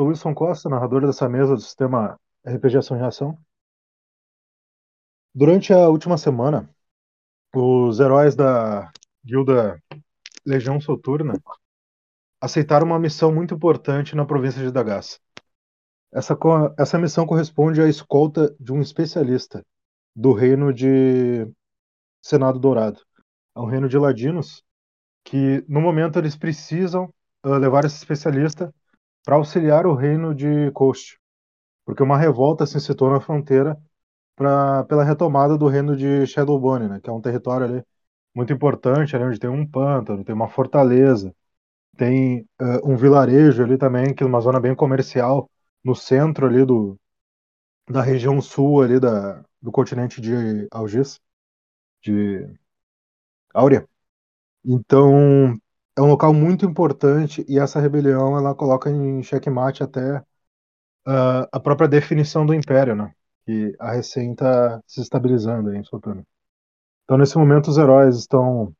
Sou Wilson Costa, narrador dessa mesa do sistema RPG Ação e Reação. Durante a última semana, os heróis da guilda Legião Soturna aceitaram uma missão muito importante na província de Dagas. Essa, essa missão corresponde à escolta de um especialista do reino de Senado Dourado. É um reino de ladinos que, no momento, eles precisam uh, levar esse especialista para auxiliar o reino de Coast, porque uma revolta se incitou na fronteira pra, pela retomada do reino de Shadowbone, né, que é um território ali muito importante, ali onde tem um pântano, tem uma fortaleza, tem uh, um vilarejo ali também, que é uma zona bem comercial, no centro ali do, da região sul ali da, do continente de Algis, de Áurea. Então, é um local muito importante e essa rebelião ela coloca em xeque-mate até uh, a própria definição do império, né? Que a recém está se estabilizando em Soturno. Então, nesse momento, os heróis estão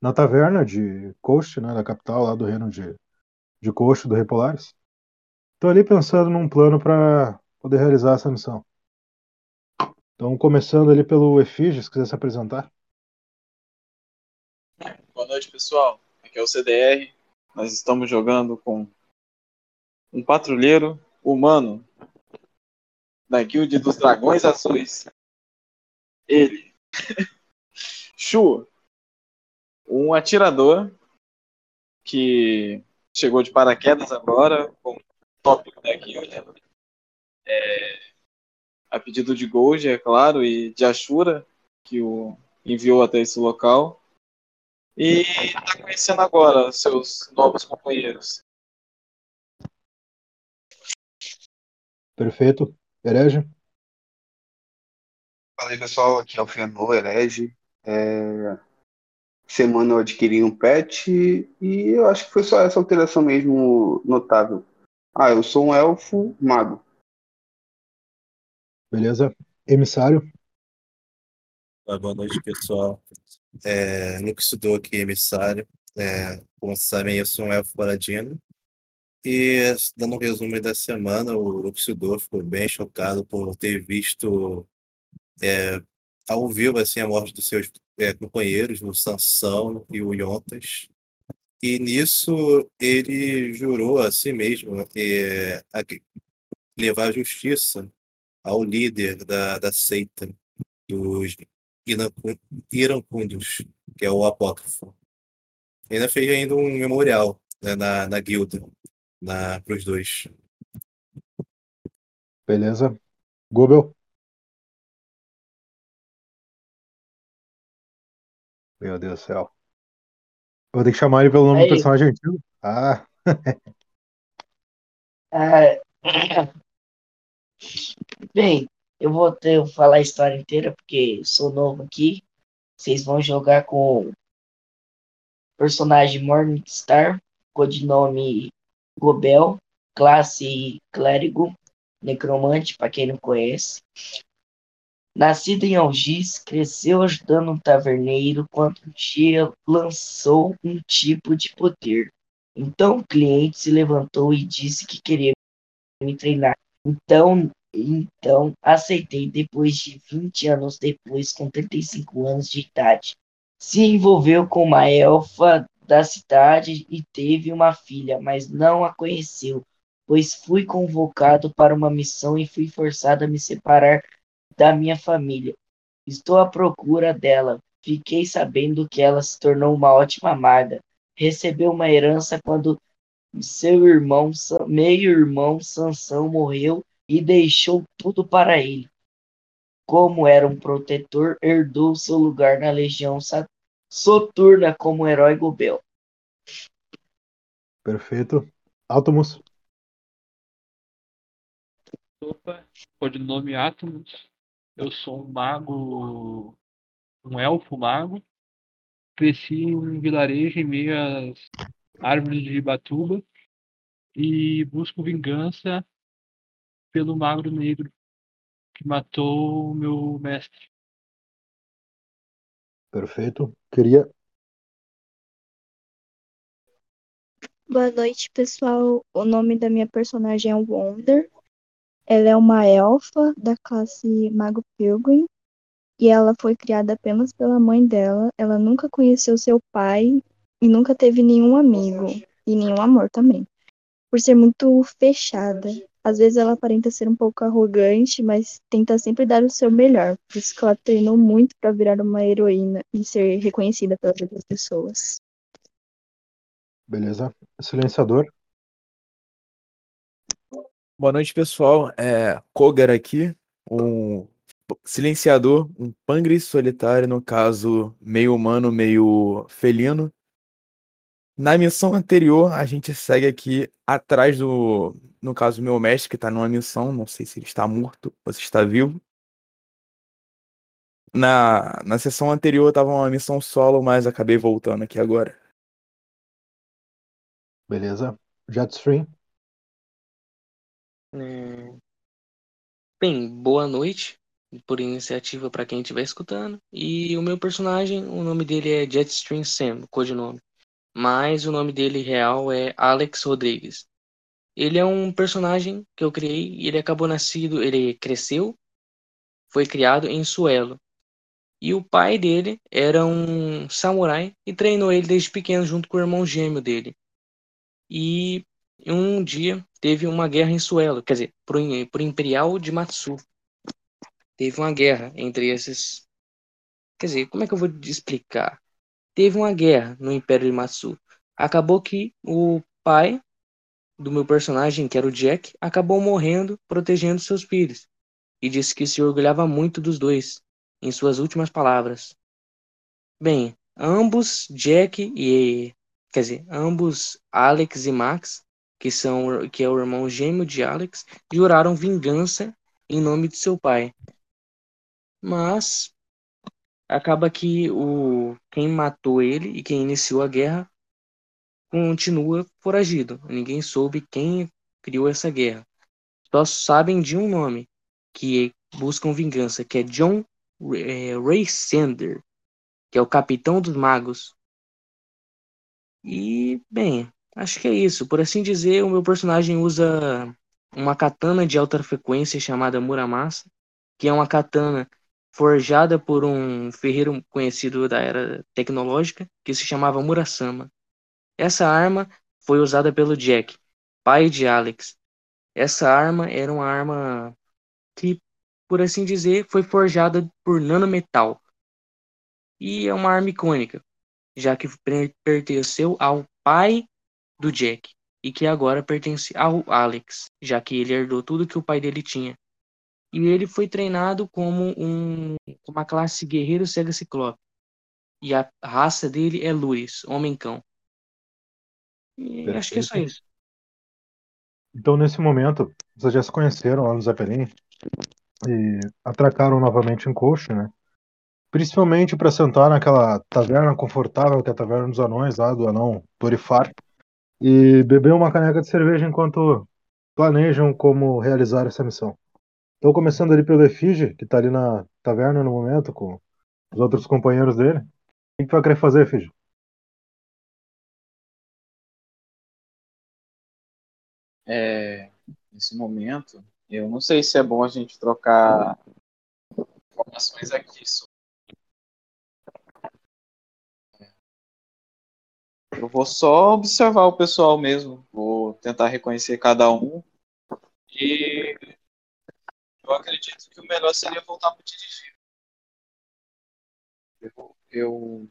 na taverna de Coast, né, da capital lá do reino de, de Coast, do Repolares. Estou ali pensando num plano para poder realizar essa missão. Então, começando ali pelo Efígio, se quiser se apresentar. Boa noite, pessoal. Aqui é o CDR. Nós estamos jogando com um patrulheiro humano da Guild dos Dragões Azuis. Ele. Shu. Um atirador que chegou de paraquedas agora, como tópico da Guild. É, a pedido de Gold, é claro, e de Ashura, que o enviou até esse local e está conhecendo agora seus novos companheiros. Perfeito. Herege? Fala aí, pessoal. Aqui é o Fenô, Herege. É... Semana eu adquiri um pet e eu acho que foi só essa alteração mesmo notável. Ah, eu sou um elfo mago. Beleza. Emissário? Boa noite, pessoal. É, aqui, emissário. É, como vocês sabem, eu sou um elfo paladino. E, dando um resumo da semana, o Luxidor ficou bem chocado por ter visto é, ao vivo assim, a morte dos seus é, companheiros, o Sansão e o Yontas. E nisso ele jurou a si mesmo é, a levar a justiça ao líder da, da seita, dos Irancundos, que é o apócrifo. Ainda fez ainda um memorial né, na, na guilda para os dois. Beleza. Gobel? Meu Deus do céu. Vou ter que chamar ele pelo nome Aí. do personagem antigo. Ah. ah. Bem, eu vou ter, falar a história inteira, porque sou novo aqui. Vocês vão jogar com o personagem Morningstar, codinome Gobel, classe clérigo, necromante, para quem não conhece. Nascido em Algis, cresceu ajudando um taverneiro quando um dia lançou um tipo de poder. Então o cliente se levantou e disse que queria me treinar. Então então, aceitei depois de 20 anos depois, com 35 anos de idade. Se envolveu com uma elfa da cidade e teve uma filha, mas não a conheceu, pois fui convocado para uma missão e fui forçado a me separar da minha família. Estou à procura dela. Fiquei sabendo que ela se tornou uma ótima maga. Recebeu uma herança quando seu irmão, meio-irmão Sansão morreu e deixou tudo para ele. Como era um protetor, herdou seu lugar na legião soturna como herói Gobel. Perfeito. Átomos. Opa, codinome Átomos. Eu sou um mago, um elfo mago. Cresci em um vilarejo em meio às árvores de Batuba e busco vingança pelo magro negro que matou o meu mestre. Perfeito. Queria. Boa noite, pessoal. O nome da minha personagem é Wonder. Ela é uma elfa da classe Mago Pilgrim e ela foi criada apenas pela mãe dela. Ela nunca conheceu seu pai e nunca teve nenhum amigo e nenhum amor também. Por ser muito fechada. Às vezes ela aparenta ser um pouco arrogante, mas tenta sempre dar o seu melhor. Por isso que ela treinou muito para virar uma heroína e ser reconhecida pelas outras pessoas. Beleza. Silenciador. Boa noite, pessoal. É Kogar aqui, um silenciador, um pangris solitário, no caso, meio humano, meio felino. Na missão anterior, a gente segue aqui atrás do, no caso, meu mestre, que tá numa missão, não sei se ele está morto ou se está vivo. Na, na sessão anterior tava uma missão solo, mas acabei voltando aqui agora. Beleza. Jetstream. É, Bem, boa noite por iniciativa para quem estiver escutando. E o meu personagem, o nome dele é Jetstream Sam, codinome. Mas o nome dele real é Alex Rodrigues. Ele é um personagem que eu criei e ele acabou nascido, ele cresceu, foi criado em Suelo. E o pai dele era um samurai e treinou ele desde pequeno junto com o irmão gêmeo dele. E um dia teve uma guerra em Suelo, quer dizer, pro, pro Imperial de Matsu. Teve uma guerra entre esses. Quer dizer, como é que eu vou explicar? Teve uma guerra no Império de Matsu. Acabou que o pai do meu personagem, que era o Jack, acabou morrendo protegendo seus filhos. E disse que se orgulhava muito dos dois, em suas últimas palavras. Bem, ambos, Jack e. Quer dizer, ambos, Alex e Max, que, são, que é o irmão gêmeo de Alex, juraram vingança em nome de seu pai. Mas acaba que o quem matou ele e quem iniciou a guerra continua foragido. Ninguém soube quem criou essa guerra. Só sabem de um nome que buscam vingança, que é John é, Ray Sander, que é o capitão dos magos. E, bem, acho que é isso. Por assim dizer, o meu personagem usa uma katana de alta frequência chamada Muramasa, que é uma katana forjada por um ferreiro conhecido da era tecnológica, que se chamava Murasama. Essa arma foi usada pelo Jack, pai de Alex. Essa arma era uma arma que, por assim dizer, foi forjada por nanometal. E é uma arma icônica, já que pertenceu ao pai do Jack e que agora pertence ao Alex, já que ele herdou tudo que o pai dele tinha. E ele foi treinado como um, uma classe guerreiro cega ciclope. E a raça dele é Luis, homem-cão. E acho que é só isso. Então, nesse momento, vocês já se conheceram lá no Zeppelin e atracaram novamente em Coach, né? Principalmente para sentar naquela taverna confortável que é a Taverna dos Anões, lá do anão Torifar, e beber uma caneca de cerveja enquanto planejam como realizar essa missão. Então, começando ali pelo Efige, que está ali na taverna no momento, com os outros companheiros dele. O que tu vai querer fazer, Efige? É, nesse momento, eu não sei se é bom a gente trocar informações aqui. sobre- Eu vou só observar o pessoal mesmo, vou tentar reconhecer cada um. E eu acredito que o melhor seria voltar para dirigível. Eu, eu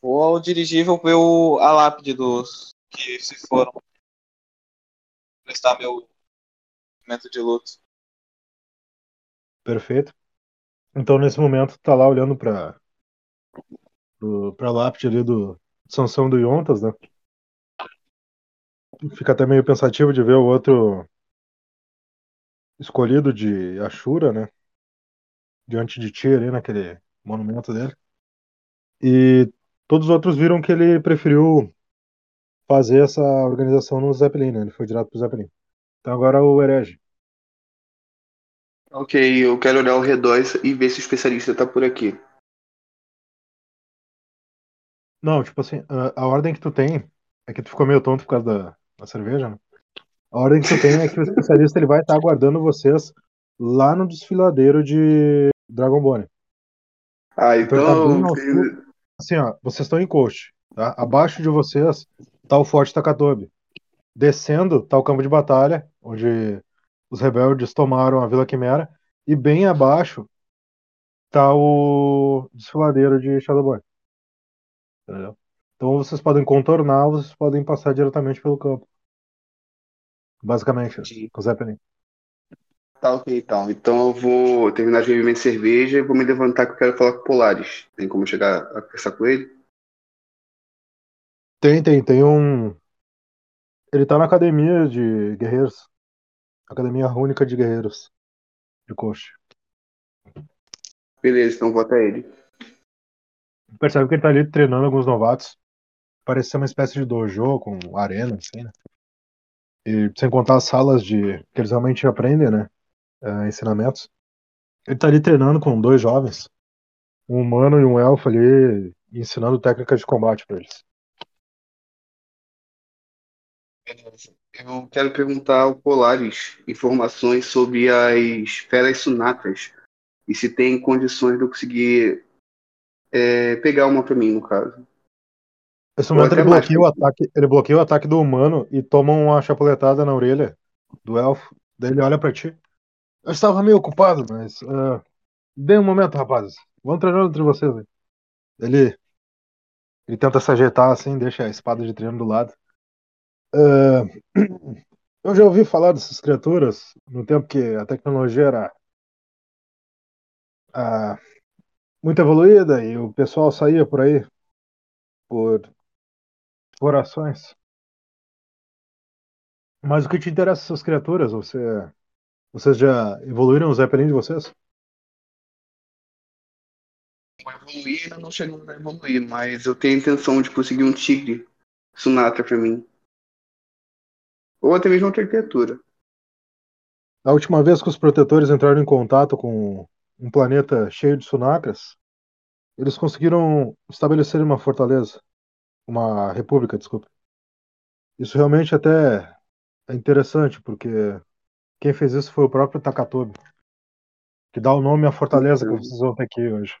vou ao dirigível ver a lápide dos que se foram. Prestar meu momento de luto. Perfeito. Então, nesse momento, tá lá olhando pra, pro, pra lápide ali do Sansão do Yontas, né? Fica até meio pensativo de ver o outro escolhido de Ashura, né? Diante de ti ali naquele monumento dele. E todos os outros viram que ele preferiu fazer essa organização no Zeppelin, né? Ele foi direto pro Zeppelin. Então agora o herege. Ok, eu quero olhar ao redor e ver se o especialista tá por aqui. Não, tipo assim, a, a ordem que tu tem É que tu ficou meio tonto por causa da, da cerveja, né? A ordem que tu tem é que o especialista ele vai estar aguardando vocês lá no desfiladeiro de Dragon Ball. Ah, Então tá bem então. sul. Assim, ó, vocês estão em coast, tá? Abaixo de vocês tá o Forte Takatobi. Descendo tá o campo de batalha, onde os rebeldes tomaram a Vila Quimera. E bem abaixo tá o desfiladeiro de Shadowboy. Entendeu? Então vocês podem contornar, vocês podem passar diretamente pelo campo. Basicamente, com o Zeppelin. Tá ok, então. Então eu vou terminar de beber minha cerveja e vou me levantar que eu quero falar com o Polaris. Tem como chegar a conversar com ele? Tem, tem, tem um. Ele tá na academia de guerreiros. Academia única de guerreiros. De coxa. Beleza, então vou até ele. Percebe que ele tá ali treinando alguns novatos. Parece ser uma espécie de dojo com arena, assim, né? E sem contar as salas de. que eles realmente aprendem, né? É, ensinamentos. Ele tá ali treinando com dois jovens. Um humano e um elfo ali, ensinando técnicas de combate pra eles. Eu quero perguntar ao Polaris informações sobre as feras sunatas e se tem condições de eu conseguir é, pegar uma pra mim, no caso. Esse Ou momento ele mais, bloqueia, o ataque, ele bloqueia o ataque do humano e toma uma chapuletada na orelha do elfo. Daí ele olha pra ti. Eu estava meio ocupado, mas. ah, dê um momento, rapazes. Vamos treinando entre vocês. aí." Ele. Ele tenta se ajeitar assim, deixa a espada de treino do lado. Ah, eu já ouvi falar dessas criaturas no tempo que a tecnologia era. ah, muito evoluída e o pessoal saía por aí por explorações. Mas o que te interessa essas criaturas? Você, vocês já evoluíram os Zeppelin de vocês? Evoluir, não chegamos a evoluir, mas eu tenho a intenção de conseguir um tigre sunata pra mim. Ou até mesmo outra criatura. A última vez que os protetores entraram em contato com um planeta cheio de sunacras, eles conseguiram estabelecer uma fortaleza, uma república, desculpa. Isso realmente até é interessante, porque quem fez isso foi o próprio Takatobi, que dá o nome à fortaleza que vocês vão ter aqui hoje.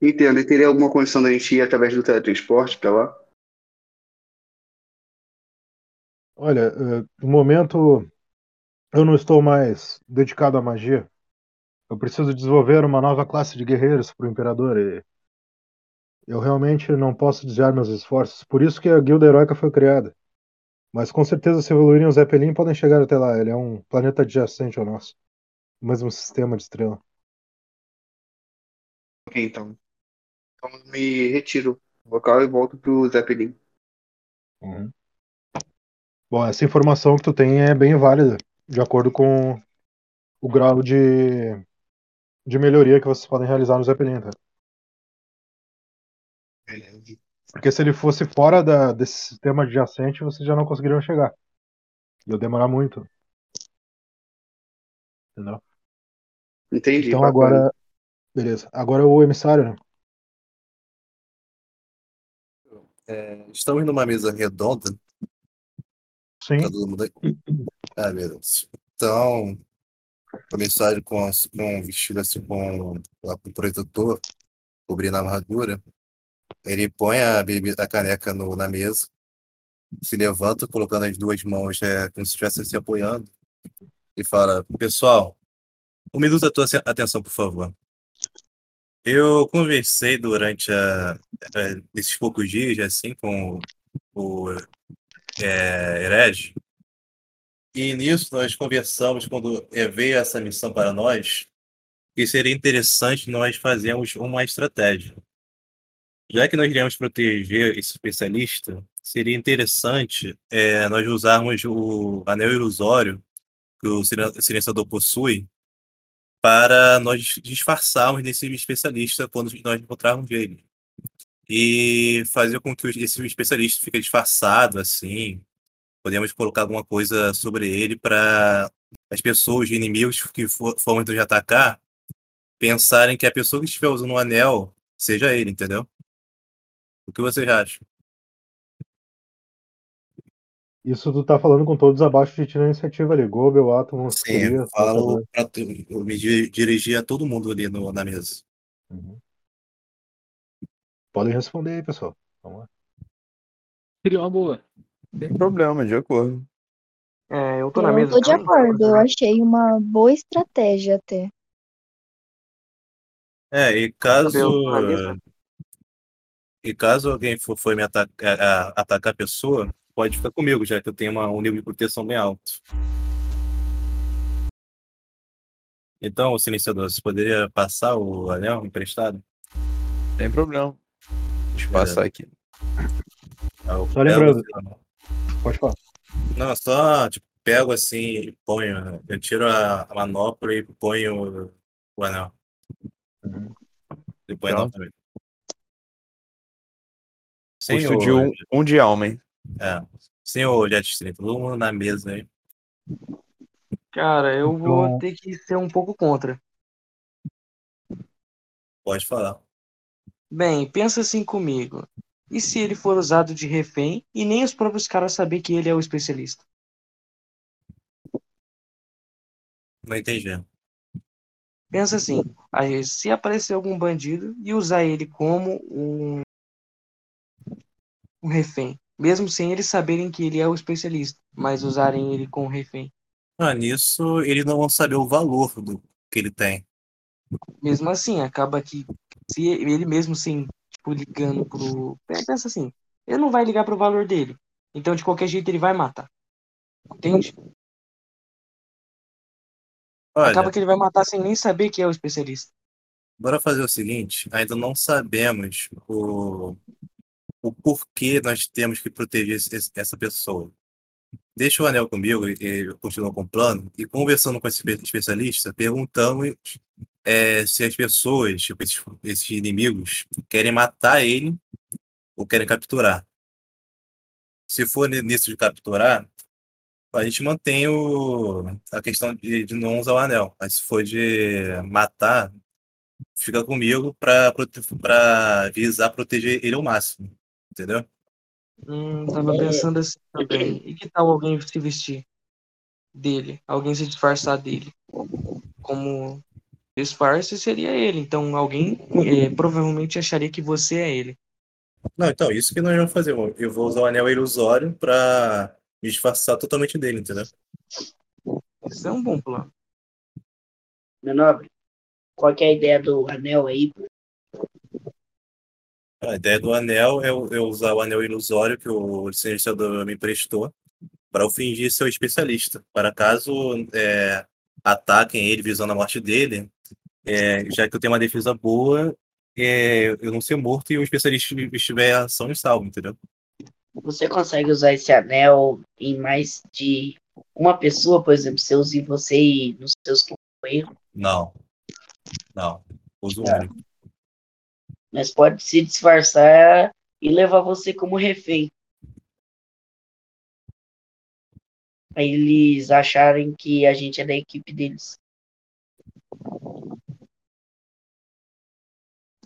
Entendo. E teria alguma condição da gente ir através do teletransporte pra lá? Olha, eh, no momento eu não estou mais dedicado à magia. Eu preciso desenvolver uma nova classe de guerreiros para o Imperador e eu realmente não posso desviar meus esforços. Por isso que a Guilda Heróica foi criada. Mas com certeza, se evoluírem os Zeppelin, podem chegar até lá. Ele é um planeta adjacente ao nosso. O mesmo sistema de estrela. Ok, então. Então me retiro do local e volto pro Zeppelin. Uhum. Bom, essa informação que tu tem é bem válida, de acordo com o grau de, de melhoria que vocês podem realizar no Zeppelin, tá? Beleza. Porque se ele fosse fora da, desse sistema adjacente, vocês já não conseguiriam chegar. Ia demorar muito. Entendeu? Entendi. Então bacana. agora. Beleza. Agora o emissário, né? É, estamos numa mesa redonda. Sim. Tá todo mundo? Ah. Então, emissário com, com um vestido assim com, com protetor, cobrindo a armadura, ele põe a, a caneca no, na mesa, se levanta, colocando as duas mãos é, como se estivesse se apoiando, e fala: Pessoal, um minuto da tua aten- atenção, por favor. Eu conversei durante a, a- esses poucos dias, assim, com o é, Herege, e nisso nós conversamos, quando eh, veio essa missão para nós, que seria interessante nós fazermos uma estratégia. Já que nós iremos proteger esse especialista, seria interessante eh, nós usarmos o anel ilusório que o silen- silenciador possui para nós disfarçarmos desse especialista quando nós encontrarmos ele. E fazer com que esse especialista fique disfarçado, assim, podemos colocar alguma coisa sobre ele para as pessoas, os inimigos que for, formam de atacar, pensarem que a pessoa que estiver usando o anel seja ele, entendeu? O que vocês acham? Isso tu tá falando com todos abaixo de ti na iniciativa ali. Gobel, Atomos, Sim, eu falo pra eu me di- dirigir a todo mundo ali no- na mesa. Uhum. Podem responder aí, pessoal. Vamos lá. Seria uma boa. Sem problema, de acordo. É, eu tô na Eu mesa tô de acordo, eu achei uma boa estratégia até. É, e caso. Na. E caso alguém for, for me atacar, a- atacar a pessoa, pode ficar comigo, já que eu tenho uma- um nível de proteção bem alto. Então, silenciador, você poderia passar o anel emprestado? Sem problema. Deixa eu passar aqui. Eu Só lembrando. Pode falar. Não, só tipo, pego assim e ponho. Eu tiro a, a manopla e ponho o, o anel. Uhum. E põe anel também. Sem Custo o, de um, um de alma, hein? é, sem o jet stream, todo mundo na mesa aí. Cara, eu vou Então- ter que ser um pouco contra. Pode falar. Bem, pensa assim comigo. E se ele for usado de refém e nem os próprios caras saber que ele é o especialista? Não entendi. Pensa assim, se aparecer algum bandido e usar ele como um, um refém, mesmo sem eles saberem que ele é o especialista, mas usarem ele como refém. Ah, nisso eles não vão saber o valor do que ele tem. Mesmo assim, acaba que se ele mesmo sem, tipo, ligando pro. Pensa assim, ele não vai ligar pro valor dele. Então, de qualquer jeito, ele vai matar. Entende? Olha, Acaba que ele vai matar sem nem saber que é o especialista. bora fazer o seguinte, ainda não sabemos o, o porquê nós temos que proteger esse- essa pessoa. Deixa o anel comigo e e eu continuo com o plano e conversando com esse espe- especialista, perguntamos é, se as pessoas, tipo, esses, esses inimigos, querem matar ele ou querem capturar. Se for ni- nisso de capturar, a gente mantém o, a questão de, de não usar o anel. Mas se for de matar, fica comigo para visar proteger ele ao máximo. Entendeu? Hum, tava pensando assim também. E que tal alguém se vestir dele? Alguém se disfarçar dele? Como disfarce seria ele. Então alguém eh, provavelmente acharia que você é ele. Não, então, isso que nós vamos fazer. Eu vou usar o anel ilusório para me disfarçar totalmente dele, entendeu? Isso é um bom plano. Meu nobre, qual que é a ideia do anel aí? A ideia do anel é eu, eu usar o anel ilusório que o licenciador me emprestou para eu fingir ser o especialista. Para caso é, ataquem ele visando a morte dele, é, já que eu tenho uma defesa boa, é, eu não ser morto e o especialista estiver ação e salvo, entendeu? Você consegue usar esse anel em mais de uma pessoa, por exemplo, se eu use você e nos seus companheiros, Não. Não. Uso Tá. único. Mas pode se disfarçar e levar você como refém. Aí eles acharem que a gente é da equipe deles.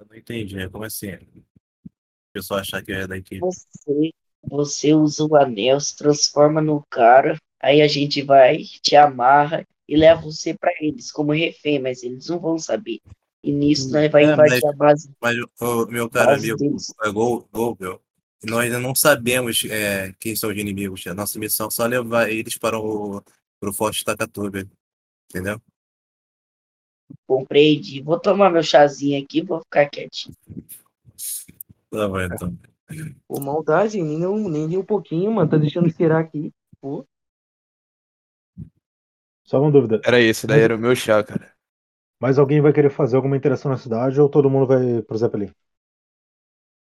Eu não entendi. né? Como assim? O pessoal achar que é da equipe. Você, você usa o anel, se transforma no cara, aí a gente vai, te amarra e leva você pra eles como refém, mas eles não vão saber. E nisso nós vai É, invadir mas- a base, Mas, o meu caro amigo, deles. é Gol, Gobel, nós ainda não sabemos é, quem são os inimigos. A nossa missão é só levar eles para o, para o Forte Takatuba. Entendeu? Compreendi. Vou tomar meu chazinho aqui, vou ficar quietinho. Tá bom, então. Pô, maldade, nem, não- nem um pouquinho, mano. Tá deixando esperar aqui. Pô. Só uma dúvida. Era esse, daí era o meu chá, cara. Mais alguém vai querer fazer alguma interação na cidade ou todo mundo vai pro Zeppelin?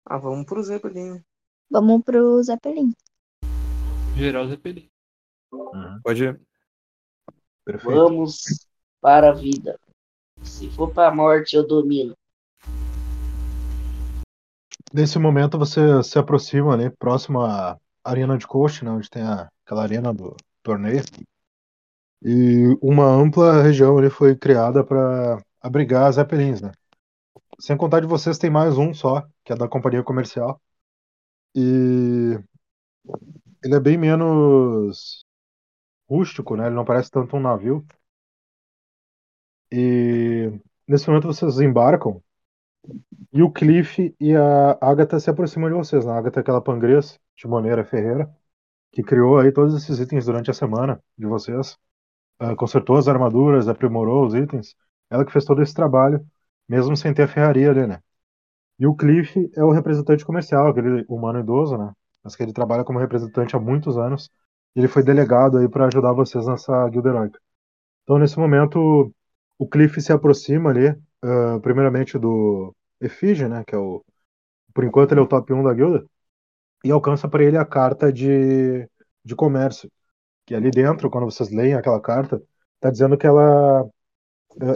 Ah, vamos pro Zeppelin. Vamos pro Zeppelin. Geral Zeppelin. Pode ir. Perfeito. Vamos para a vida. Se for para a morte, eu domino. Nesse momento você se aproxima ali, próximo à arena de coach, né, onde tem a- aquela arena do torneio. E uma ampla região ali foi criada para abrigar Zeppelins, né? Sem contar de vocês, tem mais um só, que é da companhia comercial. E ele é bem menos rústico, né? Ele não parece tanto um navio. E nesse momento vocês embarcam e o Cliff e a Agatha se aproximam de vocês. Né? A Agatha é aquela pangresa, timoneira Ferreira, que criou aí todos esses itens durante a semana de vocês. Uh, consertou as armaduras, aprimorou os itens. Ela que fez todo esse trabalho, mesmo sem ter a ferraria ali, né? E o Cliff é o representante comercial, aquele humano idoso, né? Mas que ele trabalha como representante há muitos anos. Ele foi delegado aí para ajudar vocês nessa guilda heróica. Então, nesse momento, o Cliff se aproxima ali, uh, primeiramente do Efige, né? Que é o. Por enquanto, ele é o top 1 da guilda. E alcança para ele a carta de, de comércio. Que ali dentro, quando vocês leem aquela carta, tá dizendo que ela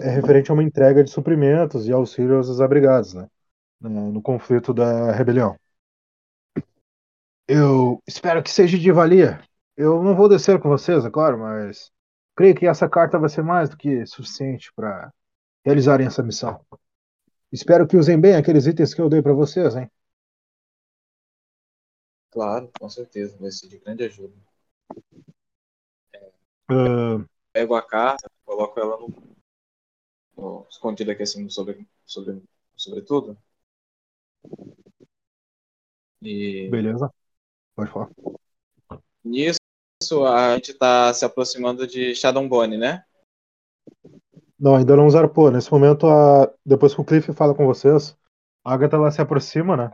é referente a uma entrega de suprimentos e auxílio aos desabrigados, né? No conflito da rebelião. Eu espero que seja de valia. Eu não vou descer com vocês, é claro, mas creio que essa carta vai ser mais do que suficiente para realizarem essa missão. Espero que usem bem aqueles itens que eu dei para vocês, hein? Claro, com certeza, vai ser de grande ajuda. Uh, Pego a carta, coloco ela no, no escondido aqui assim sobre, sobre, sobretudo. E beleza. Pode falar. nisso a gente tá se aproximando de Shadowbone, né? Não, ainda não zarpou. Nesse momento, a... depois que o Cliff fala com vocês, a Agatha ela se aproxima, né?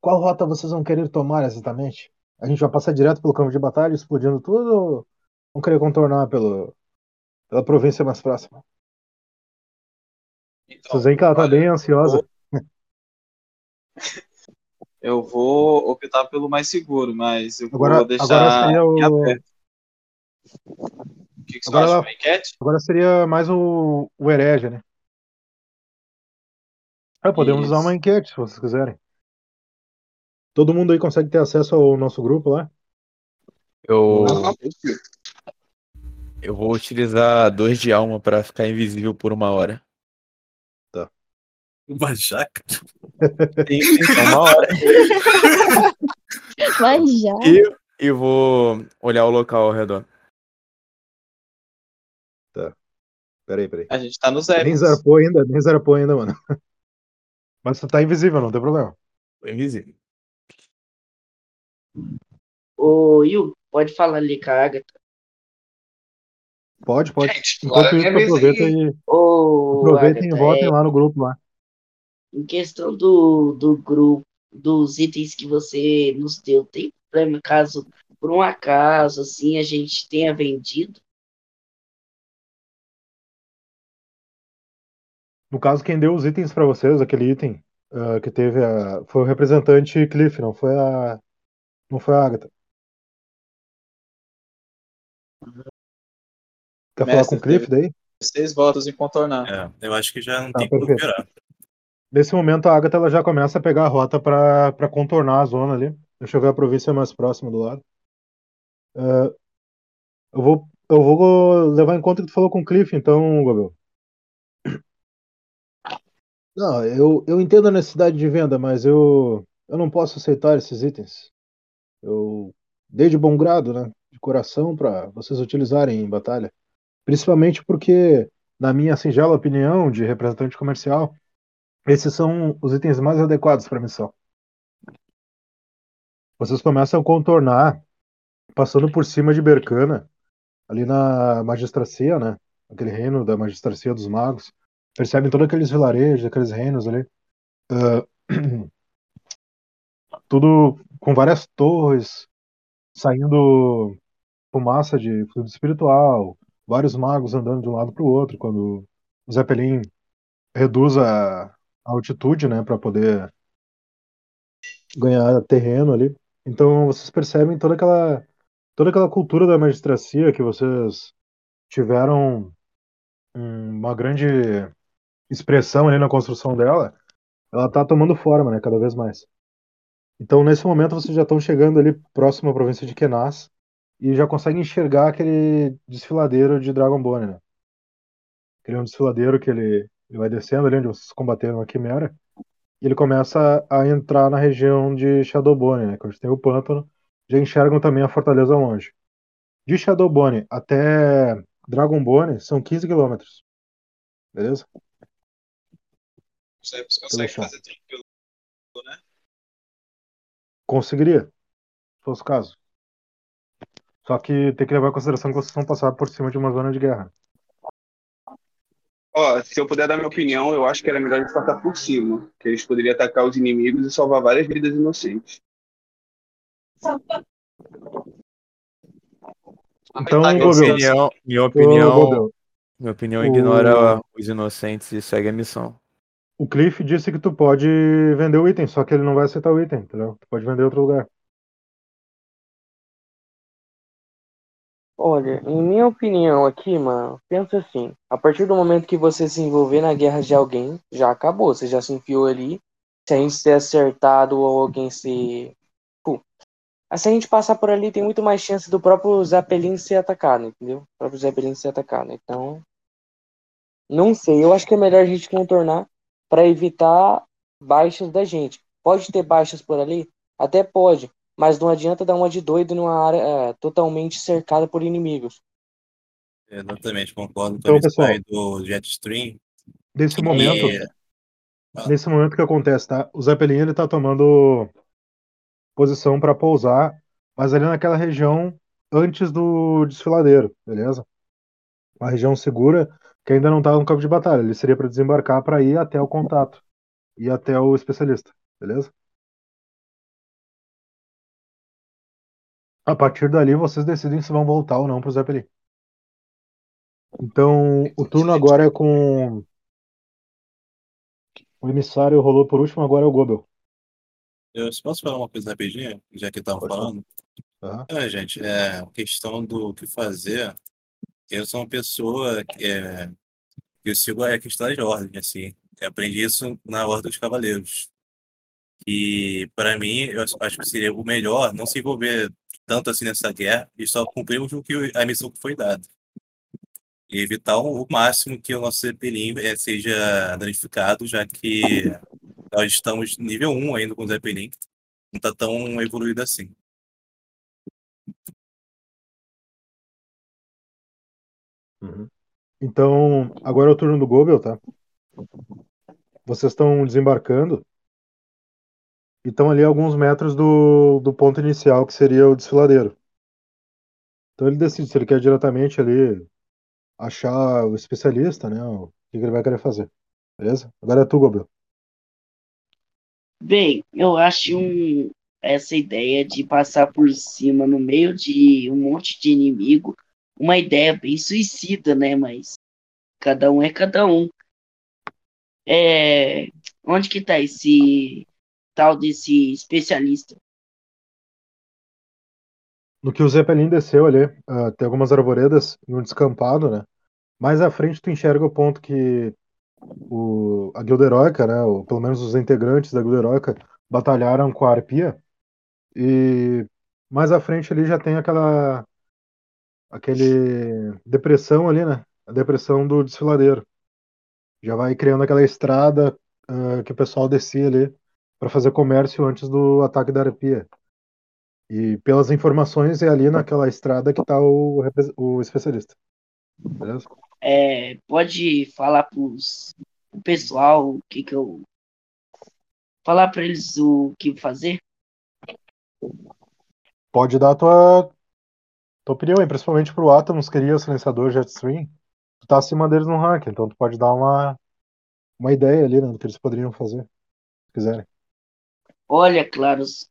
Qual rota vocês vão querer tomar exatamente? A gente vai passar direto pelo campo de batalha, explodindo tudo, ou vão querer contornar pelo... pela província mais próxima? Então, que ela tá olha, bem ansiosa. Eu vou optar pelo mais seguro, mas eu Agora- vou deixar agora seria o- aberto. O que, que você Agora acha? ela- enquete? Agora seria mais o, o herege, né? É, podemos usar Isso. uma enquete, se vocês quiserem. Todo mundo aí consegue ter acesso ao nosso grupo lá? Eu, Ah, eu vou utilizar dois de alma pra ficar invisível por uma hora. Uma jaca. Sim, só uma hora. Mas já. E, e vou olhar o local ao redor. Peraí, peraí. A gente tá no Nem zero. zarpou ainda, nem zarpou ainda, mano. Mas você tá invisível, não tem problema. Tô invisível. Ô, Yu, pode falar ali com a Agatha. Pode, pode. Gente, Enquanto é isso, aproveita aí. e, Ô, aproveitem e Agatha, votem é, lá no grupo lá. em questão do, do grupo, dos itens que você nos deu, tem problema caso, por um acaso, assim, a gente tenha vendido? No caso, quem deu os itens pra vocês, aquele item ah, que teve a. Foi o representante Cliff, não foi a. Não foi a Agatha. Quer falar Mestre, com o Cliff daí? Seis votos em contornar. É, eu acho que já não Tá, tem como piorar. Nesse momento, a Agatha ela já começa a pegar a rota pra contornar a zona ali. Deixa eu ver a província mais próxima do lado. Ah, eu vou, eu vou levar em conta que tu falou com o Cliff, então, Gobel. Não, eu, eu entendo a necessidade de venda, mas eu, eu não posso aceitar esses itens. Eu dei de bom grado, né? De coração para vocês utilizarem em batalha. Principalmente porque, na minha singela opinião de representante comercial, esses são os itens mais adequados para missão. Vocês começam a contornar, passando por cima de Bercana, ali na magistracia, né? Aquele reino da magistracia dos magos. Percebem todos aqueles vilarejos, aqueles reinos ali. Ah, tudo com várias torres, saindo fumaça de fluido espiritual, vários magos andando de um lado para o outro, quando o Zeppelin reduz a, altitude, né, para poder ganhar terreno ali. Então vocês percebem toda aquela toda aquela cultura da magistracia que vocês tiveram uma grande expressão ali na construção dela, ela tá tomando forma, né, cada vez mais. Então, nesse momento, vocês já estão chegando ali próximo à província de Kenas e já conseguem enxergar aquele desfiladeiro de Dragonbone, né? Aquele é um desfiladeiro que ele, ele vai descendo ali onde vocês combateram a Quimera. e ele começa a entrar na região de Shadowbone, né? Onde tem o pântano. Já enxergam também a fortaleza longe. De Shadowbone até Dragonbone são 15 quilômetros. Beleza? Você consegue fazer tranquilo, né? Conseguiria, se fosse o caso. Só que tem que levar em consideração que vocês vão passar por cima de uma zona de guerra. Ó, se eu puder dar minha opinião, eu acho que era melhor a gente passar por cima, que eles poderiam atacar os inimigos e salvar várias vidas inocentes. Então, Tá, Minha opinião, minha opinião, minha opinião ignora os inocentes e segue a missão. O Cliff disse que tu pode vender o item, só que ele não vai aceitar o item, entendeu? Tu pode vender em outro lugar. Olha, em minha opinião aqui, mano, pensa assim, a partir do momento que você se envolver na guerra de alguém, já acabou, você já se enfiou ali. Se a gente ser acertado ou alguém se. Pô. Se a gente passar por ali, tem muito mais chance do próprio Zeppelin ser atacado, entendeu? O próprio Zeppelin ser atacado. Então. Não sei, eu acho que é melhor a gente contornar para evitar baixas da gente. Pode ter baixas por ali? Até pode, mas não adianta dar uma de doido numa área é, totalmente cercada por inimigos. Exatamente, concordo com Então, pessoal, mensagem do Jetstream. Nesse momento, E nesse momento que acontece, tá? O Zeppelin ele tá tomando posição para pousar, mas ali naquela região antes do desfiladeiro, beleza? Uma região segura que ainda não tá no campo de batalha. Ele seria para desembarcar para ir até o contato e até o especialista, beleza? A partir dali vocês decidem se vão voltar ou não pro Zeppelin. Então, o turno agora é com o emissário rolou por último, agora é o Gobel. eu posso falar uma coisa rapidinho, já que estavam falando? Tá? É, gente, é questão do que fazer. Eu sou uma pessoa que é, eu sigo a questão de ordem, assim. Eu aprendi isso na Ordem dos Cavaleiros. E para mim, eu acho que seria o melhor não se envolver tanto assim nessa guerra e só cumprir o que a missão que foi dada. E evitar o máximo que o nosso Zeppelin eh, seja danificado, já que nós estamos nível 1 ainda com o Zeppelin. Não está tão evoluído assim. Uhum. Então, agora é o turno do Gobel, tá? Vocês estão desembarcando e estão ali a alguns metros do, do ponto inicial, que seria o desfiladeiro. Então ele decide se ele quer diretamente ali achar o especialista, né? O que que ele vai querer fazer. Beleza? Agora é tu, Gobel. Bem, eu acho um- essa ideia de passar por cima no meio de um monte de inimigo uma ideia bem suicida, né? Mas cada um é cada um. É, onde que tá esse tal desse especialista? No que o Zeppelin desceu ali, ah, tem algumas arvoredas e um descampado, né? Mais à frente tu enxerga o ponto que o, a Guilda Heróica, né? Ou pelo menos os integrantes da Guilda Heróica batalharam com a Arpia. E mais à frente ali já tem aquela aquele depressão ali, né? A depressão do desfiladeiro. Já vai criando aquela estrada ah, que o pessoal descia ali para fazer comércio antes do ataque da Arpia. E pelas informações é ali naquela estrada que tá o, o especialista. Beleza? É, pode falar pros, pro pessoal o que que eu falar para eles o que fazer? Pode dar a tua, tua opinião, e principalmente pro Atomos, que queria o silenciador Jetstream. Tu tá acima deles no ranking, então tu pode dar uma, uma ideia ali, né, do que eles poderiam fazer, se quiserem. Olha, claros,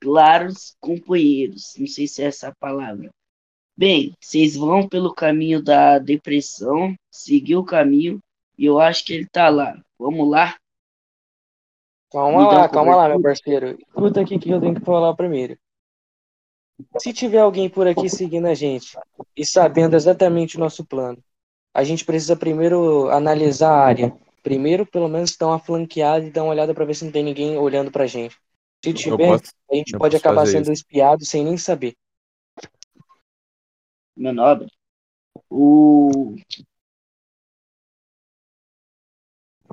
claros companheiros, não sei se é essa a palavra. Bem, vocês vão pelo caminho da depressão, seguir o caminho, e eu acho que ele tá lá. Vamos lá? Calma lá, calma lá, meu parceiro. Escuta aqui que eu tenho que falar primeiro. Se tiver alguém por aqui seguindo a gente e sabendo exatamente o nosso plano, a gente precisa primeiro analisar a área. Primeiro, pelo menos, dar uma flanqueada e dar uma olhada para ver se não tem ninguém olhando pra gente. Se tiver, posso, a gente pode acabar sendo espiado sem nem saber. Meu nobre. O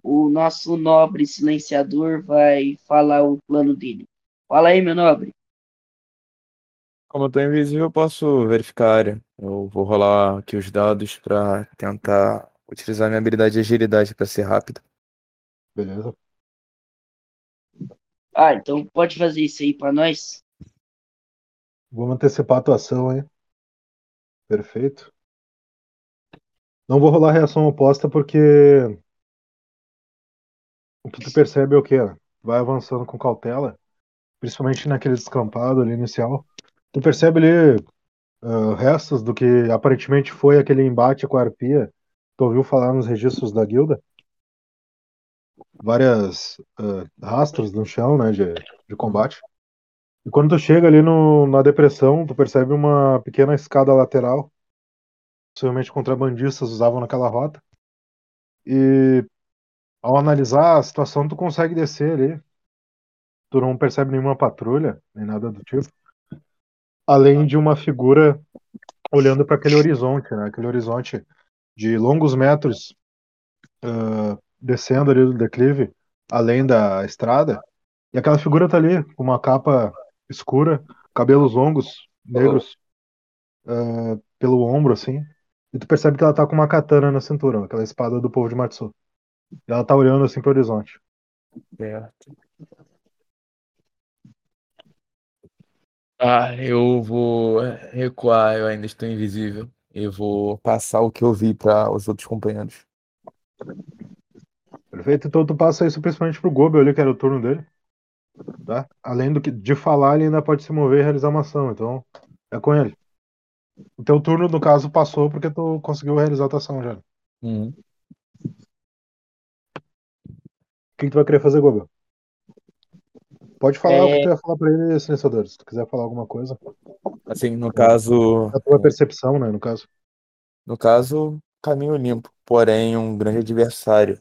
o nosso nobre silenciador vai falar o plano dele. Fala aí, meu nobre. Como eu tô invisível, eu posso verificar a área. Eu vou rolar aqui os dados pra tentar utilizar minha habilidade de agilidade pra ser rápido. Beleza. Ah, então pode fazer isso aí pra nós. Vamos antecipar a atuação, hein? Perfeito. Não vou rolar reação oposta porque o que tu percebe é o quê? Vai avançando com cautela, principalmente naquele descampado ali inicial. Tu percebe ali ah, restos do que aparentemente foi aquele embate com a arpia. Tu ouviu falar nos registros da guilda? Várias ah, rastros no chão, né, de, de combate. E quando tu chega ali no, na depressão, tu percebe uma pequena escada lateral. Possivelmente contrabandistas usavam naquela rota. E ao analisar a situação, tu consegue descer ali. Tu não percebe nenhuma patrulha, nem nada do tipo. Além de uma figura olhando para aquele horizonte, né? Aquele horizonte de longos metros ah, descendo ali do declive, além da estrada. E aquela figura tá ali, com uma capa escura, cabelos longos, negros, ah, pelo ombro, assim. E tu percebe que ela tá com uma katana na cintura, aquela espada do povo de Matsu. E ela tá olhando assim pro horizonte. Certo. Ah, eu vou recuar, eu ainda estou invisível. Eu vou passar o que eu vi para os outros companheiros. Perfeito? Então tu passa isso principalmente pro Gobe ali, que era o turno dele. Tá? Além do que de falar, ele ainda pode se mover e realizar uma ação. Então, é com ele. O teu turno, no caso, passou porque tu conseguiu realizar a tua ação já. O Uhum. que, que tu vai querer fazer, Gobe? Pode falar o que É. tu ia falar pra ele, silenciador. Se tu quiser falar alguma coisa. Assim, no caso, A tua percepção, né, no caso. no caso, caminho limpo, porém um grande adversário.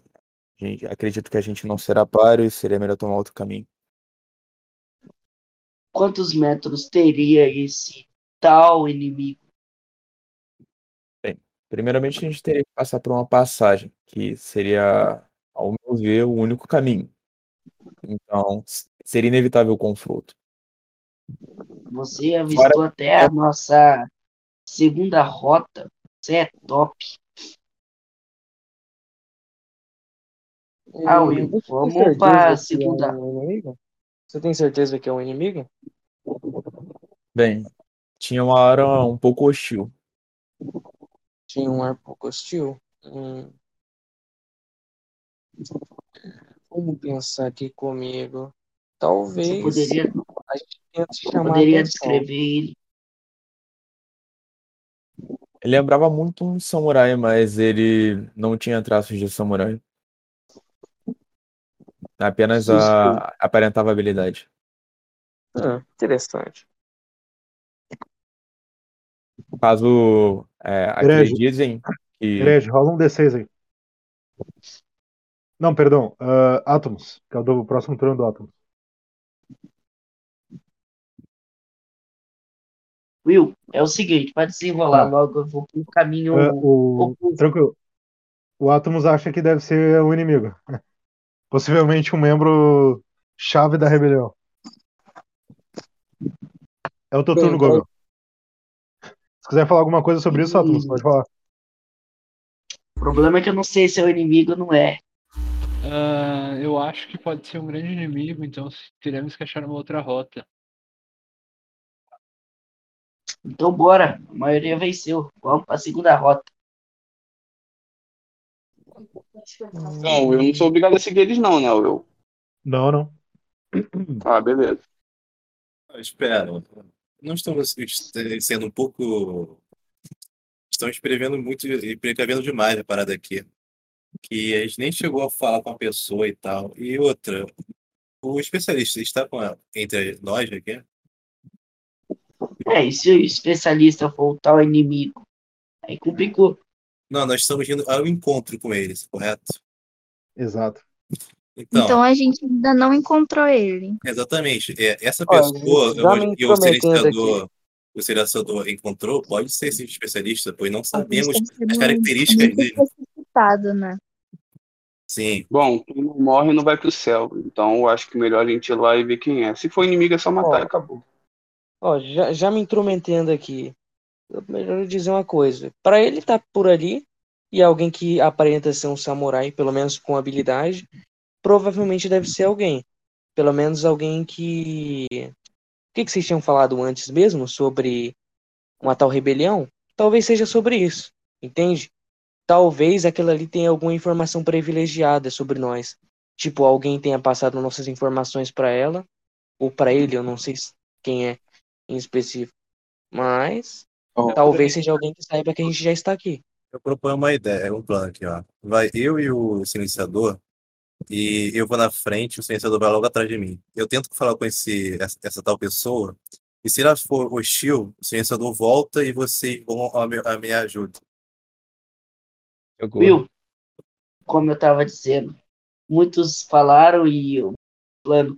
Gente, acredito que a gente não será páreo e seria melhor tomar outro caminho. Quantos metros teria esse tal inimigo? Primeiramente, a gente teria que passar por uma passagem, que seria, ao meu ver, o único caminho. Então, seria inevitável o confronto. Você avistou até a nossa segunda rota. Você é top. Ah, Will, Você tem vamos certeza pra que é segunda. um inimigo? Você tem certeza que é um inimigo? Bem, tinha uma hora um pouco hostil. Tinha um ar pouco hostil. Hum. Vamos pensar aqui comigo. Você Talvez poderia, a gente tente chamar poderia descrever ele. Ele lembrava muito um samurai, mas ele não tinha traços de samurai. Apenas a aparentava habilidade. Ah, interessante. Caso é, Herege. acreditem que Herege, rola um D6 aí. Não, perdão. ah, Atomos, que é o do próximo turno do Atomos. Will, é o seguinte, para desenrolar Tá. logo, eu vou pro caminho Ah, o... oposto. Tranquilo. O Atomos acha que deve ser o inimigo. Possivelmente um membro chave da rebelião. É o teu turno, Gobel. Se quiser falar alguma coisa sobre isso, Atomos, pode falar. O problema é que eu não sei se é o inimigo ou não é. Ah, eu acho que pode ser um grande inimigo, então teremos que achar uma outra rota. Então bora, a maioria venceu. Vamos pra segunda rota. Não, eu não sou obrigado a seguir eles, não, né, Will? Não, não. Ah, beleza. Ah, Espera, não estamos sendo um pouco. Estamos prevendo muito e precavendo demais a parada aqui. Que a gente nem chegou a falar com a pessoa e tal. E outra, o especialista está com a- entre nós aqui? É, e se o especialista for o tal inimigo? Aí complicou. Não, nós estamos indo ao encontro com eles, correto? Exato. Então, Então a gente ainda não encontrou ele. exatamente. é, essa pessoa que o silenciador, o silenciador encontrou pode ser esse especialista, pois não sabemos as características muito dele. precipitado, né? Sim. Bom, quem não morre não vai pro céu. Então eu acho que melhor a gente ir lá e ver quem é. Se for inimigo é só matar e acabou. Ó, já, já me intrometendo aqui. Melhor dizer uma coisa. Pra ele estar por ali e alguém que aparenta ser um samurai, pelo menos com habilidade, provavelmente deve ser alguém. Pelo menos alguém que. O que, que vocês tinham falado antes mesmo sobre uma tal rebelião? Talvez seja sobre isso, entende? Talvez aquilo ali tenha alguma informação privilegiada sobre nós. Tipo, alguém tenha passado nossas informações pra ela, ou pra ele, eu não sei se- quem é em específico. Mas Ó, talvez seja alguém que saiba que a gente já está aqui. Eu proponho uma ideia, um plano aqui, ó. Vai eu e o silenciador, e eu vou na frente, o silenciador vai logo atrás de mim. Eu tento falar com esse, essa, essa tal pessoa, e se ela for hostil, o silenciador volta e vocês vão a a me ajuda. Will, como eu tava dizendo, muitos falaram e eu plano.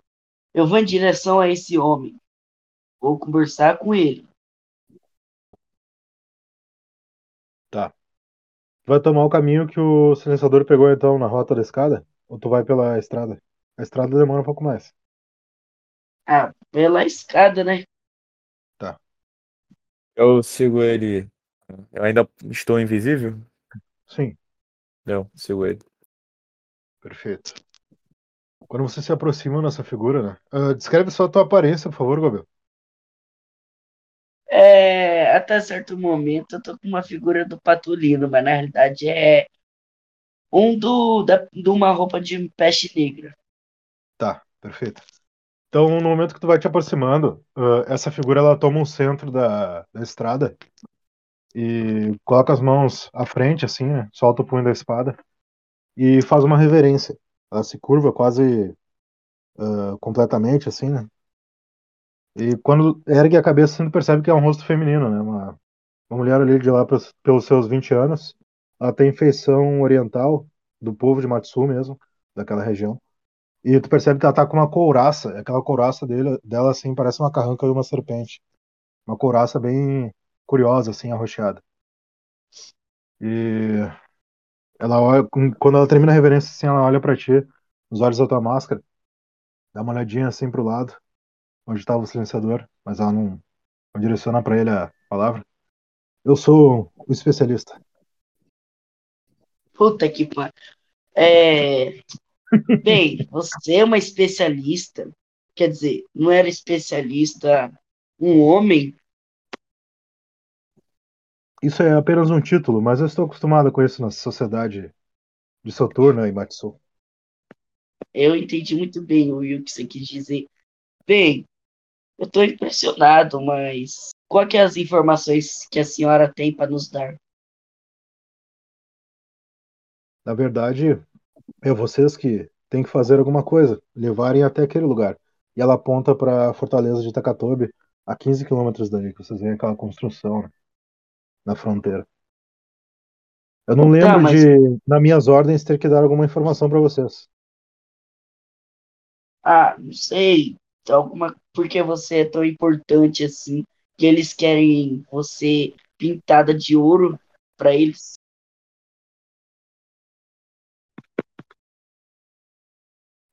Eu vou em direção a esse homem. Vou conversar com ele. Vai tomar o caminho que o silenciador pegou então na rota da escada? Ou tu vai pela estrada? A estrada demora um pouco mais. Ah, pela escada, né? Eu sigo ele. Eu ainda estou invisível? Sim, Não, sigo ele. perfeito. Quando você se aproxima dessa figura, né? ah, descreve só a tua aparência, por favor, Gabriel. É, até certo momento eu tô com uma figura do Patulino, mas na realidade é um do, da, de uma roupa de peste negra. Tá, perfeito. Então, no momento que tu vai te aproximando, ah, essa figura ela toma o centro da, da estrada e coloca as mãos à frente, assim, né? Solta o punho da espada e faz uma reverência. Ela se curva quase ah, completamente, assim, né? E quando ergue a cabeça, você percebe que é um rosto feminino, né? Uma, uma mulher ali de lá pros- pelos seus 20 anos. Ela tem feição oriental, do povo de Matsu mesmo, daquela região. E tu percebe que ela tá com uma couraça. Aquela couraça dele, dela, assim, parece uma carranca de uma serpente. Uma couraça bem curiosa, assim, arroxeada. E ela olha, quando ela termina a reverência, assim, ela olha pra ti, nos olhos da tua máscara, dá uma olhadinha assim pro lado, onde estava o silenciador, mas ela não, não direciona pra ele a palavra. Eu sou o especialista. Puta que pariu. É... Bem, você é uma especialista. Quer dizer, não era especialista um homem? Isso é apenas um título, mas eu estou acostumado com isso na sociedade de Soturna e Matsu. Eu entendi muito bem, Will, o que você quis dizer. Bem, eu tô impressionado, mas qual é as informações que a senhora tem para nos dar? Na verdade, é vocês que têm que fazer alguma coisa, levarem até aquele lugar. E ela aponta para a fortaleza de Takatobi, a 15 quilômetros dali, que vocês veem aquela construção né, na fronteira. Eu não lembro Tá, mas- de, nas minhas ordens, ter que dar alguma informação para vocês. Ah, não sei, alguma porque você é tão importante assim, que eles querem você pintada de ouro para eles.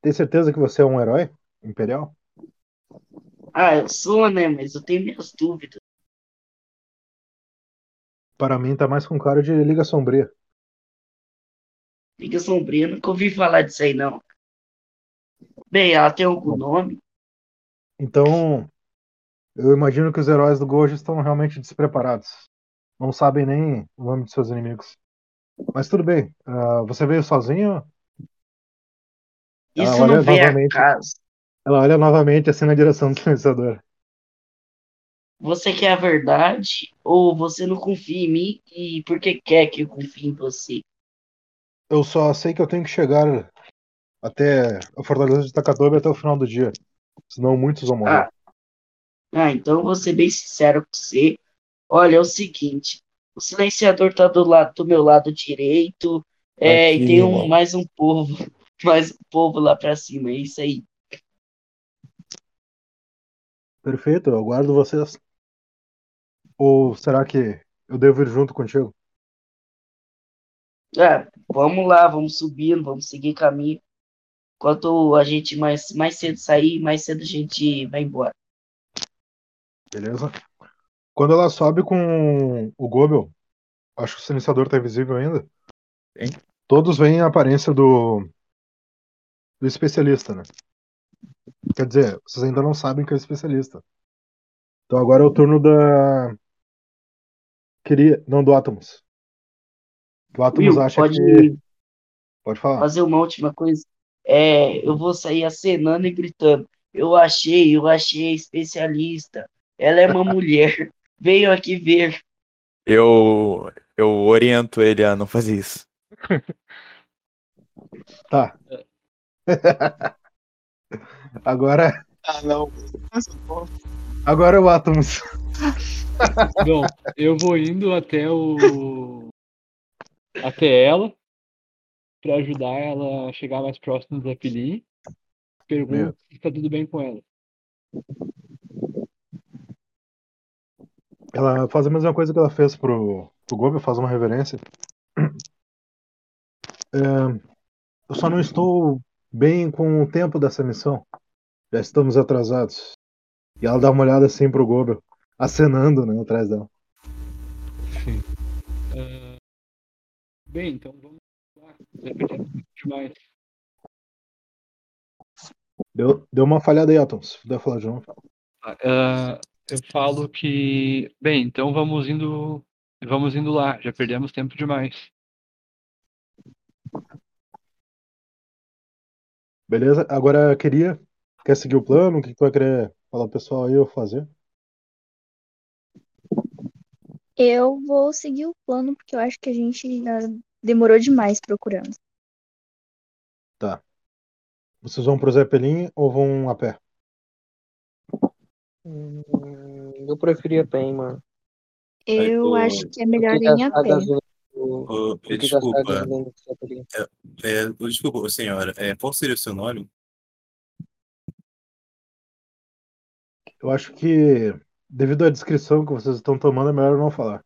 Tem certeza que você é um herói imperial? Ah, eu sou, né? Mas eu tenho minhas dúvidas. Para mim, tá mais com cara de Liga Sombria. Liga Sombria, nunca ouvi falar disso aí, não. Bem, ela tem algum nome? Então, eu imagino que os heróis do Gojo estão realmente despreparados. Não sabem nem o nome de seus inimigos. Mas tudo bem. ah, você veio sozinho? Isso olha não vem a novamente. caso. Ela olha novamente assim na direção do silenciador. Você quer a verdade ou você não confia em mim e porque quer que eu confie em você? Eu só sei que eu tenho que chegar até a Fortaleza de Takatobi até o final do dia. Senão muitos vão morrer. Ah, ah, então vou ser bem sincero com você. Olha, é o seguinte, o silenciador tá do lado do meu lado direito, é, Aqui, e tem um, mais um povo, mais um povo lá pra cima, é isso aí. Perfeito, eu aguardo vocês. Ou será que eu devo ir junto contigo? Ah, vamos lá, vamos subindo, vamos seguir caminho. Quanto a gente mais, mais cedo sair, mais cedo a gente vai embora. Beleza? Quando ela sobe com o Gobel, acho que o silenciador tá invisível ainda. Tem. Todos veem a aparência do do especialista, né? Quer dizer, vocês ainda não sabem que é o especialista. Então agora é o turno da queria, não do Atomos. O Atomos Will, acha pode que pode falar. fazer uma última coisa. É, eu vou sair acenando e gritando. Eu achei, eu achei especialista. Ela é uma mulher. Venham aqui ver. Eu, eu oriento ele a não fazer isso. Tá. agora Ah, não. agora é o Atomos. Bom, eu vou indo até o. até ela pra ajudar ela a chegar mais próximo da Pili. Pergunto se tá tudo bem com ela. Ela faz a mesma coisa que ela fez pro, pro Gobel, faz uma reverência. É, eu só não estou bem com o tempo dessa missão. Já estamos atrasados. E ela dá uma olhada assim pro Gobel, acenando, né, atrás dela. Ah, bem, então vamos demais. Deu, deu uma falhada aí, Atom, se puder falar de novo. Ah, eu falo que. Bem, então vamos indo. Vamos indo lá. Já perdemos tempo demais. Beleza? Agora queria. Quer seguir o plano? O que tu vai querer falar pro pessoal aí ou fazer? Eu vou seguir o plano porque eu acho que a gente demorou demais procurando. Tá. Vocês vão pro Zeppelin ou vão a pé? Hum, eu preferia bem, mano. Eu acho que é melhor ir a pé. Ô, desculpa, Zeppelin. é, desculpa, senhora. É, qual seria o seu nome? Eu acho que, devido à descrição que vocês estão tomando, é melhor não falar.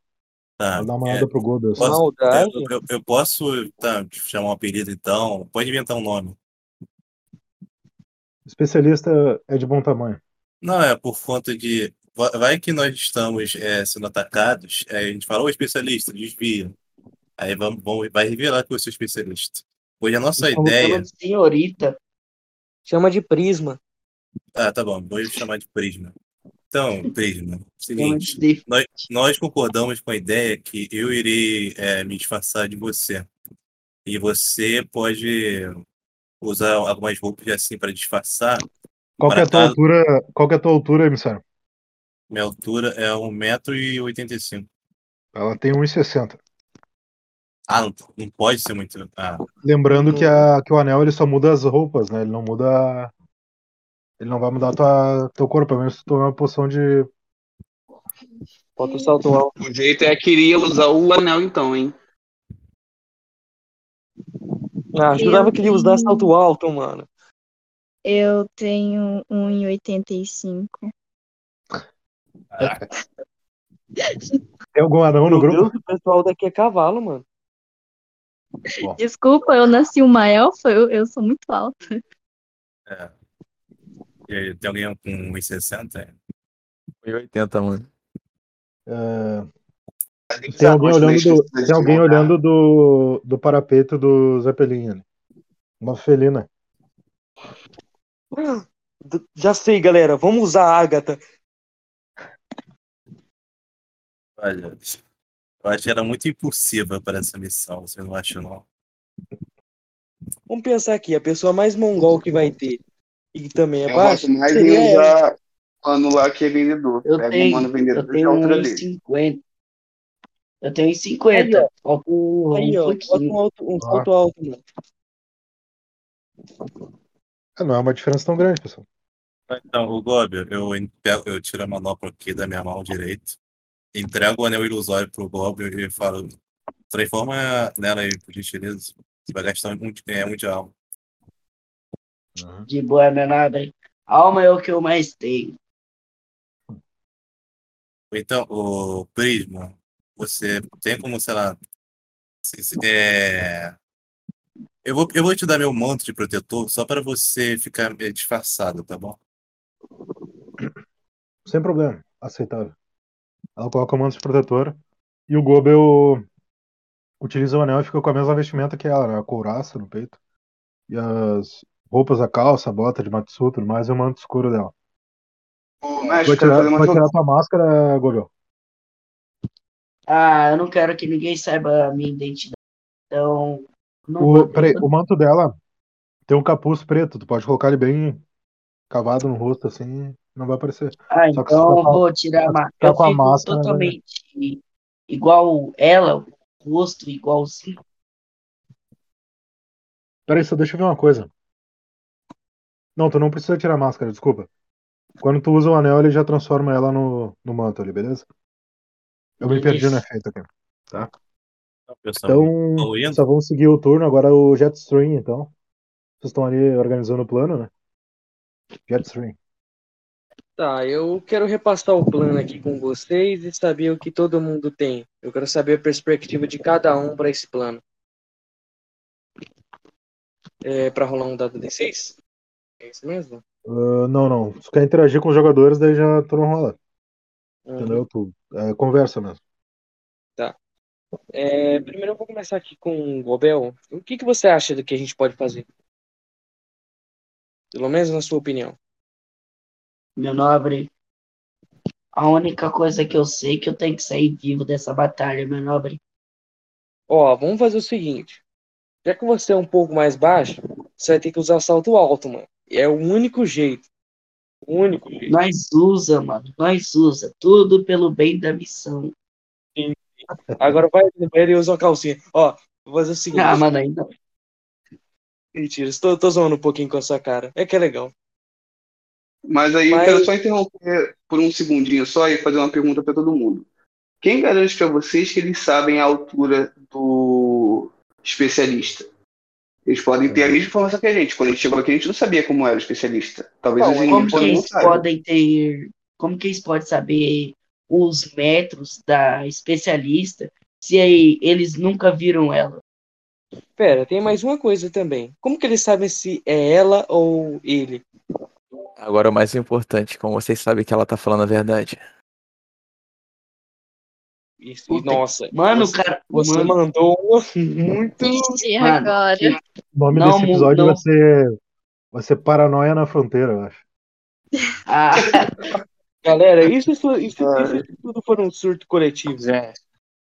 Tá. Vou dar uma é, olhada pro Gobel. assim. posso- Maldade? é, eu, eu posso tá, te chamar um apelido então? Pode inventar um nome. Especialista é de bom tamanho. Não, é por conta de. va- Vai que nós estamos é, sendo atacados, aí a gente fala, ô especialista, desvia. Aí vamos, vamos, vai revelar que eu sou especialista. Pois a nossa Estamos ideia. senhorita. Chama de prisma. Ah, tá bom, vou chamar de Prisma. Então, Prisma, seguinte, nós, nós concordamos com a ideia que eu irei é, me disfarçar de você. E você pode usar algumas roupas assim para disfarçar. Qual que é a tua Para altura? Qual que é a tua altura, emissário? Minha altura é 1,85m. Ela tem 1,60. Ah, não, não pode ser muito. Ah, Lembrando que, a, que o anel ele só muda as roupas, né? Ele não muda. Ele não vai mudar tua, teu corpo, pelo menos tu tomar uma poção de. Bota o salto alto. O jeito é que iria usar o anel então, hein? Ah, jurava que ele ia usar tenho- salto alto, mano. Eu tenho 1,85. Tem algum anão no Meu grupo? Deus, o pessoal daqui é cavalo, mano. Desculpa, eu nasci uma elfa, eu, eu sou muito alta. é. E aí, tem alguém com 1,60? 1,80, mano. É, Tem alguém olhando, do, tem alguém olhando do, do parapeito do Zeppelin ali. Uma felina. Já sei, galera. Vamos usar a Agatha. Olha, eu acho que era muito impulsiva para essa missão, você não acha, não? Vamos pensar aqui, a pessoa mais mongol que vai ter e também é Eu baixa gosto mais em ela. usar o mano lá que é vendedor. Eu Pega tenho, o mano vendedor eu tenho uns dele. 50. Eu tenho uns Aí, 50. Falta um, Aí, um ó, bota pouquinho. um, alto, um salto alto, mano. Ah, não é uma diferença tão grande, pessoal. Então, o Gob, eu, pego- eu tiro a manopla aqui da minha mão direita, entrego o anel ilusório pro Gob e falo, transforma nela aí, por gentileza. Você vai gastar um, é, um de alma. De boa, não é nada. hein? Alma é o que eu mais tenho. Então, o Prisma, você tem como, sei lá, se- se- é, Eu vou, eu vou te dar meu manto de protetor só para você ficar disfarçado, tá bom? Sem problema. Aceitável. Ela coloca o manto de protetor e o Gobel utiliza o anel e fica com a mesma vestimenta que ela, né? A couraça no peito. E as roupas, a calça, a bota de Matsu, tudo mais, e o manto escuro dela. Mestre, quero tirar, fazer uma vai tirar tua máscara, Gobel. Ah, eu não quero que ninguém saiba a minha identidade. Então, não O, peraí, o manto dela tem um capuz preto. Tu pode colocar ele bem cavado no rosto assim, não vai aparecer. Ah, Só que se então eu vou tirar a máscara. com a fico máscara, vai- totalmente igual ela, o rosto igualzinho. Peraí, só deixa eu ver uma coisa. Não, tu não precisa tirar a máscara, desculpa. Quando tu usa o anel, ele já transforma ela no, no manto ali, beleza? Eu me perdi no efeito aqui. Pessoal, Então, só vamos seguir o turno. Agora o Jetstream, então. Vocês estão ali organizando o plano, né? Jetstream. Tá, eu quero repassar o plano aqui com vocês e saber o que todo mundo tem. Eu quero saber a perspectiva de cada um para esse plano. É para rolar um dado D6? É isso mesmo? Ah, não, não. Se quer interagir com os jogadores, daí já tu não rola. Uhum. Entendeu? Tu, é, conversa mesmo. É, primeiro eu vou começar aqui com o Gobel. O que, que você acha do que a gente pode fazer? Pelo menos na sua opinião. Meu nobre, a única coisa que eu sei é que eu tenho que sair vivo dessa batalha, meu nobre. Ó, vamos fazer o seguinte. Já que você é um pouco mais baixo, você vai ter que usar salto alto, mano. É o único jeito. O único jeito. Nós usa, mano, nós usa. Tudo pelo bem da missão. Agora vai no banheiro e usa uma calcinha. Ó, vou fazer o seguinte. Ah, mano, ainda. Mentira, estou, tô zoando um pouquinho com a sua cara. É que é legal. Mas aí eu Mas- quero só interromper por um segundinho só e fazer uma pergunta para todo mundo. Quem garante para vocês que eles sabem a altura do especialista? Eles podem ter a mesma informação que a gente. Quando a gente chegou aqui, a gente não sabia como era o especialista. Talvez Não, os Como que eles podem ter. Como que eles podem saber os metros da especialista se aí eles nunca viram ela? Pera, tem mais uma coisa também. Como que eles sabem se é ela ou ele? Agora o mais importante, como vocês sabem que ela tá falando a verdade. Puta nossa, Mano, você, cara. você mano, mandou muito. E agora? O nome Não, desse episódio não. vai ser. Vai ser Paranoia na Fronteira, eu acho. Ah, Galera, isso, isso, isso, isso tudo foi um surto coletivo. Gente,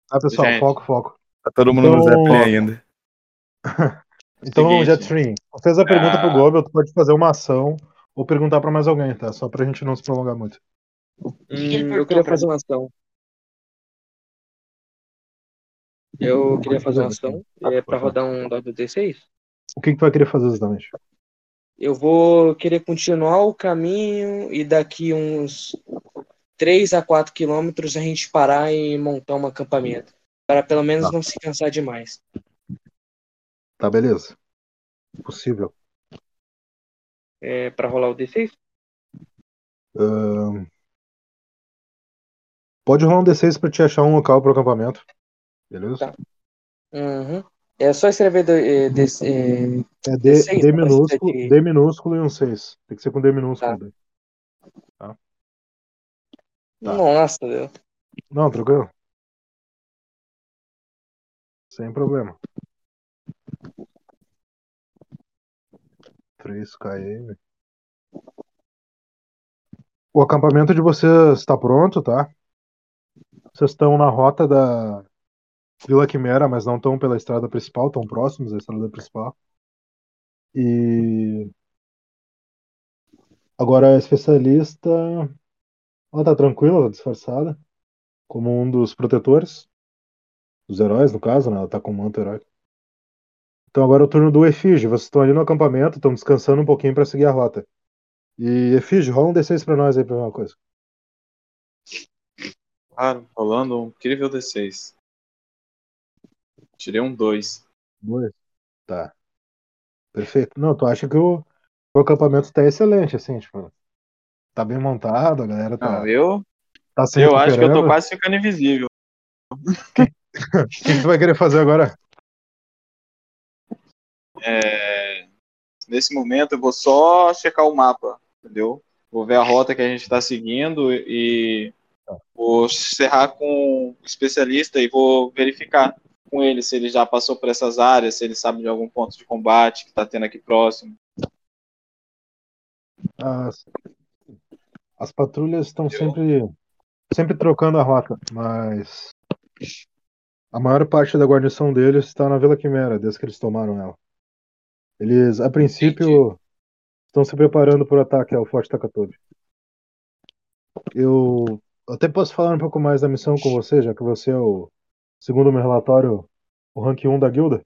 Tá, pessoal? Gente. Foco, foco. Tá todo mundo no Então- Zeppelin ainda. Então, Seguinte. Jetstream, fez a pergunta pro Ah. Gobel, tu pode fazer uma ação ou perguntar pra mais alguém, tá? Só pra gente não se prolongar muito. Hum, eu queria pra fazer uma ação. Eu queria fazer uma ação é, para rodar um dado D6. O que, que tu vai querer fazer exatamente? Eu vou querer continuar o caminho e daqui uns 3 a 4 quilômetros a gente parar e montar um acampamento. Para pelo menos Tá. não se cansar demais. Tá, beleza. Possível. É, para rolar o D6? Ahn, Pode rolar um D6 pra te achar um local pro acampamento. Beleza? Tá. Uhum. É só escrever do, é, desse- é, É D, D6, D minúsculo, de- D minúsculo e um 6. Tem que ser com D minúsculo. Tá. daí. Tá. Nossa, Deus. Não, tranquilo. Sem problema. 3 km. O acampamento de vocês está pronto, tá? Vocês estão na rota da Vila Quimera, mas não estão pela estrada principal, estão próximos da estrada principal. E agora a especialista, ela tá tranquila, tá disfarçada, como um dos protetores, dos heróis, no caso, né? Ela tá com o manto heróico. Então agora é o turno do Efígio. Vocês estão ali no acampamento, estão descansando um pouquinho para seguir a rota. E Efígio, rola um D6 pra nós aí uma coisa. claro, rolando um incrível D6. Tirei um 2. Dois. Tá. Perfeito. Não, tu acha que o, o acampamento tá excelente, assim, tipo. Tá bem montado, a galera tá, Não, eu, tá se eu acho que eu tô quase ficando invisível. O que que tu vai querer fazer agora? É, Nesse momento eu vou só checar o mapa, entendeu? Vou ver a rota que a gente está seguindo e vou encerrar com o especialista e vou verificar com ele se ele já passou por essas áreas, se ele sabe de algum ponto de combate que está tendo aqui próximo. As, as patrulhas estão sempre, sempre trocando a rota, mas a maior parte da guarnição deles está na Vila Quimera, desde que eles tomaram ela. Eles, a princípio, estão se preparando para o ataque ao Forte Takatobi. Eu até posso falar um pouco mais da missão com você, já que você é o, segundo meu relatório, o rank 1 da guilda.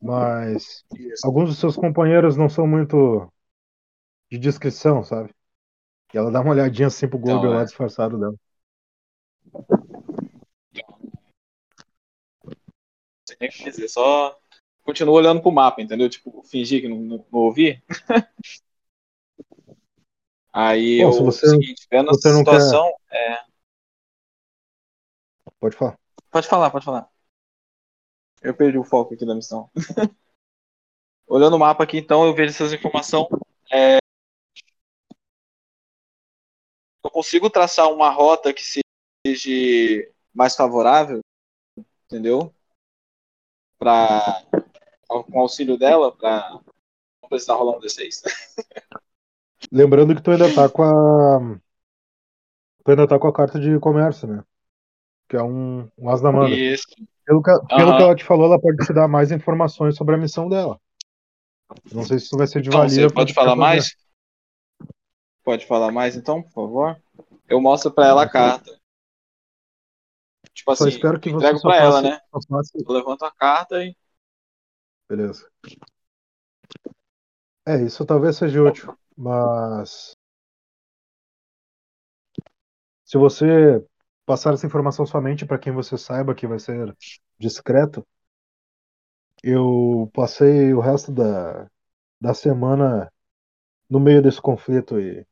Mas alguns dos seus companheiros não são muito de descrição, sabe? E ela dá uma olhadinha assim pro Goldberg Então, é. lá disfarçado dela. Não sei nem o que dizer, só continuo olhando pro mapa, entendeu? Tipo, fingir que não, não, não ouvi. Aí Bom, eu, se você- o seguinte, vendo você essa não quer- situação, é, Pode falar. Pode falar, pode falar. Eu perdi o foco aqui da missão. Olhando o mapa aqui, então, eu vejo essas informações. É... Eu consigo traçar uma rota que seja mais favorável, entendeu? Para com o auxílio dela, para não precisar rolar um D6. Lembrando que tu ainda tá com a. Tu ainda tá com a carta de comércio, né? Que é um, um as da manga. Isso. Pelo, que, pelo Aham. que ela te falou, ela pode te dar mais informações sobre a missão dela. Não sei se isso vai ser de Então, valia. você pode falar mais? Pode falar mais, então, por favor? Eu mostro para ela a carta. Tipo Só assim, espero que você entrego para ela, né? Eu levanto a carta e. Beleza. É, isso talvez seja útil, mas. Se você passar essa informação somente para quem você saiba que vai ser discreto, eu passei o resto da, da semana no meio desse conflito e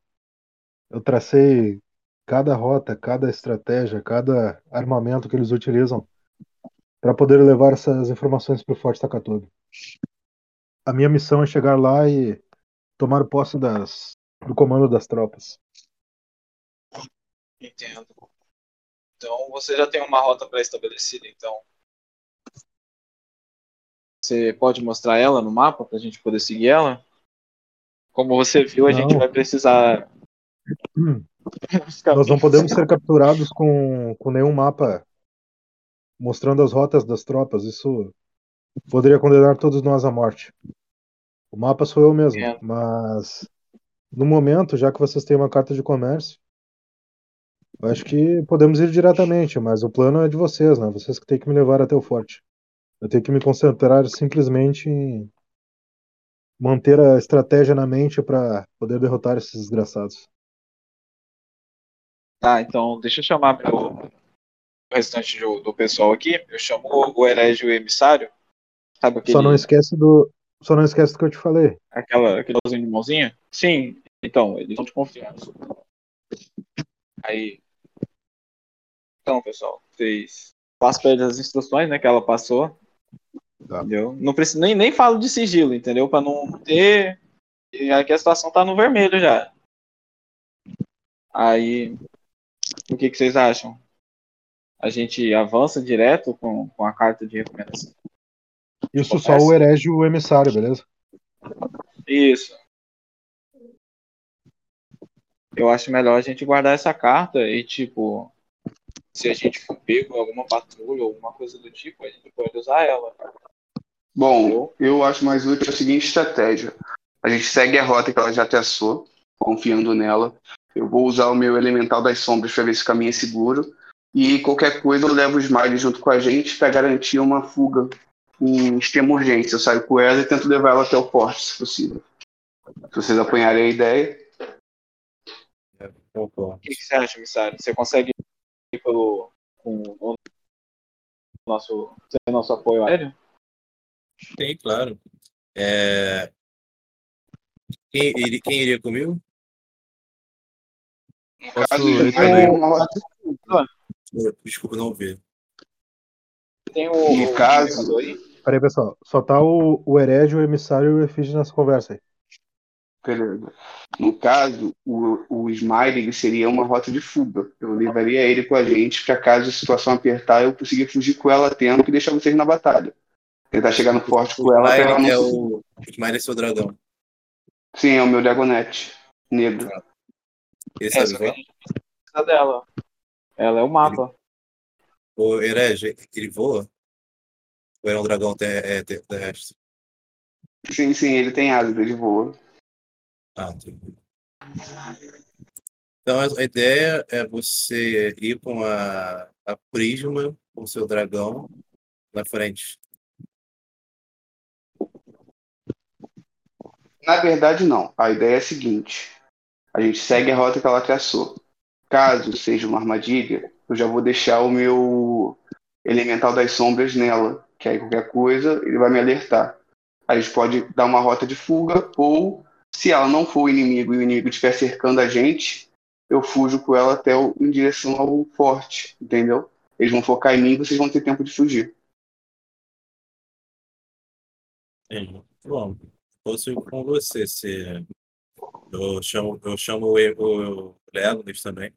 eu tracei cada rota, cada estratégia, cada armamento que eles utilizam para poder levar essas informações para o Forte Takatobi. A minha missão é chegar lá e tomar posse das, do comando das tropas. Entendo. Então você já tem uma rota pré-estabelecida, então. Você pode mostrar ela no mapa para a gente poder seguir ela? Como você viu, a gente vai precisar. Nós não podemos ser capturados com, com nenhum mapa mostrando as rotas das tropas. Isso poderia condenar todos nós à morte. O mapa sou eu mesmo, Entendo. mas no momento, já que vocês têm uma carta de comércio, eu acho que podemos ir diretamente, mas o plano é de vocês, né? Vocês que têm que me levar até o forte. Eu tenho que me concentrar simplesmente em manter a estratégia na mente para poder derrotar esses desgraçados. Tá, então deixa eu chamar meu, o restante do, do pessoal aqui. Eu chamo o herege o emissário. Sabe aquele, Só não esquece do, só não esquece do que eu te falei. aquela, aquele de mãozinha? Sim, então, eles são de confiança. Aí. Então, pessoal, vocês passam para eles as instruções, né, que ela passou. Tá. Entendeu? Não preciso, nem, nem falo de sigilo, entendeu? Para não ter. E aqui a situação tá no vermelho já. Aí. O que, que vocês acham? A gente avança direto com, com a carta de recomendação. Isso só Começa. o herege e o emissário, beleza? Isso. Eu acho melhor a gente guardar essa carta e, tipo, se a gente for pego em alguma patrulha ou alguma coisa do tipo, a gente pode usar ela. Bom, eu acho mais útil a seguinte estratégia. A gente segue a rota que ela já traçou, confiando nela. Eu vou usar o meu elemental das sombras para ver se o caminho é seguro. E qualquer coisa eu levo o Smiley junto com a gente para garantir uma fuga em extrema urgência. Eu saio com ela e tento levar ela até o porte, se possível. Se vocês apanharem a ideia. O que, que você acha, emissário? Você consegue pelo com o nosso, nosso apoio aéreo? Tem, claro. É... Quem, quem iria comigo? Uma rota Desculpa, não ouvi. Tem o. O caso- jogador aí? Pera aí, pessoal. Só tá o, o herege, o emissário e o efígie nessa conversa aí. Beleza. No caso, o, o Smiley ele seria uma rota de fuga. Eu levaria ele com a gente para caso a situação apertar, eu conseguir fugir com ela a tempo e deixar vocês na batalha. Tentar chegar no forte com ela ela Smiley não é se- o. Smiley é seu dragão. Sim, é o meu Dragonete negro. Ele É, sabe que a voar? dela. Ela é o mapa. O herege, ele voa? Ou é um dragão é, ter- terrestre? Sim, sim, ele tem asas, ele voa. Então a ideia é você ir com a, a Prisma, com o seu dragão, na frente. Na verdade, não. A ideia é a seguinte: a gente segue a rota que ela traçou. Caso seja uma armadilha, eu já vou deixar o meu elemental das sombras nela, que aí qualquer coisa ele vai me alertar. A gente pode dar uma rota de fuga, ou se ela não for o inimigo e o inimigo estiver cercando a gente, eu fujo com ela até o- em direção ao forte, entendeu? Eles vão focar em mim e vocês vão ter tempo de fugir. Bom, ir com você. Se eu chamo, eu chamo o, o Legolas também.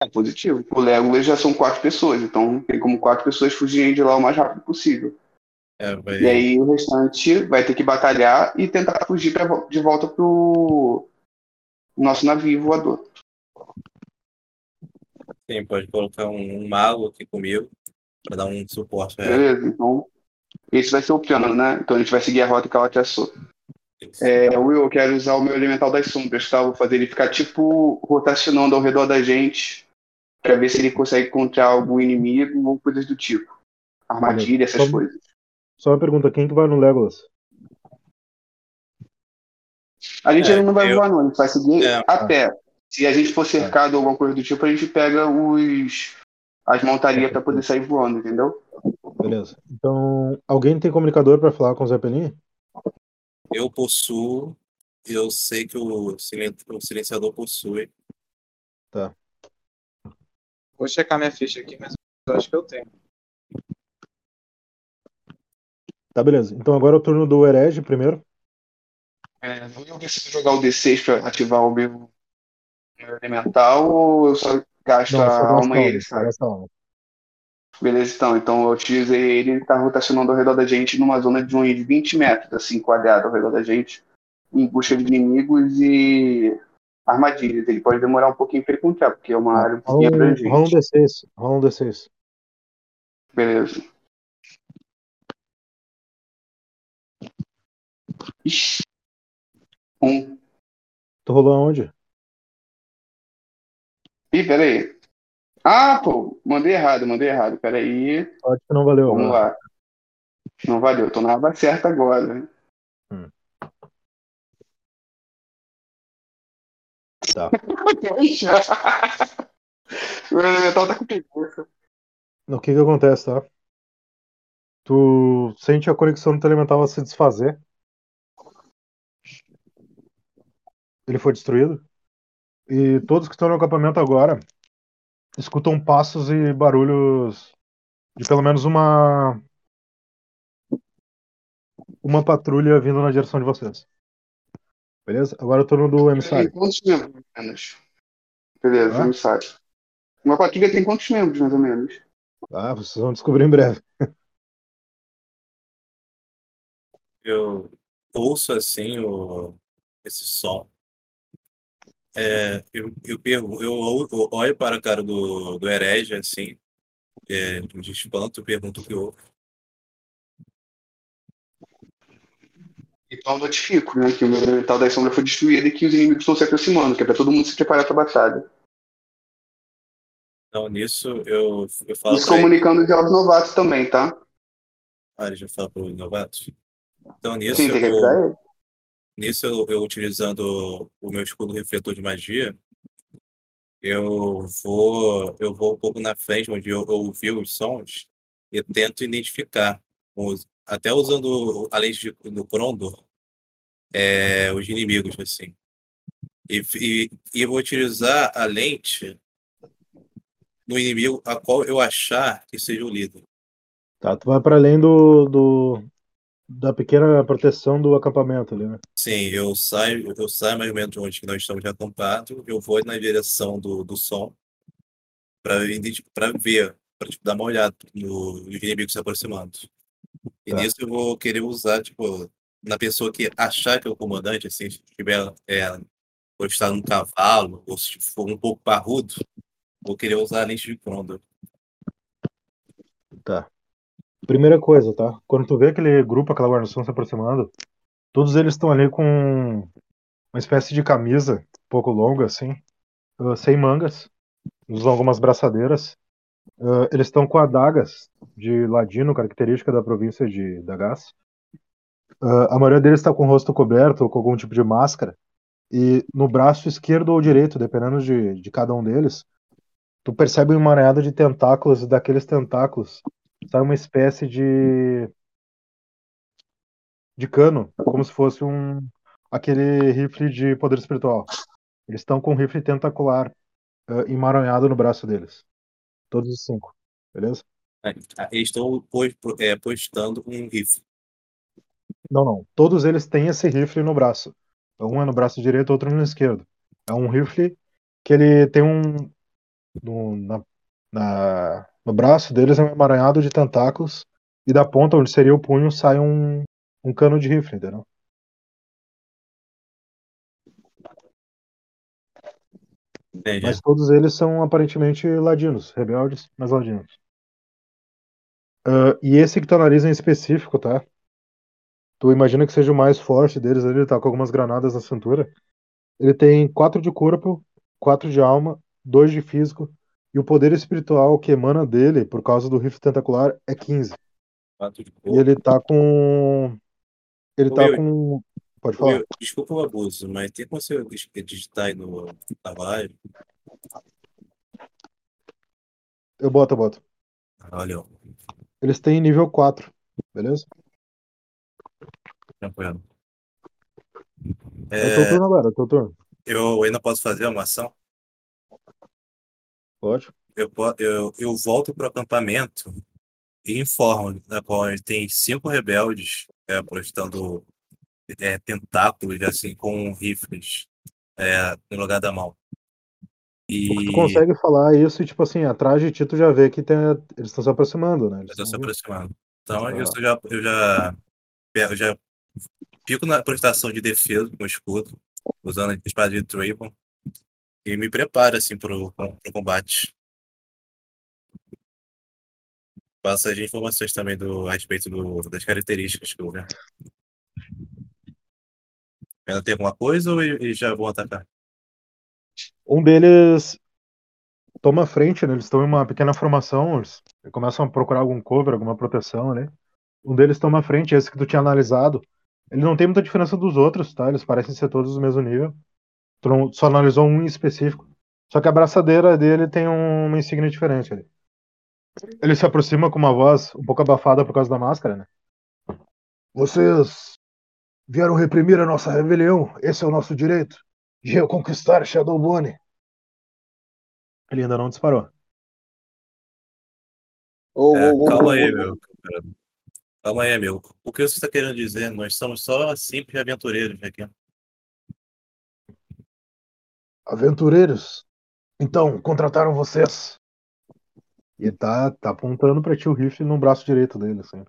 É positivo. O Legolas já são quatro pessoas, então tem como quatro pessoas fugirem de lá o mais rápido possível. É, vai, E aí o restante vai ter que batalhar e tentar fugir pra, de volta pro nosso navio voador. sim, pode colocar um, um mago aqui comigo para dar um suporte. Beleza? Então, esse vai ser o plano, né? Então a gente vai seguir a rota que ela traçou. É, Will, eu quero usar o meu elemental das sombras, tá? Vou fazer ele ficar tipo rotacionando ao redor da gente pra ver se ele consegue encontrar algum inimigo ou coisas do tipo. Armadilha, essas Vamos- coisas. Só uma pergunta, quem que vai no Legolas? A gente É, ainda não vai eu- voar, não. A gente vai seguir É. a pé. Se a gente for cercado ou alguma coisa do tipo, a gente pega os as montarias pra poder sair voando, entendeu? Beleza. Então, alguém tem comunicador pra falar com o Zeppelin? Eu possuo, eu sei que o, silen- o silenciador possui. Vou checar minha ficha aqui, mas eu acho que eu tenho. Tá, beleza. Então agora é o turno do herege primeiro. É, eu preciso jogar o D6 pra ativar o meu, meu elemental ou eu só gasto Não, a alma e ele alma. Beleza, então. Então eu utilizei ele, ele tá rotacionando ao redor da gente numa zona de uns 20 metros, assim, quadrado ao redor da gente, em busca de inimigos e armadilhas. Ele pode demorar um pouquinho pra encontrar, porque é uma área um pouquinho um, rola um abrangente. D6. Rola um D6. Beleza. Ixi. Um. Tu rolou aonde? Ih, peraí. Ah, pô, mandei errado, mandei errado. Peraí. Acho que não valeu. Vamos né? lá. Não valeu, tô na aba certa agora. Hum. Tá. Elemental tá com preguiça. O que que acontece, tá? Tu sente a conexão do elemental se desfazer. Ele foi destruído. E todos que estão no acampamento agora escutam passos e barulhos de pelo menos uma uma patrulha vindo na direção de vocês. Beleza? Agora é o turno do Tem emissário. quantos membros, mais ou menos? Beleza, Hã? emissário. Uma patrulha tem quantos membros, mais ou menos? Ah, vocês vão descobrir em breve. Eu ouço assim o, esse som. É, eu, eu, pergu- eu, eu olho para a cara do, do herege, assim, é, de espanto, pergunto o que houve. Então eu notifico, né, que o meu elemental da sombra foi destruído e que os inimigos estão se aproximando, que é pra todo mundo se preparar pra batalha. Então, nisso, eu, eu falo Isso para ele. comunicando já aos novatos também, tá? Ah, ele já fala para os novatos. Então, nisso, Sim, tem que eu, avisar ele. Nisso eu, eu utilizando o meu escudo refletor de magia, eu vou, eu vou um pouco na frente, onde eu, eu ouvi os sons, e tento identificar, os- até usando a lente de- do Crondor, é, os inimigos, assim. E, e, e vou utilizar a lente no inimigo a qual eu achar que seja o líder. Tá, tu vai para além do, do da pequena proteção do acampamento ali, né? Sim, eu saio, eu saio mais ou menos de onde nós estamos acampados, eu vou na direção do, do som para ver, para tipo, dar uma olhada no, nos inimigos se aproximando. E Tá. nisso eu vou querer usar, tipo, na pessoa que achar que é o comandante, assim, se tiver, é, ou estar num cavalo, ou se for um pouco parrudo, vou querer usar a lente de Crondor. Tá. Primeira coisa, tá? Quando tu vê aquele grupo, aquela guarnição se aproximando, todos eles estão ali com uma espécie de camisa um pouco longa, assim, ah, sem mangas, usam algumas braçadeiras. Ah, eles estão com adagas de ladino, característica da província de Dagas. Ah, a maioria deles está com o rosto coberto ou com algum tipo de máscara. E no braço esquerdo ou direito, dependendo de, de cada um deles, tu percebe uma emaranhada de tentáculos e daqueles tentáculos sai uma espécie de de cano, como se fosse um aquele rifle de poder espiritual. Eles estão com um rifle tentacular ah, emaranhado no braço deles. Todos os cinco, beleza? É, Eles estão é, postando um rifle. Não, não. Todos eles têm esse rifle no braço. Um é no braço direito, outro no esquerdo. É um rifle que ele tem um no, na, na- no braço deles é um emaranhado de tentáculos e da ponta onde seria o punho sai um, um cano de rifle, entendeu? Entendi. Mas todos eles são aparentemente ladinos, rebeldes, mas ladinos. Ah, e esse que tá na nariz em específico, tá? Tu imagina que seja o mais forte deles, ele tá com algumas granadas na cintura. Ele tem quatro de corpo, quatro de alma, dois de físico, e o poder espiritual que emana dele, por causa do rifle tentacular, é 15. Quatro de E ele tá com. Ele Ô, tá Will, com. Pode falar. Will, desculpa o abuso, mas tem como você dig- digitar aí no, live? Eu boto, eu boto. Olha, ó, Eles têm nível 4, beleza? tranquilo. É o teu É, turno agora, é o teu turno. eu ainda posso fazer uma ação? Eu, eu, eu volto para o acampamento e informo na qual tem cinco rebeldes é, postando é, tentáculos assim com rifles é, no lugar da mão. Tu E consegue falar isso e, tipo assim, atrás de ti tu já vê que tem, eles estão se aproximando, né? Eles tô se aproximando. Então eu já, eu já, eu já fico na prestação de defesa com o escudo, usando a espada de Trayvon, e me preparo assim pro, pro combate. Passo as informações também do, a respeito do, das características que eu ver. Ainda tem alguma coisa ou eles já vão atacar? Um deles toma a frente, né? Eles estão em uma pequena formação, eles começam a procurar algum cover, alguma proteção ali. Um deles toma a frente, esse que tu tinha analisado. Ele não tem muita diferença dos outros, tá? Eles parecem ser todos do mesmo nível. Só analisou um em específico. Só que a braçadeira dele tem um- uma insígnia diferente ali. Ele se aproxima com uma voz um pouco abafada por causa da máscara, né? Vocês vieram reprimir a nossa rebelião. Esse é o nosso direito. De reconquistar Shadowbone. Ele ainda não disparou. É, ô, ô, calma ô, aí, meu. Calma aí, meu. O que você está querendo dizer? Nós somos só simples aventureiros aqui. Aventureiros. Então, contrataram vocês. E tá, tá apontando pra ti o rifle no braço direito dele, assim.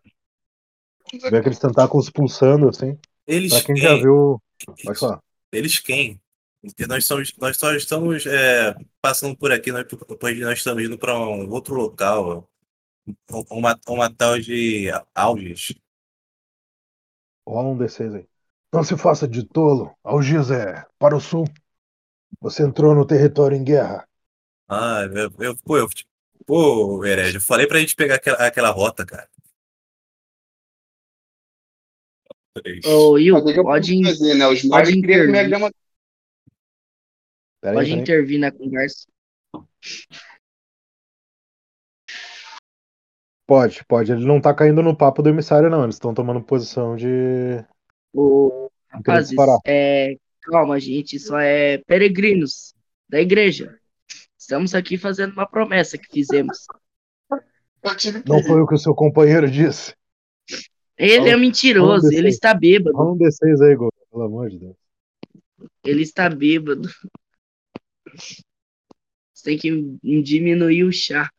Vê aqueles tentáculos pulsando, assim. Eles Pra quem já quem? viu. Pode falar. Eles quem? Porque nós, somos, nós só estamos é, passando por aqui, nós, depois nós estamos indo para um outro local. Uma, uma tal de Alges. Rola um D6 aí. Não se faça de tolo. Algiz é para o sul. Você entrou no território em guerra. Ah, eu, eu, pô, eu, pô, herege, eu falei pra gente pegar aquela, aquela rota, cara. Ô, Will, o pode, fazer, né? Os pode intervir. grama. Pera aí, pode aí. intervir na conversa. Pode, pode. Ele não tá caindo no papo do emissário, não. Eles estão tomando posição de. Ô, querer rapazes, é, calma, gente, só é peregrinos da igreja. Estamos aqui fazendo uma promessa que fizemos. Não foi o que o seu companheiro disse. Ele é Fala- mentiroso, fala ele está bêbado. Rola um D6 aí, Gol, pelo amor de Deus. Ele está bêbado. Você tem que diminuir o chá.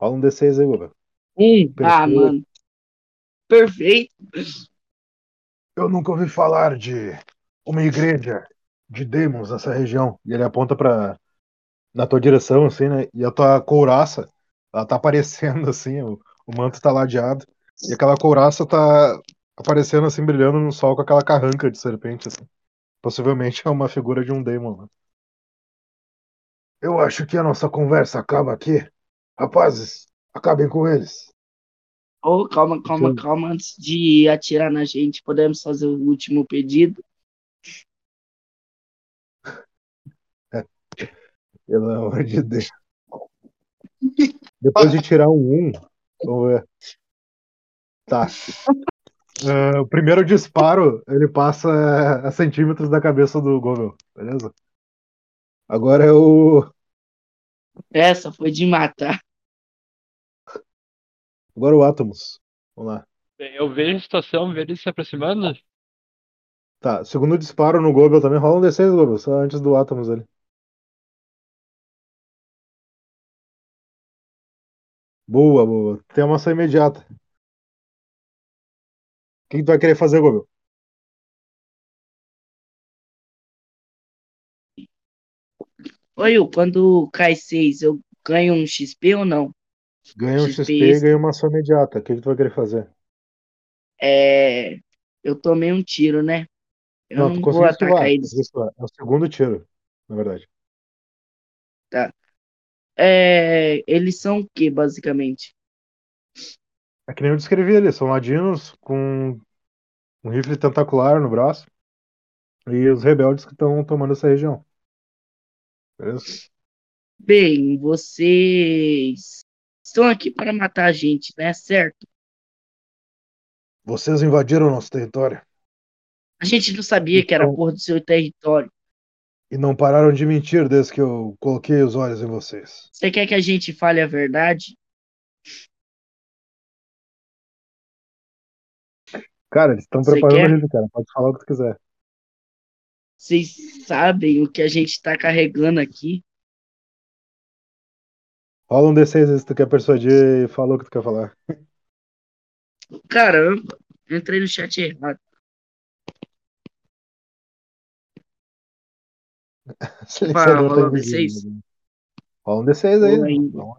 Rola um D6 aí, Gol. Um. Ah, Perfeito. mano. Perfeito. Eu nunca ouvi falar de uma igreja de demons nessa região. E ele aponta para na tua direção, assim, né? E a tua couraça, ela tá aparecendo, assim, o, o manto tá ladeado. E aquela couraça tá aparecendo, assim, brilhando no sol com aquela carranca de serpente, assim. Possivelmente é uma figura de um demon. Né? Eu acho que a nossa conversa acaba aqui. Rapazes, acabem com eles. Oh, calma, calma, Sim. calma. Antes de atirar na gente, podemos fazer o último pedido? Pelo amor de Deus. Depois de tirar um 1, vamos ver. Tá. Ah, o primeiro disparo, ele passa a centímetros da cabeça do Govel, beleza? Agora é o. Essa foi de matar. Agora o Atomos. Vamos lá. Eu vejo a situação, vejo ele se aproximando. Tá, segundo disparo no Govel também. Rola um D6, Govel, só antes do Atomos ali. Boa, boa. Tem uma ação imediata. O que, que tu vai querer fazer, Govel? Oi, quando cai 6, eu ganho um XP ou não? Ganha um XP XP e ganha uma ação imediata. O que, que tu vai querer fazer? É. Eu tomei um tiro, né? Eu Não, não, tu vou atacar eles. É o segundo tiro, na verdade. É, eles são o que, basicamente? É que nem eu descrevi ali, são ladinos com um rifle tentacular no braço e os rebeldes que estão tomando essa região. Beleza? Bem, vocês estão aqui para matar a gente, né? Certo? Vocês invadiram nosso território A gente não sabia que era Então- porra do seu território. e não pararam de mentir desde que eu coloquei os olhos em vocês. Você quer que a gente fale a verdade? Cara, eles estão preparando o rifle, cara. Pode falar o que tu quiser. Vocês sabem o que a gente está carregando aqui? Rola um D6 se tu quer persuadir e fala o que tu quer falar. Caramba, entrei no chat errado. Silenciador tá rola um invisível, D6. né? Rola um D6 aí. Não.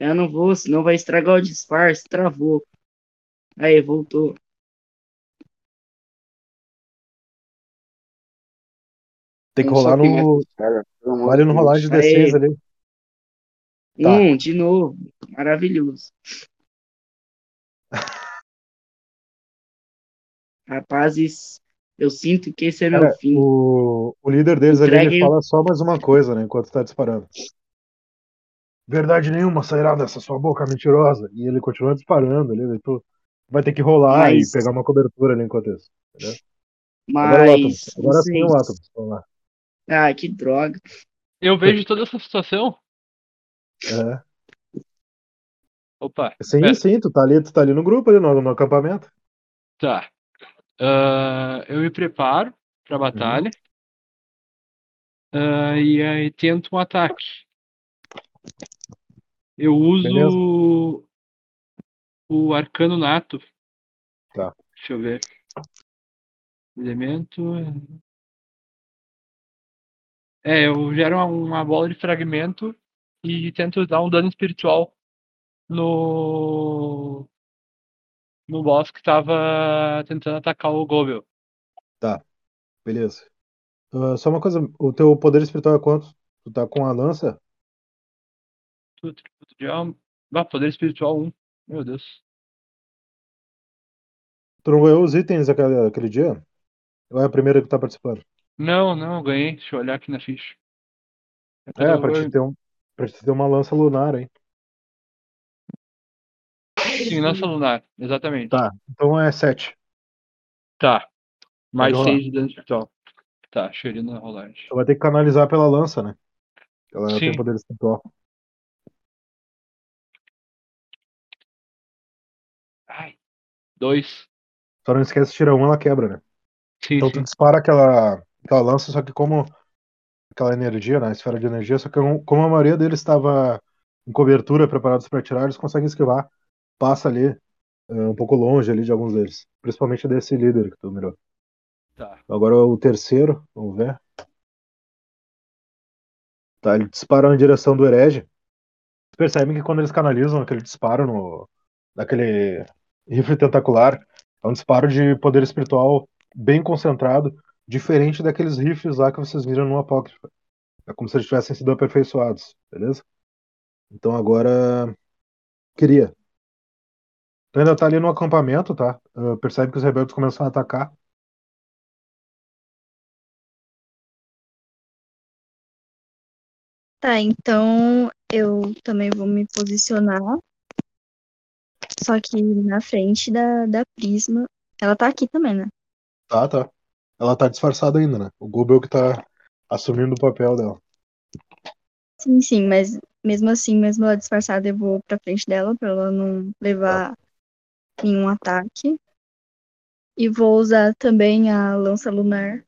Eu não vou, senão vai estragar o disfarce. Travou. Aí, voltou. Tem que rolar no. Vale no rolagem de Aí. D6 ali. Tá. Um, de novo. Maravilhoso. Rapazes, eu sinto que esse é meu Cara, fim. o, o líder deles ali, ele Entreguem- fala só mais uma coisa, né, enquanto tá disparando. Verdade nenhuma sairá dessa sua boca mentirosa. E ele continua disparando ali, daí tu vai ter que rolar Mas- e pegar uma cobertura ali enquanto isso. Entendeu? Agora é o. Mas Agora sim o vocês... Atom. Vamos lá. Ah, que droga. Eu vejo toda essa situação. É. Opa, Sim, pera, sim, tu tá ali, tu tá ali no grupo, ali no, no acampamento. tá. Ah, eu me preparo pra batalha. Ah, e aí tento um ataque. Eu uso o arcano nato. Tá. Deixa eu ver. Elemento. É, eu gero uma, uma bola de fragmento e tento dar um dano espiritual no no boss que tava tentando atacar o Gobel. Beleza. Ah, só uma coisa, o teu poder espiritual é quanto? Tu tá com a lança? Tu- tributo de alma. Ah, poder espiritual 1. Meu Deus. Tu não ganhou os itens aquele, aquele dia? Ou é a primeira que tá participando? Não, não, ganhei. Deixa eu olhar aqui na ficha. É, quando pra te ter, um, te ter uma lança lunar, hein? Sim, lança lunar, exatamente. Tá, então é 7. Tá. Mais rolar. 6 de dano espiritual. Tá, cheirando a rolagem. Você vai ter que canalizar pela lança, né? Ela Sim. tem poder espiritual. Ai. Dois. Só não esquece, tira um, ela quebra, né? Sim, Então sim. tu dispara aquela, aquela lança, só que como aquela energia, né? Esfera de energia, só que como a maioria deles estava em cobertura, preparados para atirar, eles conseguem esquivar. Passa ali, eh, um pouco longe ali de alguns deles. Principalmente desse líder que tu mirou. Tá. Agora o terceiro, vamos ver. Tá, ele dispara na direção do herege. Vocês percebem que quando eles canalizam aquele disparo no. daquele rifle tentacular, é um disparo de poder espiritual bem concentrado, diferente daqueles rifles lá que vocês viram no Apócrifo. É como se eles tivessem sido aperfeiçoados, beleza? Então agora. Queria. Tu ainda tá ali no acampamento, tá? Ah, percebe que os rebeldes começam a atacar. Tá, então eu também vou me posicionar. Só que na frente da, da Prisma. Ela tá aqui também, né? Tá, tá. Ela tá disfarçada ainda, né? O Gobel que tá assumindo o papel dela. Sim, sim, mas mesmo assim, mesmo ela disfarçada, eu vou pra frente dela pra ela não levar nenhum ataque. E vou usar também a lança lunar.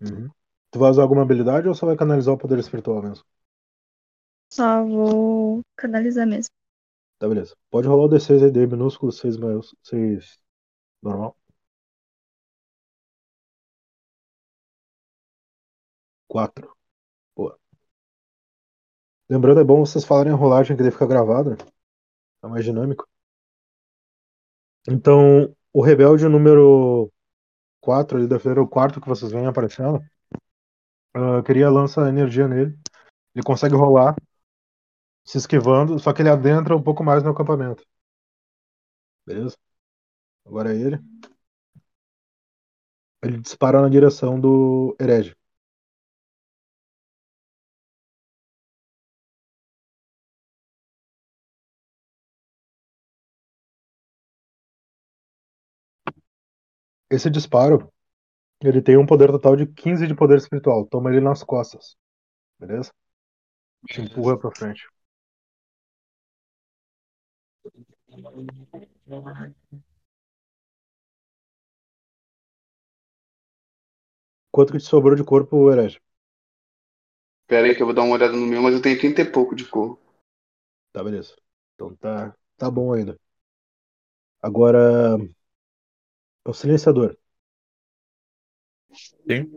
Uhum. Tu vai usar alguma habilidade ou só vai canalizar o poder espiritual mesmo? Só vou canalizar mesmo. Tá, beleza. Pode rolar o D6 aí, D minúsculo, 6 maiúsculo, 6 normal. 4. Boa. Lembrando, é bom vocês falarem a rolagem que daí fica gravado, né? É mais dinâmico. Então, o rebelde número 4 ali da fileira, o quarto que vocês veem aparecendo, ah, queria lança energia nele. Ele consegue rolar, se esquivando, só que ele adentra um pouco mais no acampamento. Beleza? Agora é ele. Ele dispara na direção do herege. Esse disparo, ele tem um poder total de 15 de poder espiritual. Toma ele nas costas. Beleza? Te empurra pra frente. Quanto que te sobrou de corpo, herege? Pera aí que eu vou dar uma olhada no meu, mas eu tenho 30 e pouco de cor. Tá, beleza. Então tá, tá bom ainda. Agora. O silenciador. Sim.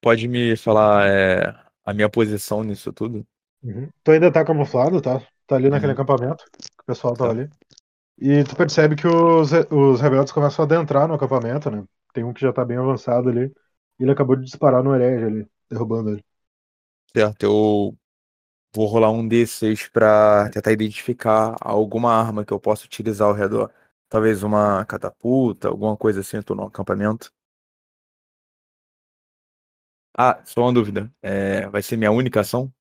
Pode me falar é, a minha posição nisso tudo? Uhum. Tu ainda tá camuflado, tá? Tá ali naquele Uhum. acampamento. que O pessoal tava Tá. ali. E tu percebe que os, os rebeldes começam a adentrar no acampamento, né? Tem um que já tá bem avançado ali. E ele acabou de disparar no herege ali, derrubando ele. Certo, eu vou rolar um D6 pra tentar identificar alguma arma que eu possa utilizar ao redor. Talvez uma catapulta, alguma coisa assim, eu tô no acampamento. Ah, só uma dúvida. É, vai ser minha única ação?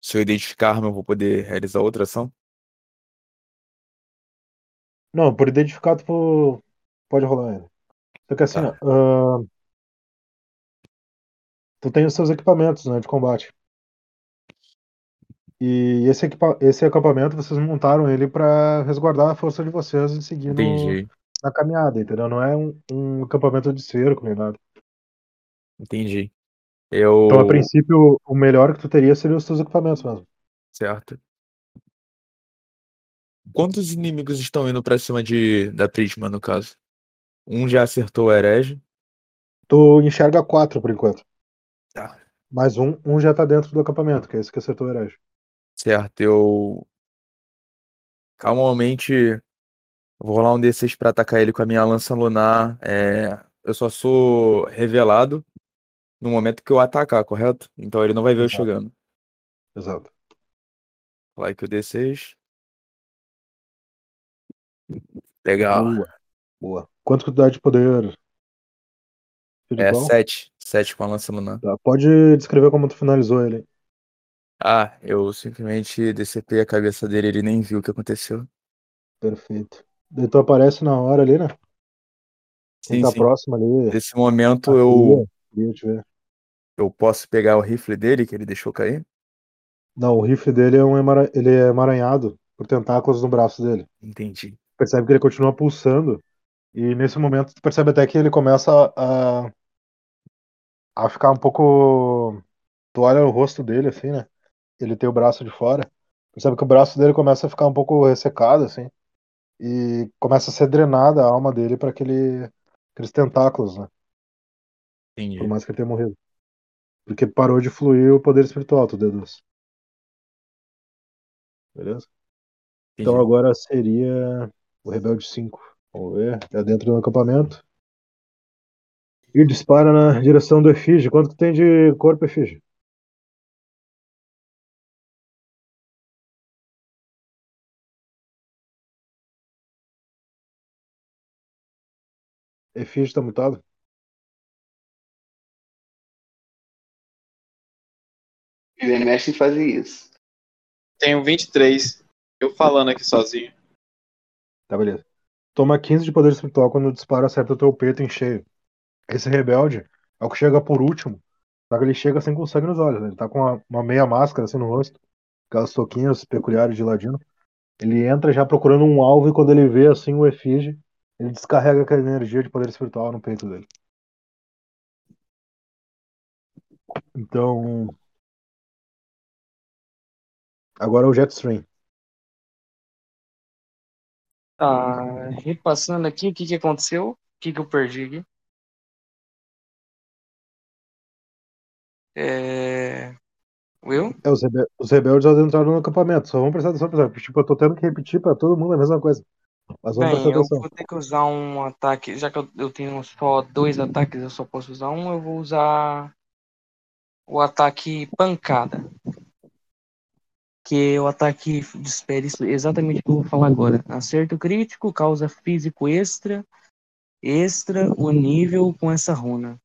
Se eu identificar a arma, eu vou poder realizar outra ação? Não, por identificar, tu pode rolar ainda. Só que assim, Tá. ó, ah, tu tem os seus equipamentos, né, de combate. E esse, equipa esse acampamento, vocês montaram ele pra resguardar a força de vocês e seguir no, na caminhada, entendeu? Não é um, um acampamento de cerco nem nada. entendi. Então, a Eu. princípio, o melhor que tu teria seria os teus equipamentos mesmo. Certo. Quantos inimigos estão indo pra cima de da Prisma, no caso? Um já acertou o herege. Tu enxerga quatro por enquanto. Tá. Mas um, um já tá dentro do acampamento, que é esse que acertou o herege. Certo, eu. Calmamente. Vou rolar um D6 pra atacar ele com a minha lança lunar. É, eu só sou revelado no momento que eu atacar, correto? Então ele não vai ver eu Exato. chegando. Exato. Aqui o D6. Legal. Boa. Boa. Quanto que tu dá de poder É espiritual? 7. 7 com a lança lunar. Tá, Pode descrever como tu finalizou ele. Ah, eu simplesmente decepei a cabeça dele, ele nem viu o que aconteceu. Perfeito. Tu aparece na hora ali, né? Quem Sim, tá sim. próximo ali. Nesse momento a eu, Queria te ver. Eu posso pegar o rifle dele que ele deixou cair? Não, o rifle dele é um emara- ele é emaranhado por tentáculos no braço dele. Entendi. Percebe que ele continua pulsando. E nesse momento tu percebe até que ele começa a, a ficar um pouco. Tu olha o rosto dele, assim, né? Ele tem o braço de fora. Percebe que o braço dele começa a ficar um pouco ressecado, assim. E começa a ser drenada a alma dele para aquele, aqueles tentáculos, né? Por Entendi. mais que ele tenha morrido. Porque parou de fluir o poder espiritual, tu deduz. Beleza? Então Entendi. agora seria o Rebelde 5. Vamos ver. É dentro do acampamento. E dispara na direção do Efígie. Quanto que tem de corpo, Efígie? Efígie tá mutado? Ele é mestre em fazer isso. Tenho 23. Eu falando aqui sozinho. Tá, beleza. Toma 15 de poder espiritual quando o disparo acerta o teu peito em cheio. Esse rebelde é o que chega por último. Só que ele chega sem com sangue nos olhos. né? Ele tá com uma, uma meia máscara assim no rosto. Aquelas toquinhas peculiares de ladino. Ele entra já procurando um alvo e quando ele vê assim o efígie, ele descarrega aquela energia de poder espiritual no peito dele. Então. Agora é o Jetstream. Tá, repassando aqui, o que que aconteceu? O que que eu perdi aqui? É... Will? É, os, os rebeldes adentraram no acampamento. Só vamos prestar atenção, pessoal. Tipo, eu tô tendo que repetir pra todo mundo a mesma coisa. Mas vamos Bem, eu vou ter que usar um ataque, já que eu, eu tenho só dois ataques, eu só posso usar um, eu vou usar o ataque pancada. Que o ataque espere isso exatamente o que eu vou falar agora. Acerto crítico, causa físico extra, extra o nível com essa runa.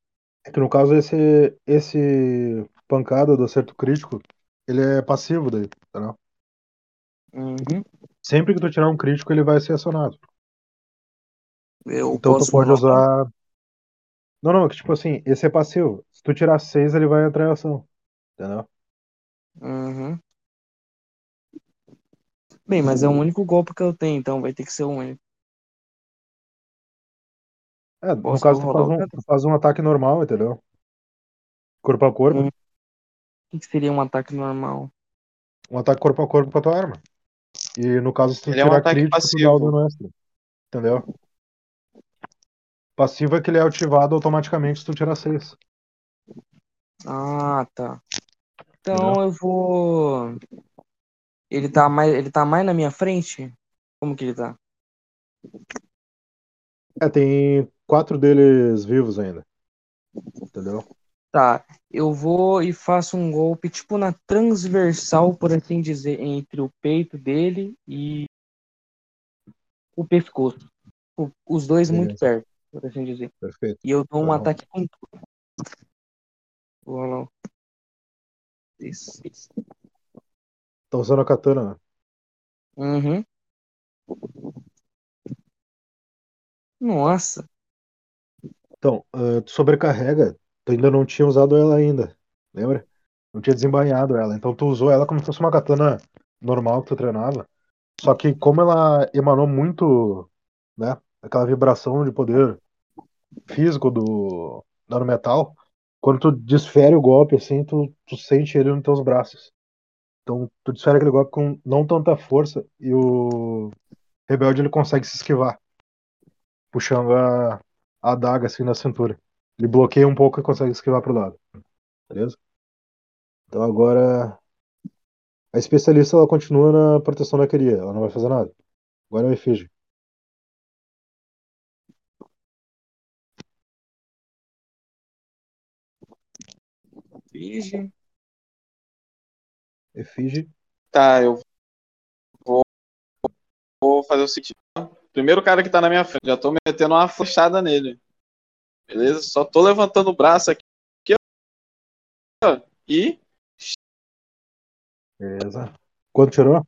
É que no caso, esse, esse pancada do acerto crítico, ele é passivo daí, entendeu? Uhum. Sempre que tu tirar um crítico, ele vai ser acionado. Eu Então tu pode usar. Não, não, é que tipo assim, esse é passivo. Se tu tirar seis, ele vai entrar em ação. Entendeu? Uhum. Bem, mas é o único golpe que eu tenho, então vai ter que ser o único. É, no Posso caso, tu rolar faz, um, tu faz um ataque normal, entendeu? Corpo a corpo. Hum. O que que seria um ataque normal? Um ataque corpo a corpo com a tua arma. E no caso, se tu Ele é um tirar ataque crítico, tu dá o passivo. dano extra. Entendeu? Passivo é que ele é ativado automaticamente se tu tirar seis. Ah, tá. Então Entendeu? eu vou. Ele tá mais, ele tá mais na minha frente? Como que ele tá? É, tem quatro deles vivos ainda. Entendeu? Tá, eu vou e faço um golpe tipo na transversal, por assim dizer, entre o peito dele e o pescoço. O- Os dois muito Beleza. perto, por assim dizer. Perfeito. E eu dou um Tá ataque com tudo. Vou rolar. Isso, isso. Tá usando a katana? Uhum. Nossa. Então, ah, tu sobrecarrega. Tu ainda não tinha usado ela ainda. Lembra? Não tinha desembainhado ela. Então tu usou ela como se fosse uma katana normal que tu treinava. Só que como ela emanou muito, né? Aquela vibração de poder físico do, do metal, quando tu desfere o golpe assim, tu, tu sente ele nos teus braços. Então tu desfere aquele golpe com não tanta força e o rebelde ele consegue se esquivar, puxando a, a adaga assim na cintura. Ele bloqueia um pouco e consegue esquivar pro lado. Beleza? Então agora a especialista ela continua na proteção da Keria, ela não vai fazer nada. Agora é o Efígie. Efígie. Tá, eu vou, vou fazer o seguinte. Primeiro cara que tá na minha frente, já tô metendo uma flechada nele. Beleza? Só tô levantando o braço aqui, ó, e Beleza. Quanto tirou?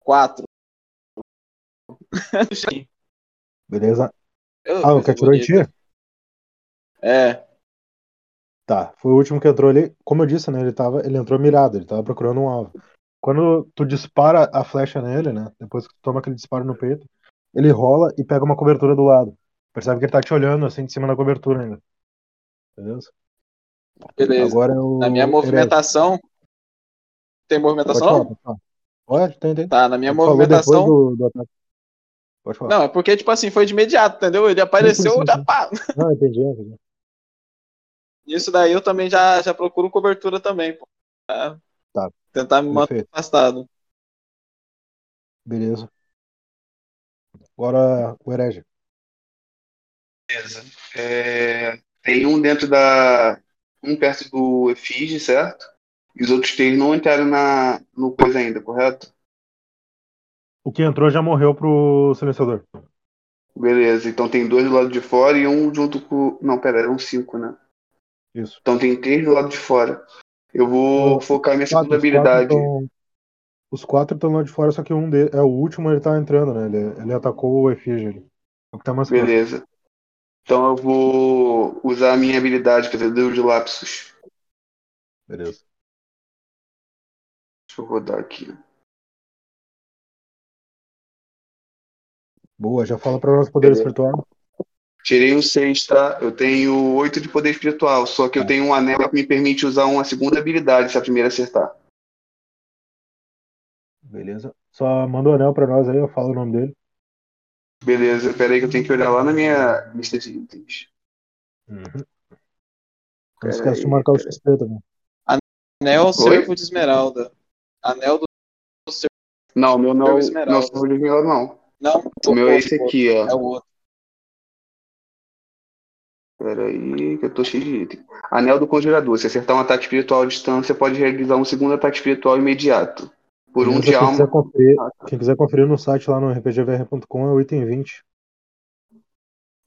Quatro. Beleza. Eu, Ah, o que atirou em ti? É, Tá, foi o último que entrou ali. Como eu disse, né? Ele, tava, ele entrou mirado, ele tava procurando um alvo. Quando tu dispara a flecha nele, né? Depois que tu toma aquele disparo no peito, ele rola e pega uma cobertura do lado. Percebe que ele tá te olhando assim de cima da cobertura ainda. Beleza? beleza. Agora é o. Na minha movimentação. Tem movimentação? pode falar. Pode, tem, tem. Tá, na minha Tu movimentação. do, do. Pode falar. Não, é porque, tipo assim, foi de imediato, entendeu? Ele apareceu, já pá. Não, entendi, entendi. Nisso daí eu também já, já procuro cobertura também, pô. Pra Tá. Tentar me manter afastado. Beleza. Agora o herege. Beleza. É, tem um dentro da. Um perto do Efige, certo? E os outros três não entraram na, no coisa ainda, correto? O que entrou já morreu pro silenciador. Beleza, então tem dois do lado de fora e um junto com. Não, pera, eram cinco, né? Isso. Então tem três do lado de fora. Eu vou O- focar minha Quatro, segunda os habilidade. tão- Os quatro estão lá de fora, só que um de... é o último, ele tá entrando, né? Ele, ele atacou o efígie. ali. É o que tá mais. Beleza. Então eu vou usar a minha habilidade, quer dizer, Deus de Lapsus. Beleza. Deixa eu rodar aqui. Boa, já fala pra nós poder Beleza. espiritual. Tirei um 6, tá? Eu tenho 8 de poder espiritual, só que eu tenho um anel que me permite usar uma segunda habilidade se a primeira acertar. Beleza. Só manda o anel pra nós aí, eu falo o nome dele. Beleza, pera aí que eu tenho que olhar lá na minha lista de itens. Uhum. Não esquece de marcar o. XP também. Anel? Servo de Esmeralda. Anel do. Não, o meu não, Servo não é o de esmeralda, não. Não, O meu é esse outro. aqui, ó. É o outro. Pera aí, que eu tô cheio de item. Anel do Conjurador. Se acertar um ataque espiritual à distância, pode realizar um segundo ataque espiritual imediato. Por um Beleza, de quem, quiser alma. conferir, Ah, tá. quem quiser conferir no site lá no rpgvr.com é o item 20.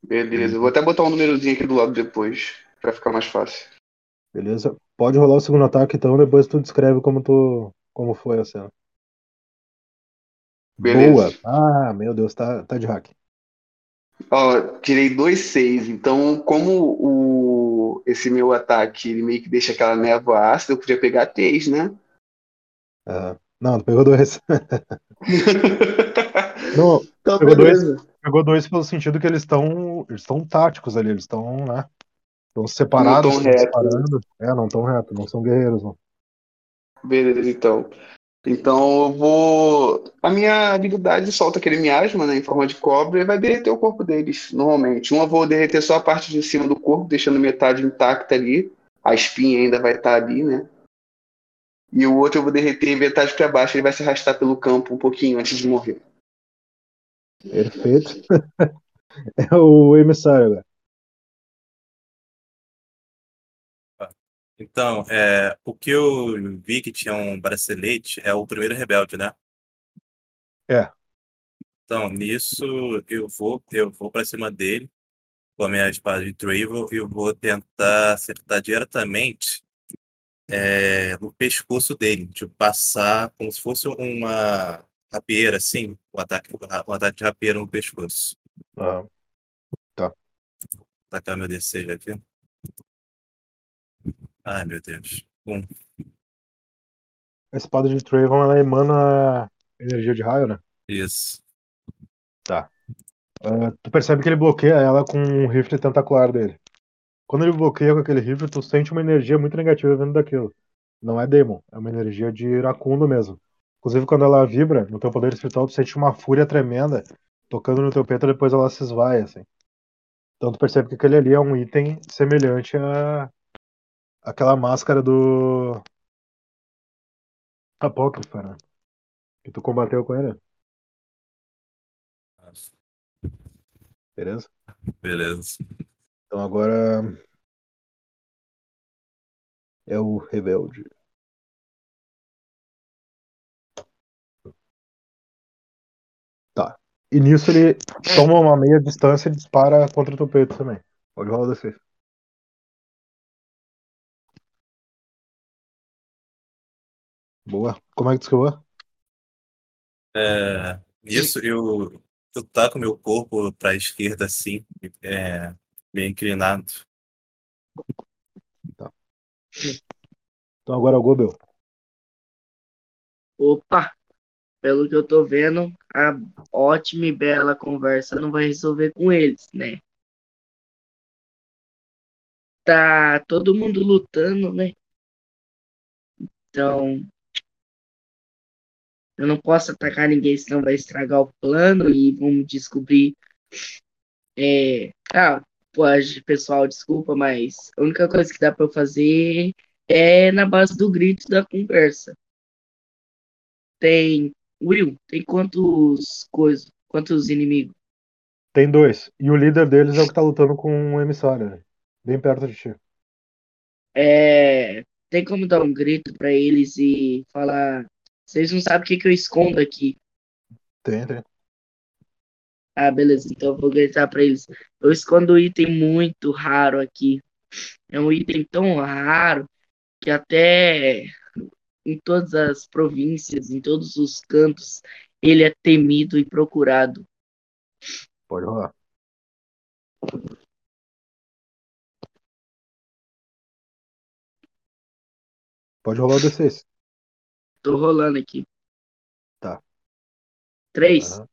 Beleza, eu vou até botar um númerozinho aqui do lado depois, pra ficar mais fácil. Beleza? Pode rolar o segundo ataque, então depois tu descreve como tu como foi a cena. Beleza. Boa! Ah, meu Deus, tá, tá de hack. Ó, tirei dois seis, então como o esse meu ataque ele meio que deixa aquela névoa ácida, eu podia pegar três, né? Ah, não, tu pegou dois. Não, então, pegou dois. pegou dois pelo sentido que eles estão eles estão táticos ali, eles estão, né? Estão Não separados, tão estão reto. disparando. É, não estão reto, não são guerreiros, não. Beleza, então. Então eu vou. A minha habilidade solta aquele miasma, né, em forma de cobra, e vai derreter o corpo deles, normalmente. Um eu vou derreter só a parte de cima do corpo, deixando metade intacta ali. A espinha ainda vai estar ali, né? E o outro eu vou derreter metade para baixo, ele vai se arrastar pelo campo um pouquinho antes de morrer. Perfeito. É o emissário agora. Então, é, o que eu vi que tinha um bracelete é o primeiro rebelde, né? É. Então, nisso eu vou, eu vou para cima dele com a minha espada de Travel e eu vou tentar acertar diretamente é, no pescoço dele, de passar como se fosse uma rapieira, assim, um ataque, um ataque de rapieira no pescoço. Ah, Tacar meu DC já aqui. Ai, meu Deus. Um. a espada de Trayvon, ela emana energia de raio, né? Isso. Ah, tu percebe que ele bloqueia ela com o rifle tentacular dele. Quando ele bloqueia com aquele rifle, tu sente uma energia muito negativa vindo daquilo. Não é demon, é uma energia de iracundo mesmo. Inclusive, quando ela vibra no teu poder espiritual, tu sente uma fúria tremenda tocando no teu peito, depois ela se esvai, assim. Então tu percebe que aquele ali é um item semelhante a aquela máscara do Apócrifa, né? Que tu combateu com ele, beleza? Beleza. Então agora é o rebelde. Tá. E nisso ele toma uma meia distância e dispara contra o teu peito também. Pode rolar o DC. Boa. Como é que tu escreveu? É, isso eu, eu taco meu corpo para a esquerda assim, é, meio inclinado. Então agora é o Gobel. Opa, pelo que eu tô vendo, a ótima e bela conversa não vai resolver com eles, né? Tá todo mundo lutando, né? Então, eu não posso atacar ninguém, senão vai estragar o plano e vamos descobrir. É... Ah, pode, pessoal, desculpa, mas a única coisa que dá pra eu fazer é na base do grito da conversa. Tem. Will, tem quantos coisas? Quantos inimigos? Tem dois. E o líder deles é o que tá lutando com um emissário, né? Bem perto de ti. É, tem como dar um grito pra eles e falar. Vocês não sabem o que, que eu escondo aqui. Tem, tem. Ah, beleza. Então eu vou gritar pra eles. Eu escondo um item muito raro aqui. É um item tão raro que até em todas as províncias, em todos os cantos, ele é temido e procurado. Pode rolar. Pode rolar o D6. Tô rolando aqui. Tá. Três. Aham.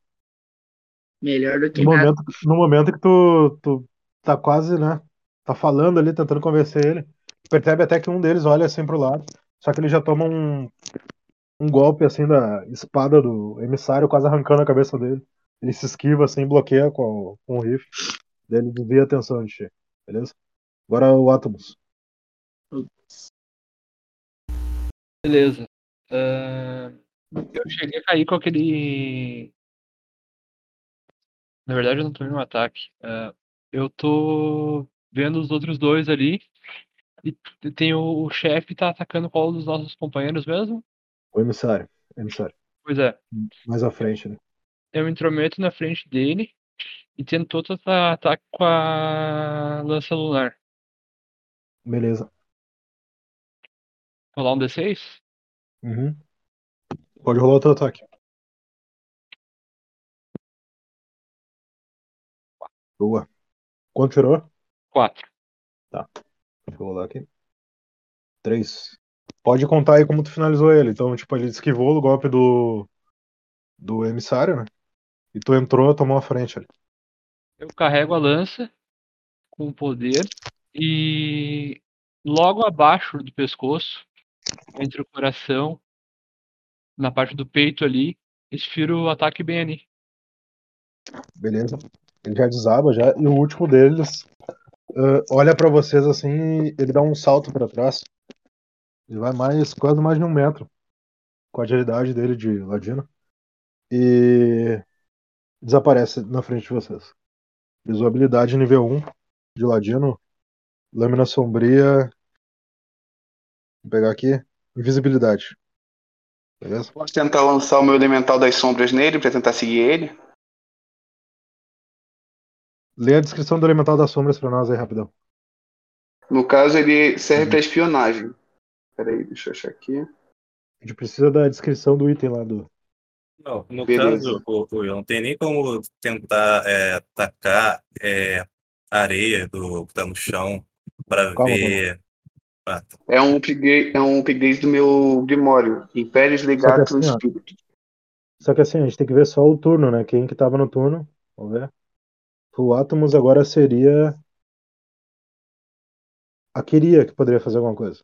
Melhor do que No nada. momento, no momento que tu, tu tá quase, né? Tá falando ali, tentando convencer ele. Percebe até que um deles olha assim pro lado. Só que ele já toma um, um golpe assim da espada do emissário, quase arrancando a cabeça dele. Ele se esquiva assim, bloqueia com, o- com o rifle. Daí ele desvia a atenção de ti. Beleza? Agora o Atomus. Beleza. Ah, eu cheguei a cair com aquele. Na verdade, eu não tô vendo um ataque. Ah, eu tô vendo os outros dois ali. E tem o, o chefe tá atacando qual dos nossos companheiros mesmo? O emissário. Emissário. Pois é. Mais à frente, né? Eu me intrometo na frente dele e tento ata- ataque com a lança lunar. Beleza. Rolar um D6? Uhum. Pode rolar outro ataque. Boa. Quanto tirou? 4. Deixa eu rolar aqui. Três. Pode contar aí como tu finalizou ele. Então, tipo, ele esquivou do golpe do. do emissário, né? E tu entrou, tomou a frente ali. Eu carrego a lança com poder e logo abaixo do pescoço, entre o coração, na parte do peito ali, esfiro o ataque ali. Beleza. Ele já desaba já. E o último deles ah, olha pra vocês assim ele dá um salto pra trás. Ele vai mais, quase mais de um metro. Com a agilidade dele de ladino. E desaparece na frente de vocês. Usou habilidade nível 1 de ladino. Lâmina sombria. Vou pegar aqui. Invisibilidade. Beleza? Posso tentar lançar o meu elemental das sombras nele pra tentar seguir ele? Lê a descrição do Elemental das Sombras pra nós aí, rapidão. No caso, ele serve pra espionagem. Peraí, deixa eu achar aqui. A gente precisa da descrição do item lá do. Não, no Beleza. caso, o, o, não tem nem como tentar é, atacar é, areia do que tá no chão para Calma, ver. Ah, tá. É um upgrade, é um upgrade do meu Grimório. Impérios Legatus assim, ó. Spirit. Só que assim, a gente tem que ver só o turno, né? Quem que tava no turno. Vamos ver. O Atomus agora seria. A Kiria que poderia fazer alguma coisa.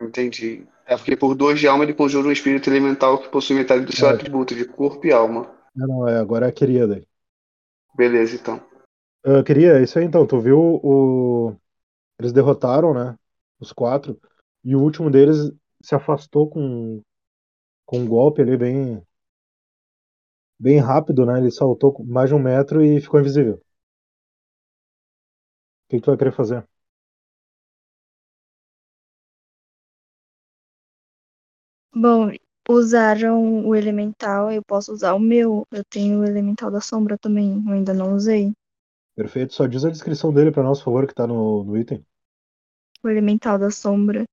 Entendi. É porque por dois de alma ele conjura um espírito elemental que possui metade do seu É. atributo de corpo e alma. Não, não, é, agora é a Kiria daí. Beleza, então. Uh, Kiria, é isso aí então. Tu viu o. Eles derrotaram, né? Os quatro. E o último deles se afastou com, com um golpe ali bem. Bem rápido, né? Ele saltou mais de um metro e ficou invisível. O que, que tu vai querer fazer? Bom, usaram o elemental, eu posso usar o meu. Eu tenho o elemental da sombra também, eu ainda não usei. Perfeito. Só diz a descrição dele pra nós, por favor, que tá no, no item. O elemental da sombra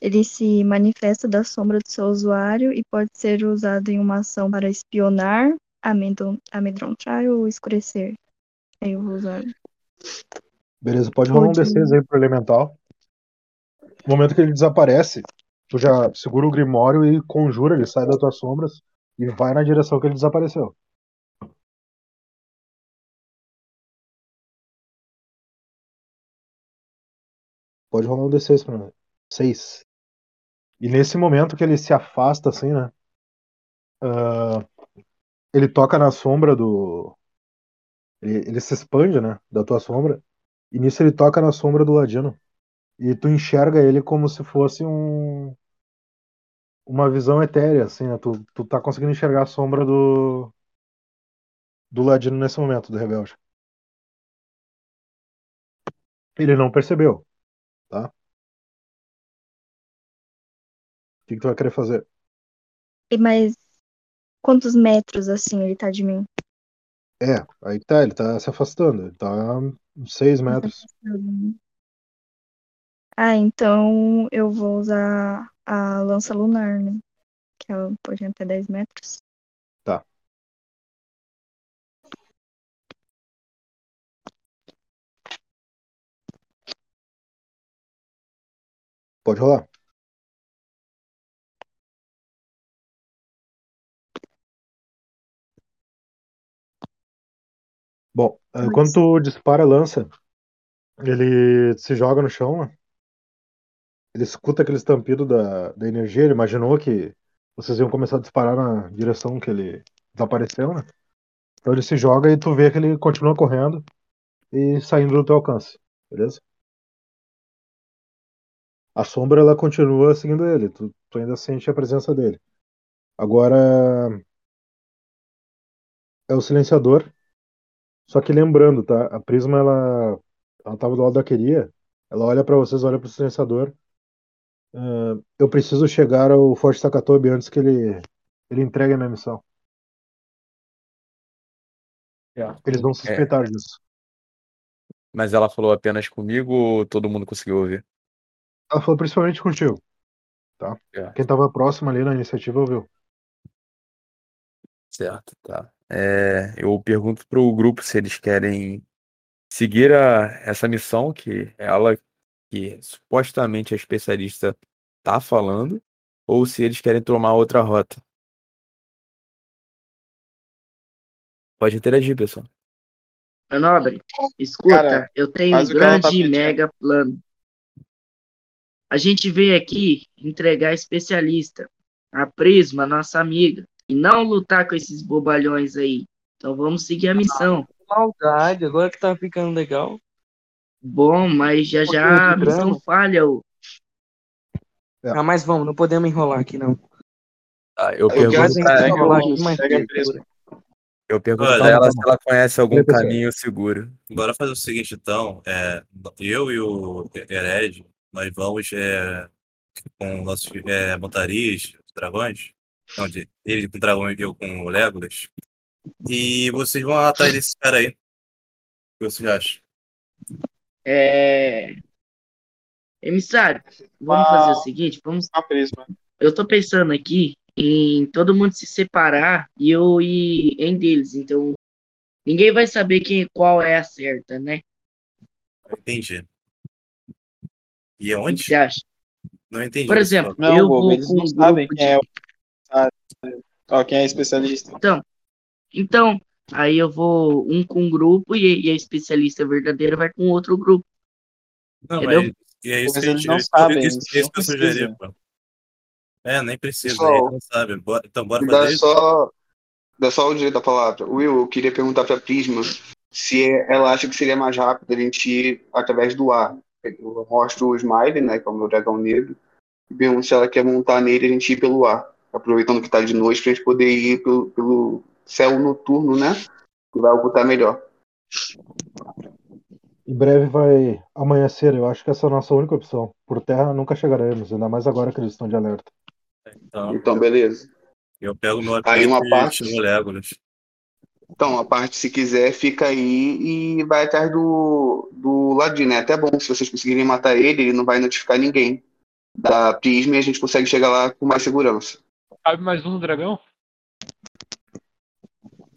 Ele se manifesta da sombra do seu usuário e pode ser usado em uma ação para espionar, amedron- amedrontar ou escurecer. Aí eu vou usar. Beleza, pode rolar um Pode. D6 aí pro elemental. No momento que ele desaparece, tu já segura o Grimório e conjura, ele sai das tuas sombras e vai na direção que ele desapareceu. Pode rolar um D6 pra mim. 6. E nesse momento que ele se afasta, assim, né? ah, ele toca na sombra do. Ele, ele se expande, né? Da tua sombra. E nisso ele toca na sombra do Ladino. E tu enxerga ele como se fosse um. Uma visão etérea, assim, né? Tu, tu tá conseguindo enxergar a sombra do. Do Ladino nesse momento, do Rebelde. Ele não percebeu, tá? O que, que tu vai querer fazer? E mais quantos metros assim ele tá de mim? É, aí tá, ele tá se afastando. Ele tá uns 6 metros. Ah, então eu vou usar a lança lunar, né? Que ela pode ir até 10 metros. Tá. Pode rolar. Bom, eh, Dois. quando tu dispara a lança, ele se joga no chão, né? ele escuta aquele estampido da, da energia, ele imaginou que vocês iam começar a disparar na direção que ele desapareceu, né? Então ele se joga e tu vê que ele continua correndo e saindo do teu alcance, beleza? A sombra ela continua seguindo ele, tu, tu ainda sente a presença dele. Agora é o silenciador, só que lembrando, tá? A Prisma ela ela tava do lado da Queria, ela olha pra vocês, olha pro silenciador. Ah, eu preciso chegar ao Forte Takatobi antes que ele ele entregue a minha missão. Eles vão suspeitar disso. Mas ela falou apenas comigo ou todo mundo conseguiu ouvir? Ela falou principalmente contigo. Tá? É. Quem tava próximo ali na iniciativa ouviu. Certo, tá. É, eu pergunto pro grupo se eles querem seguir a, essa missão que ela, que supostamente a especialista tá falando, ou se eles querem tomar outra rota. Pode interagir, pessoal. Meu nobre, escuta, Cara, eu tenho um o tá grande e pedindo. mega plano. A gente veio aqui entregar especialista, a Prisma, nossa amiga, e não lutar com esses bobalhões aí. Então vamos seguir a missão. Maldade, agora que tá ficando legal. Bom, mas já já a missão falha. ô. É. Ah, mas vamos, não podemos enrolar aqui, não. Tá, eu pergunto pra, pega enrolar o- aqui mais pega a cedo. Prisma. eu pergunto Olha, pra ela se ela conhece algum caminho seguro. Bora fazer o seguinte, então. É, eu e o Hered, nós vamos é, com nossos é, montarias, dragões. Não, de- ele com o dragão e eu com o Legolas. E vocês vão atrás desse cara aí. O que vocês acham? É... Emissário, vamos Ah. fazer o seguinte, vamos A Prisma. Eu tô pensando aqui em todo mundo se separar e eu ir em deles. Então, ninguém vai saber quem, qual é a certa, né? Entendi. E O que onde? você acha? Não entendi. Por exemplo, Não, eu vou eles com não um sabem grupo quem é o. Ah, quem é especialista. Então, aí eu vou um com um grupo e, e a especialista verdadeira vai com outro grupo. Não, entendeu? mas e é isso que a eles gente- não sabem, isso, isso não que eu pô. É, nem precisa, não sabe. Bora- então bora Dá fazer isso? só, dá só o direito da palavra. Will, eu queria perguntar pra Prisma se ela acha que seria mais rápido a gente ir através do ar. Eu mostro o Smiley, né, que é o meu dragão negro, e pergunto se ela quer montar nele e a gente ir pelo ar. Aproveitando que tá de noite pra gente poder ir pelo, pelo céu noturno, né? Que vai ocultar melhor. Em breve vai amanhecer, eu acho que essa é a nossa única opção. Por terra nunca chegaremos, ainda mais agora que eles estão de alerta. Então, Então, beleza. eu pego meu Aí uma e parte- Legolas. Então, a parte, se quiser, fica aí e vai atrás do, do Ladino. É até bom se vocês conseguirem matar ele, ele não vai notificar ninguém. da Prisma e a gente consegue chegar lá com mais segurança. Cabe mais um no dragão?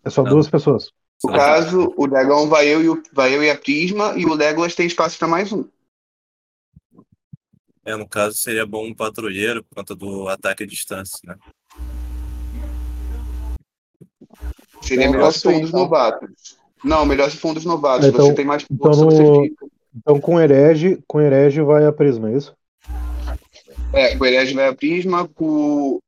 É só Não. duas pessoas. No caso, o dragão vai eu, e o, vai eu e a Prisma e o Legolas tem espaço para mais um. É, no caso, seria bom um patrulheiro por conta do ataque à distância, né? Seria Então, melhor se for um dos então. novatos. Não, melhor se for um dos novatos. Então- você tem mais então força, no- você fica. Então com herege, com herege vai a prisma, é isso? É, com o Herege vai a Prisma, com,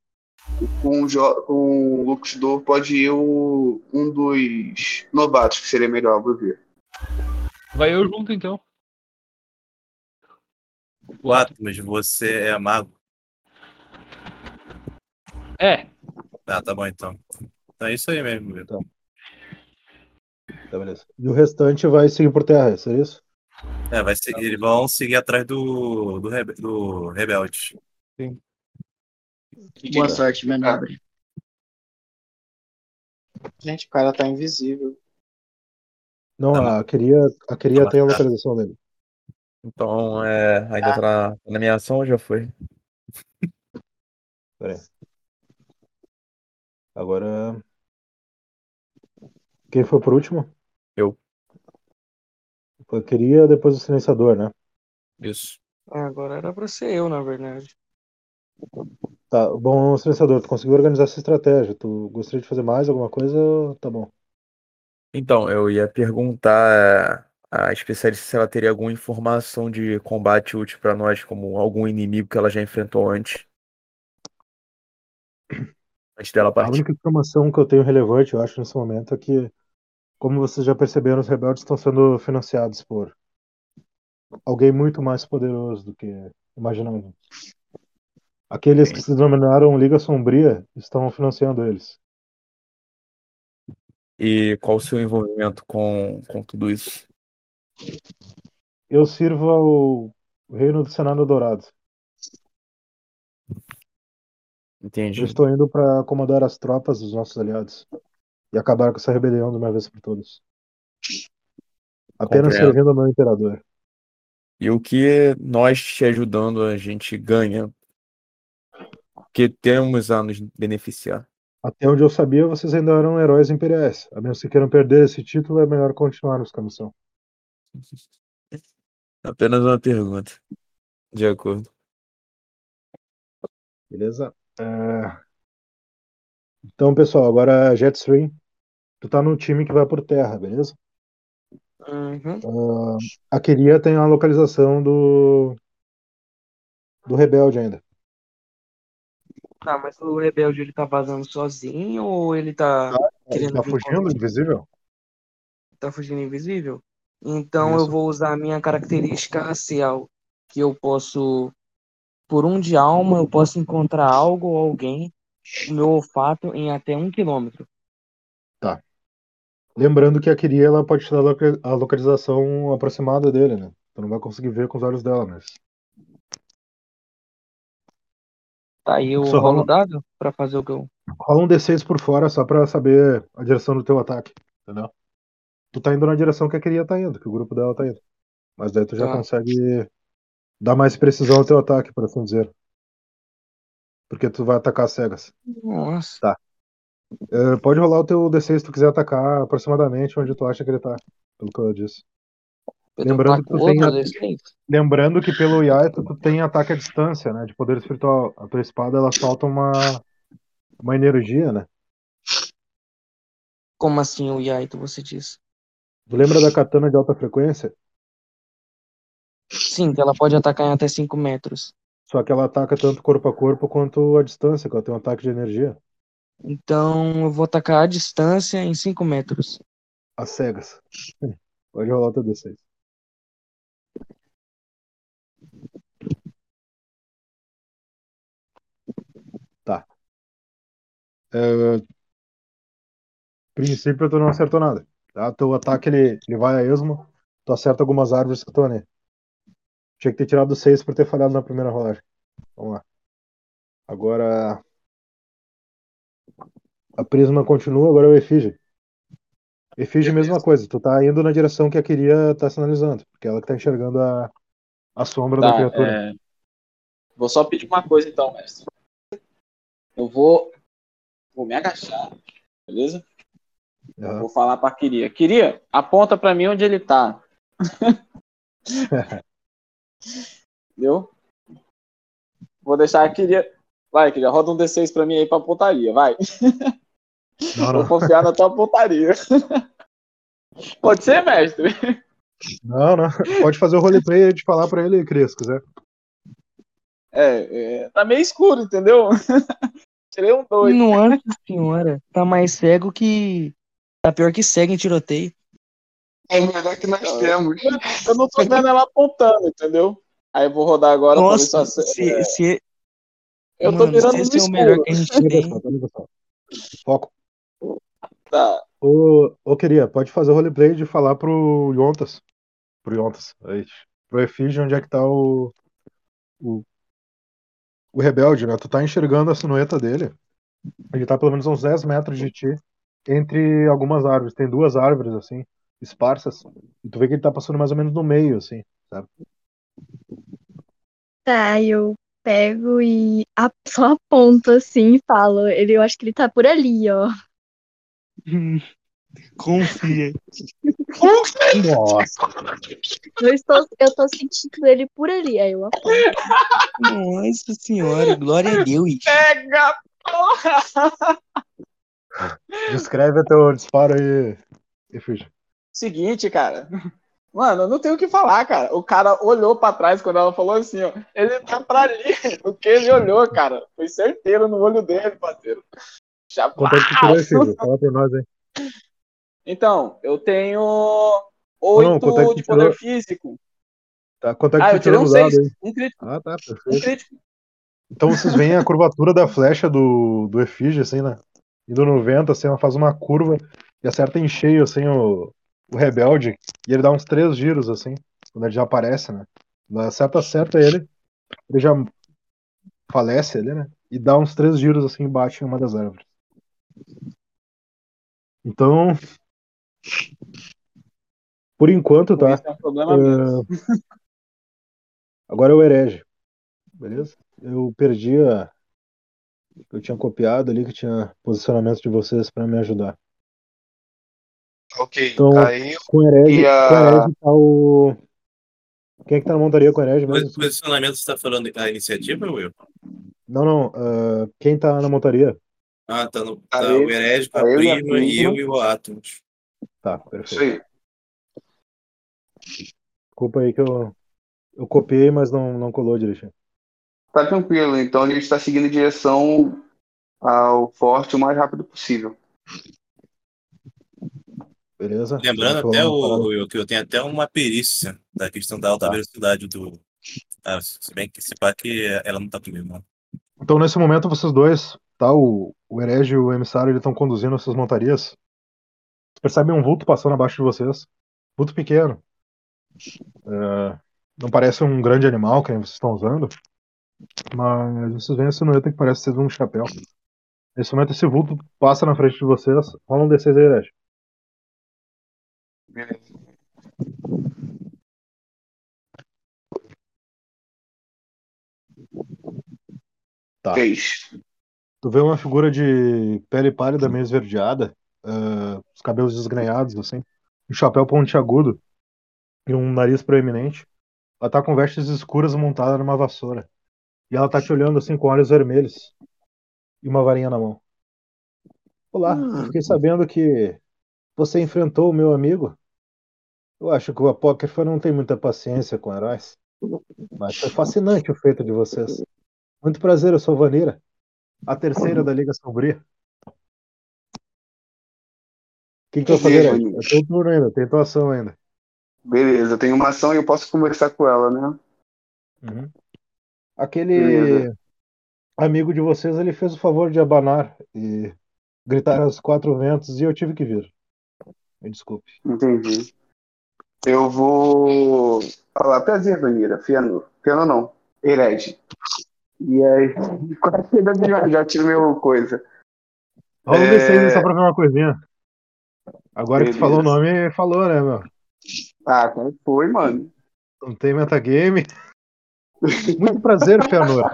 com, o Jo- com o Luxdor pode ir o, um dos novatos, que seria melhor, vou ver. Vai eu junto então. O Atlas, você é mago. É, Ah, tá bom então. Então é isso aí mesmo, Vitor. Tá, beleza. E o restante vai seguir por terra, é isso? É, vai seguir, eles vão seguir atrás do, do, rebe, do Rebelde. Boa sorte, meu nobre. Gente, o cara tá invisível. Não, Tá a queria, a queria Tá tem a localização dele. Então, é, ainda Ah. tá na, tá na minha ação ou já foi? Pera aí. Agora. Quem foi por último? Eu. A queria depois o silenciador, né? Isso. Ah, Agora era pra ser eu, na verdade. Tá, bom, silenciador, tu conseguiu organizar essa estratégia. Tu gostaria de fazer mais alguma coisa? ou Tá bom. Então, eu ia perguntar a especialista se ela teria alguma informação de combate útil pra nós, como algum inimigo que ela já enfrentou antes. Antes dela A partir. única informação que eu tenho relevante, eu acho, nesse momento é que, como vocês já perceberam, os rebeldes estão sendo financiados por alguém muito mais poderoso do que imaginavam. Aqueles que se denominaram Liga Sombria estão financiando eles. E qual o seu envolvimento com, com tudo isso? Eu sirvo ao Reino do Senado Dourado. Entendi. Eu estou indo para acomodar as tropas dos nossos aliados e acabar com essa rebelião de uma vez por todas. Apenas Compreendo. servindo ao meu imperador. E o que nós te ajudando a gente ganha? Que temos a nos beneficiar? Até onde eu sabia, vocês ainda eram heróis imperiais. A menos que queiram perder esse título, é melhor continuarmos com a missão. Apenas uma pergunta. De acordo. Beleza? É, Então, pessoal, agora Jetstream. Tu tá no time que vai por terra, beleza? Uhum. Ah, a Queria tem a localização do do rebelde ainda. Tá, mas o rebelde ele tá vazando sozinho ou ele tá Ele querendo tá fugindo, invisível? Tá fugindo invisível? Então eu Isso. vou usar a minha característica racial, que eu posso, por um de alma, eu posso encontrar algo ou alguém, o meu olfato, em até um quilômetro. Lembrando que a Queria ela pode te dar a loca- a localização aproximada dele, né? Tu não vai conseguir ver com os olhos dela, mas. Tá, aí Só rolo o rola- dado pra fazer o que eu. Rola um D6 por fora só pra saber a direção do teu ataque, entendeu? Tu tá indo na direção que a Queria tá indo, que o grupo dela tá indo. Mas daí tu já Tá. consegue dar mais precisão ao teu ataque, por assim dizer. Porque tu vai atacar cegas. Nossa. É, pode rolar o teu D6 se tu quiser atacar aproximadamente onde tu acha que ele tá, pelo que eu disse. Eu Lembrando que tu tem a- D6? Lembrando que pelo Yaito tu tem ataque à distância, né? De poder espiritual. A tua espada ela solta uma, uma energia, né? Como assim o Yaito, você diz? Tu lembra da katana de alta frequência? Sim, que ela pode atacar em até 5 metros. Só que ela ataca tanto corpo a corpo quanto a distância, que ela tem um ataque de energia. Então eu vou atacar à distância em 5 metros. Às cegas. Pode rolar o teu D6. Tá. É, princípio tu não acertou nada. Tá? Teu ataque ele, ele vai a esmo. Tu acerta algumas árvores que estão ali. Tinha que ter tirado 6 por ter falhado na primeira rolagem. Vamos lá. Agora. A prisma continua, agora é o Efígie. Efígie, mesma coisa. Tu tá indo na direção que a Queria tá sinalizando. Porque é ela que tá enxergando a, a sombra da Tá, criatura. é... Vou só pedir uma coisa então, mestre. Eu vou, vou me agachar, beleza? Aham. Vou falar pra Kiria. Kiria, aponta pra mim onde ele tá. Entendeu? Vou deixar a Kiria. Vai, Kiria, roda um D6 pra mim aí pra pontaria, vai. Não, Vou não. confiar na tua pontaria. Pode ser, mestre? Não, não. Pode fazer o roleplay de falar pra ele, Cris, se quiser. É, é, tá meio escuro, entendeu? Tirei um dois. Nossa senhora, tá mais cego que. Tá pior que cego em tiroteio. É o melhor que nós temos. Eu não tô vendo ela apontando, entendeu? Aí eu vou rodar agora pra ver se Nossa, eu é, se, Eu tô mano, mirando se no esse é o melhor escuro. que a gente tem. Foco. Tá. Ô, ô, queria, pode fazer o roleplay de falar pro Yontas. Pro Yontas. Aí, pro Efígie, onde é que tá o, o. O rebelde, né? Tu tá enxergando a silhueta dele. Ele tá pelo menos uns 10 metros de ti. Entre algumas árvores. Tem duas árvores, assim, esparsas. E tu vê que ele tá passando mais ou menos no meio, assim, sabe? Tá, eu pego e a- só aponto assim e falo. Ele, eu acho que ele tá por ali, ó. Confia. Nossa! Eu estou, eu tô sentindo ele por ali. Aí eu aponto. Nossa senhora, glória a Deus. Pega, porra! Descreve teu disparo aí, Efígie. Seguinte, cara. Mano, eu não tenho o que falar, cara. O cara olhou pra trás quando ela falou assim, ó. Ele tá pra ali. O que ele olhou, cara? Foi certeiro no olho dele, parceiro. Efígie? Fala pra nós aí. Então, eu tenho oito é de poder tirou? físico. Tá? Quanto é que Ah, eu tirei um seis. aí? Um crítico, Ah, tá, um perfeito. crítico. Então vocês veem a curvatura da flecha do, do Efígie, assim, né? Indo no vento, assim, ela faz uma curva e acerta em cheio, assim, o, o rebelde. E ele dá uns três giros, assim, quando ele já aparece, né? Ela acerta, acerta ele, ele já falece ali, né? E dá uns três giros, assim, e bate em uma das árvores. Então. Por enquanto, tá? É um. Ah, agora é o herege. Beleza? Eu perdi a. Eu tinha copiado ali que tinha posicionamento de vocês pra me ajudar. Ok. Então, Aí Com o herege, E a- com o herege tá o. Quem é que tá na montaria com o herege O mesmo? posicionamento você tá falando da iniciativa, Will? Não, não. ah, quem tá na montaria? Ah, tá, no, tá Aí- o Herege com a e a prima e eu e o Atomos. Tá, isso perfeito. aí. Desculpa aí que eu. Eu copiei, mas não, não colou direitinho. Tá tranquilo. Então a gente está seguindo em direção ao forte o mais rápido possível. Beleza? Lembrando até, o, que eu tenho até uma perícia da questão da alta Tá. velocidade do. Ah, se bem que se pá que ela não tá comigo, não. Então, nesse momento, vocês dois, tá? O, o herege e o emissário, estão conduzindo essas montarias. Percebem um vulto passando abaixo de vocês. Vulto pequeno. É, não parece um grande animal que nem vocês estão usando. Mas vocês veem a silhueta que parece ser um chapéu. Nesse momento, esse vulto passa na frente de vocês. Rola um D6 aí, herege. Beleza. Tá. Três. Tu vê uma figura de pele pálida, meio esverdeada, ah, os cabelos desgrenhados, assim, um chapéu pontiagudo e um nariz proeminente. Ela tá com vestes escuras montada numa vassoura. E ela tá te olhando assim com olhos vermelhos e uma varinha na mão. Olá, eu fiquei sabendo que você enfrentou o meu amigo. Eu acho que o Apócrifo não tem muita paciência com heróis. Mas foi fascinante o feito de vocês. Muito prazer, eu sou Vanira, a terceira da Liga Sombria. O que, que tu vai fazer. É teu turno ainda, tem tua ação ainda. Beleza, eu tenho uma ação e eu posso conversar com ela, né? Uhum. Aquele Beleza. amigo de vocês, ele fez o favor de abanar e gritar aos quatro ventos e eu tive que vir. Me desculpe. Entendi. Eu vou falar, prazer, Vanira. Fiano. Fiano não. Herege. E aí, quase já, já tiro meu coisa. Um É. D6 só pra ver uma coisinha. Agora que tu Beleza. falou o nome, falou, né, meu? Ah, como foi, mano? Não tem metagame. Muito prazer, Fëanor.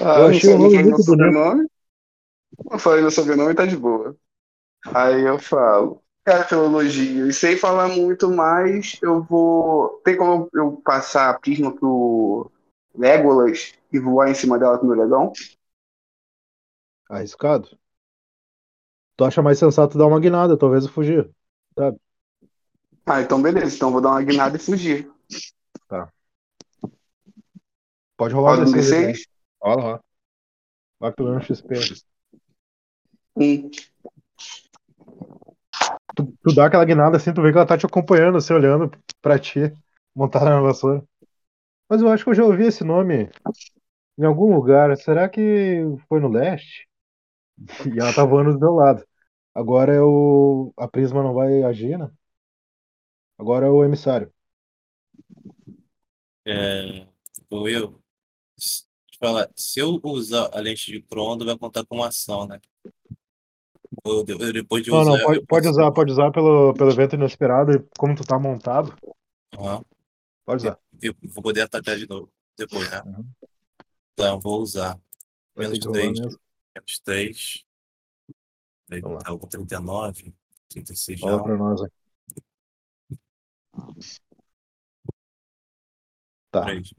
Ah, Eu achei o nome muito bonito. sobrenome. Não falei meu sobrenome, tá de boa. Aí eu falo, elogio. E sem falar muito mais, eu vou. Tem como eu passar a prisma pro Legolas e voar em cima dela com o meu dragão? Arriscado. Tu acha mais sensato dar uma guinada, talvez eu fugir. Sabe? Ah, então beleza. Então eu vou dar uma guinada e fugir. Pode rolar Roda um um D6. né? D6? Rola, rola. Vai pelo menos XP. Um. Tu, tu dá aquela guinada assim, tu vê que ela tá te acompanhando, assim, olhando pra ti, montada na vassoura. Mas eu acho que eu já ouvi esse nome em algum lugar. Será que foi no leste? E ela tá voando do meu lado. Agora é o. A Prisma não vai agir, né? Agora é o emissário. É, deixa eu falar, se eu usar a lente de micro-ondas, vai contar como ação, né? Eu depois de Não, usar, não, eu pode, pode usar, pode usar pelo, pelo evento inesperado e como tu tá montado, Aham. pode usar. Eu vou poder atacar de novo depois, né? Uhum. Então, vou usar. Menos que rolar 3. mesmo. Menos 3. Vamos lá. Tá com 39. 36 já. Fala pra nós aí. Tá. 3.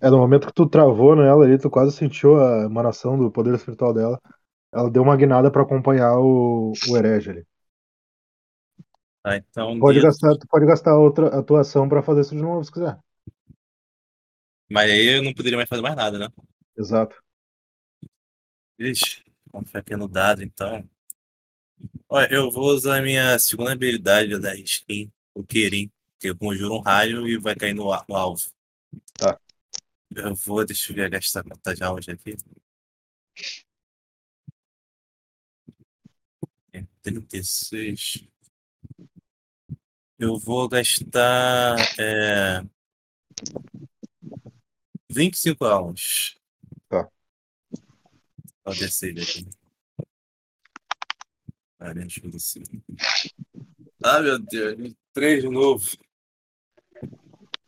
É, no momento que tu travou nela ali, tu quase sentiu a emanação do poder espiritual dela. Ela deu uma guinada pra acompanhar o, o herege ali. Tá, então. Pode gastar, tu pode gastar outra atuação pra fazer isso de novo, se quiser. Mas aí eu não poderia mais fazer mais nada, né? Exato. Ixi, vamos ficar aqui no dado, então. Olha, eu vou usar a minha segunda habilidade da skin, o Kirin, que eu conjuro um raio e vai cair no, no alvo. Tá. Eu vou, deixa eu ver gastar quantas já hoje aqui. É 36. Eu vou gastar é, 25 almas. Tá. Vou descer aqui. Ah, menos 25. Ah, meu Deus. Três de novo.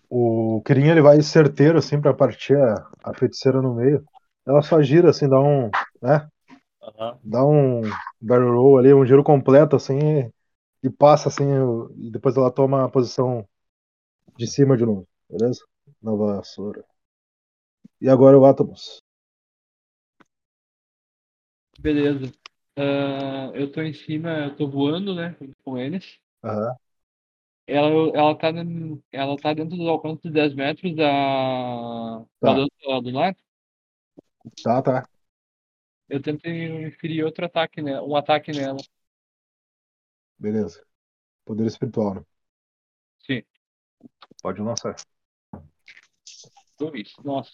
O Kirin ele vai certeiro assim pra partir a, a feiticeira no meio. Ela só gira assim, dá um, né? Dá um barrel roll ali, um giro completo assim e, e passa assim e depois ela toma a posição de cima de novo, beleza? Na vassoura. E agora o Atomos. Beleza. Ah, eu tô em cima, eu tô voando, né? Com eles. Aham. Ela, ela, tá, ela tá dentro do alcance de 10 metros da, Tá. da do, do lar. Tá, tá. Eu tento inferir outro ataque nela, um ataque nela. Beleza. Poder espiritual, né? Sim. Pode lançar. Dois. Nossa.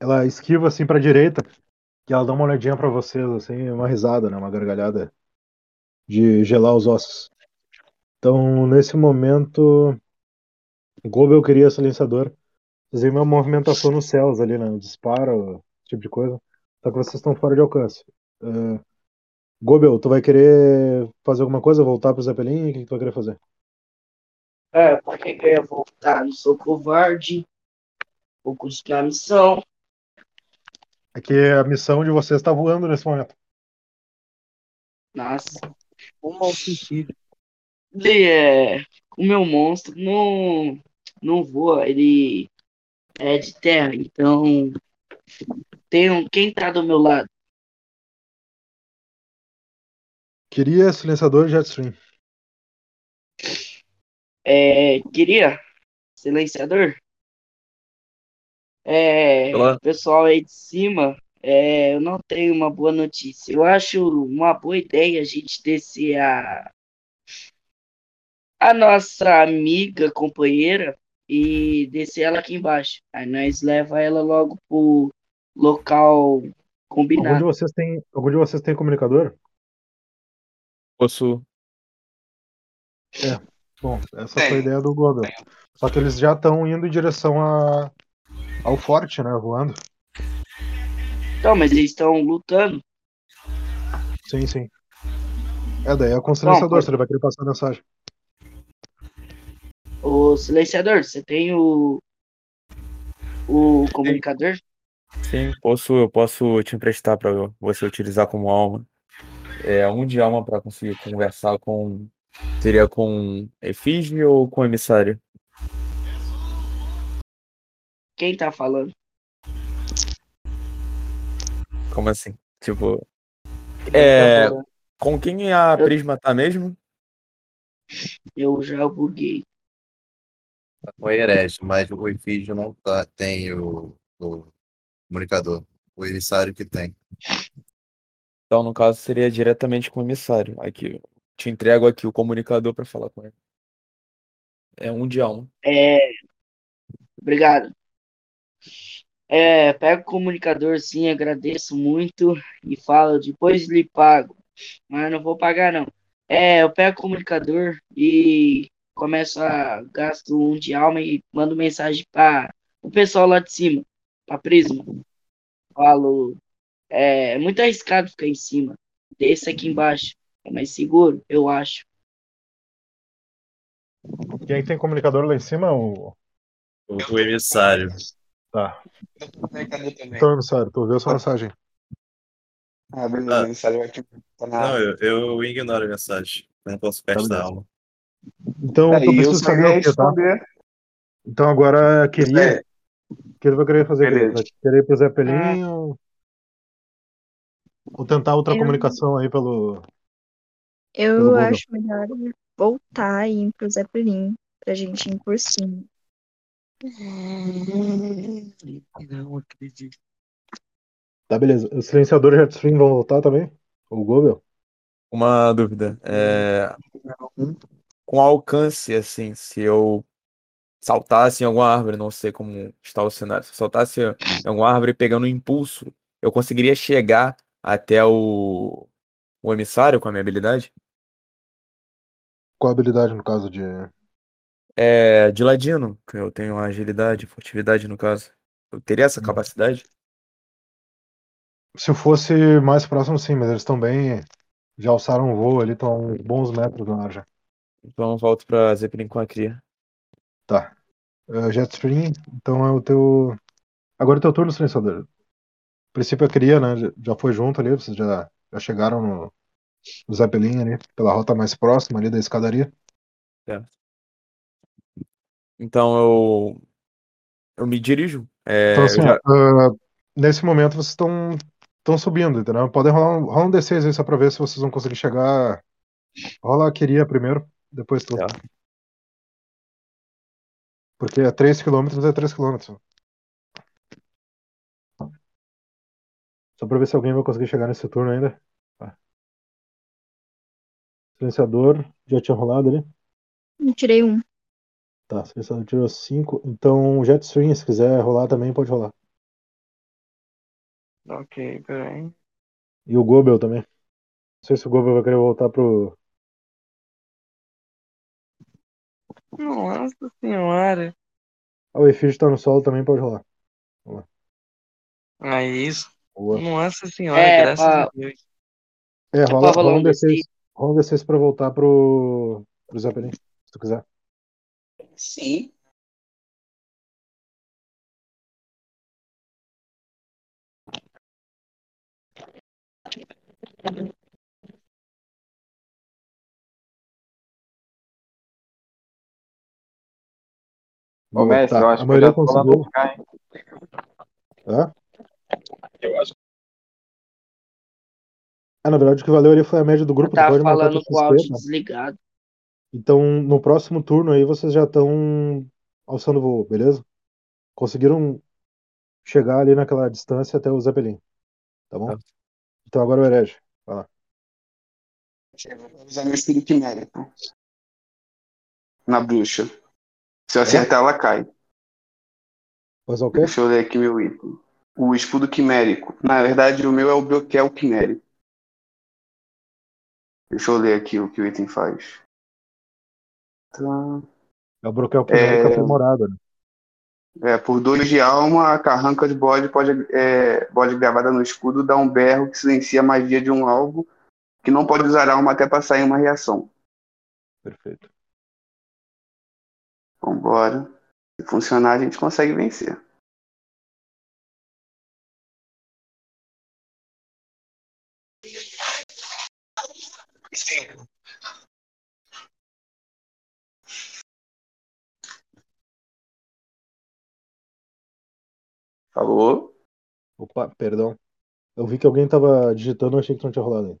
Ela esquiva assim pra direita e ela dá uma olhadinha pra vocês, assim, uma risada, né? Uma gargalhada de gelar os ossos. Então, nesse momento, o Gobel queria silenciador. Veem uma movimentação nos céus ali, né? Um disparo, esse tipo de coisa. Só que vocês estão fora de alcance. Uh, Gobel, tu vai querer fazer alguma coisa? Voltar pro Zeppelin? O que que tu vai querer fazer? É, pra que que eu ia voltar? Não sou covarde. Vou continuar a missão. É que a missão de vocês tá voando nesse momento. Nossa. Um mau sentido. Ele é. O meu monstro não, não voa, ele é de terra, então. Tem um, quem tá do meu lado? Queria silenciador Jetstream. É, queria silenciador? É, Olá. pessoal aí de cima, é, eu não tenho uma boa notícia. Eu acho uma boa ideia a gente descer a, a nossa amiga companheira e descer ela aqui embaixo. Aí nós leva ela logo pro local Algum de combinado. vocês tem, algum de vocês tem comunicador? Posso. Bom, essa foi a ideia do Gobel. Só que eles já estão indo em direção a, ao forte, né? Voando. Então, mas eles estão lutando. Sim, sim. É, daí é com o silenciador, se ele vai querer passar a mensagem. O, silenciador, você tem o. O comunicador? Sim, posso, eu posso te emprestar para você utilizar como alma. É um de alma para conseguir conversar com. Seria com efígie ou com emissário? Quem tá falando? Como assim? Tipo, Quem É. tá com quem a Eu- Prisma tá mesmo? Eu já buguei. O herege, mas o efígio não tá, tem o, o comunicador. O emissário que tem. Então, no caso, seria diretamente com o emissário. Aqui, eu te entrego aqui o comunicador para falar com ele. É um de alma. É. Obrigado. É, pega o comunicador sim, agradeço muito e falo, depois lhe pago. Mas não vou pagar não. É, eu pego o comunicador e começo a gasto um de alma e mando mensagem para o pessoal lá de cima, para Prisma. Falo, é, é muito arriscado ficar em cima. Desça aqui embaixo. É mais seguro, eu acho. Quem é que tem comunicador lá em cima? O... O, o emissário. Tá. Então, emissário, tu ouviu a sua mensagem. Ah, beleza, Ah. o emissário vai te tá Não, eu, eu ignoro a mensagem. Não posso gastar beleza. alma. Então, Aí tu eu fazer ia o quê, tá? Então agora queria. É, que ele vai querer fazer? Beleza. Vai querer ir pro Zeppelin ou... ou tentar outra Eu- comunicação aí pelo. Pelo Eu Google. acho melhor voltar e ir pro Zeppelin pra gente ir por cima. Não acredito. Tá, beleza. O silenciador e o Jetstream vão voltar também? O Google? Uma dúvida. É... Com alcance, assim, se eu saltasse em alguma árvore, não sei como está o cenário, se eu saltasse em alguma árvore pegando um impulso, eu conseguiria chegar até o, o emissário com a minha habilidade? Qual a habilidade no caso de. É, de ladino, que eu tenho agilidade, furtividade no caso. Eu teria essa Hum. capacidade? Se eu fosse mais próximo, sim, mas eles estão bem. Já alçaram o voo ali, estão bons metros no ar já. Então eu volto pra Zeppelin com a cria. Tá. Uh, Jetstream, então é o teu. Agora é o teu turno, silenciador. A princípio a cria, né? já- foi junto ali, vocês já, já chegaram no, no Zeppelin ali, pela rota mais próxima ali da escadaria. Então eu eu me dirijo. É, Então, eu assim, já- ah, nesse momento vocês estão estão subindo, entendeu? Podem rolar um, rola um D6 aí só pra ver se vocês vão conseguir chegar. Rola a queria primeiro, depois tu. Tá. Porque é 3 km é 3 km. Só pra ver se alguém vai conseguir chegar nesse turno ainda. Tá. Silenciador, já tinha rolado ali? Eu tirei um. Tá, silenciador tirou 5. Então, Jetstream, se quiser rolar também, pode rolar. Ok, peraí. E o Gobel também. Não sei se o Gobel vai querer voltar pro. Nossa senhora. Ah, o Efígio tá no solo também, pode rolar. É isso. Boa. Nossa senhora, É, graças pra- a Deus. É, pra rola, rola um um D6. D6. Rola um D6 pra voltar pro. pro Zeppelin, se tu quiser. sim. Ô, mestre, tá. eu A acho que eu maioria já tô lá conseguiu. no lugar, hein? Hã? Eu acho Ah, na verdade, o que valeu ali foi a média do grupo. Marcar falando com o áudio tá? desligado. Então, no próximo turno aí, vocês já estão alçando voo, beleza? Conseguiram chegar ali naquela distância até o Zeppelin, tá bom? Tá. Então agora o Herege. Vai lá. Vou usar meu escudo quimérico. Na bruxa. Se eu acertar, ela cai. Faz o quê? Deixa eu ler aqui meu item. O escudo quimérico. Na verdade, o meu é o broquel quimérico. Deixa eu ler aqui o que o item faz. Tá. É o broquel quimérico É. aprimorado, né? É, por dois de alma, a carranca de bode pode, é, bode gravada no escudo dá um berro que silencia a magia de um alvo que não pode usar alma até passar em uma reação. Perfeito. Vambora. Se funcionar, a gente consegue vencer. Alô? Opa, perdão. Eu vi que alguém tava digitando, eu achei que não tinha rolado ainda.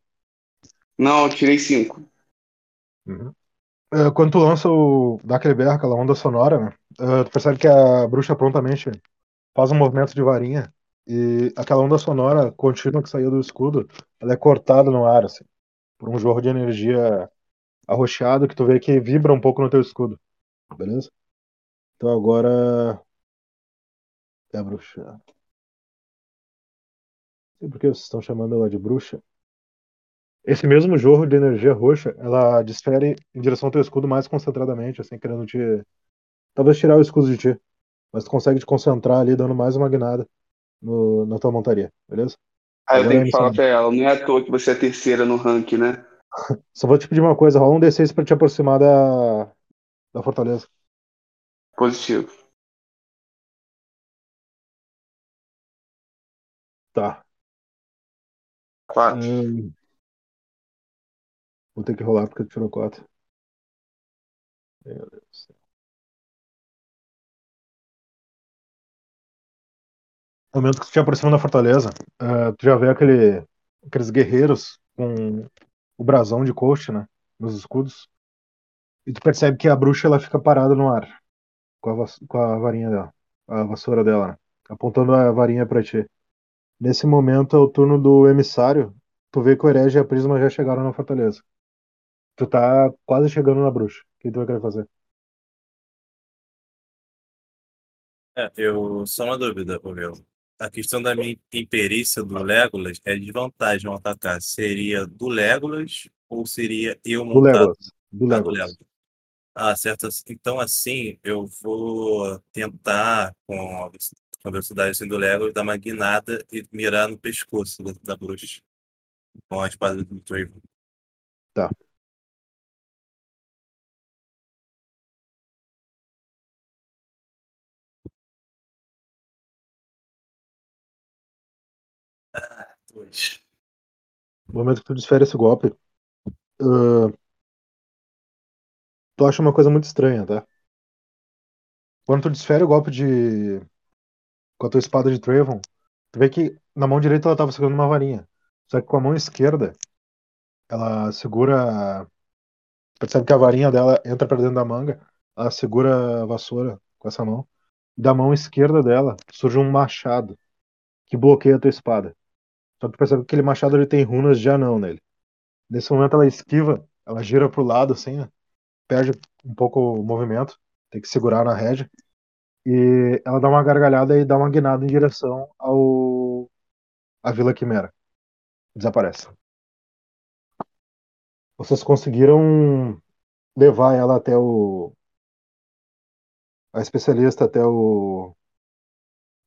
Não, eu tirei cinco. É, quando tu lança o dá aquele berro, aquela onda sonora, né? é, tu percebe que a bruxa prontamente faz um movimento de varinha e aquela onda sonora contínua que saiu do escudo, ela é cortada no ar, assim, por um jorro de energia arroxeado que tu vê que vibra um pouco no teu escudo, beleza? Então agora é a bruxa. Não sei por que vocês estão chamando ela de bruxa. Esse mesmo jorro de energia roxa, ela desfere em direção ao teu escudo mais concentradamente, assim, querendo te. Talvez tirar o escudo de ti. Mas tu consegue te concentrar ali, dando mais uma guinada no, na tua montaria, beleza? Aí eu Agora tenho é que falar pra ela, não é à toa que você é a terceira no ranking, né? Só vou te pedir uma coisa, rola um D6 pra te aproximar da, da fortaleza. Positivo. Tá. Quatro. Hum, Vou ter que rolar porque tu tirou 4. Meu Deus do céu. No momento que tu te aproxima da fortaleza, eh, tu já vê aquele, aqueles guerreiros com o brasão de coach, né? Nos escudos. E tu percebe que a bruxa ela fica parada no ar. Com a, com a varinha dela. A vassoura dela, né? Apontando a varinha pra ti. Nesse momento é o turno do emissário. Tu vê que o herege e a prisma já chegaram na fortaleza. Tu tá quase chegando na bruxa. O que tu vai querer fazer? É, eu só uma dúvida, ô meu. A questão da minha imperícia do Legolas é de vantagem ao atacar. Seria do Legolas ou seria eu Do montado? Legolas. Do Ah, do Legolas. Legolas. Ah, certo. Então, assim, eu vou tentar, com a velocidade assim, do Legolas, dar uma guinada e mirar no pescoço da, da bruxa. Com a espada do Trevor. Tá. Dois. No momento que tu desfere esse golpe, ah, tu acha uma coisa muito estranha, tá? Quando tu desfere o golpe de. com a tua espada de Trevon, tu vê que na mão direita ela tava segurando uma varinha. Só que com a mão esquerda, ela segura. Percebe que a varinha dela entra pra dentro da manga, ela segura a vassoura com essa mão. E da mão esquerda dela surge um machado que bloqueia a tua espada. Só que percebe que aquele machado ele tem runas de anão nele. Nesse momento ela esquiva, ela gira pro lado assim, né? perde um pouco o movimento, tem que segurar na rédea. E ela dá uma gargalhada e dá uma guinada em direção ao à Vila Quimera. Desaparece. Vocês conseguiram levar ela até o a especialista até o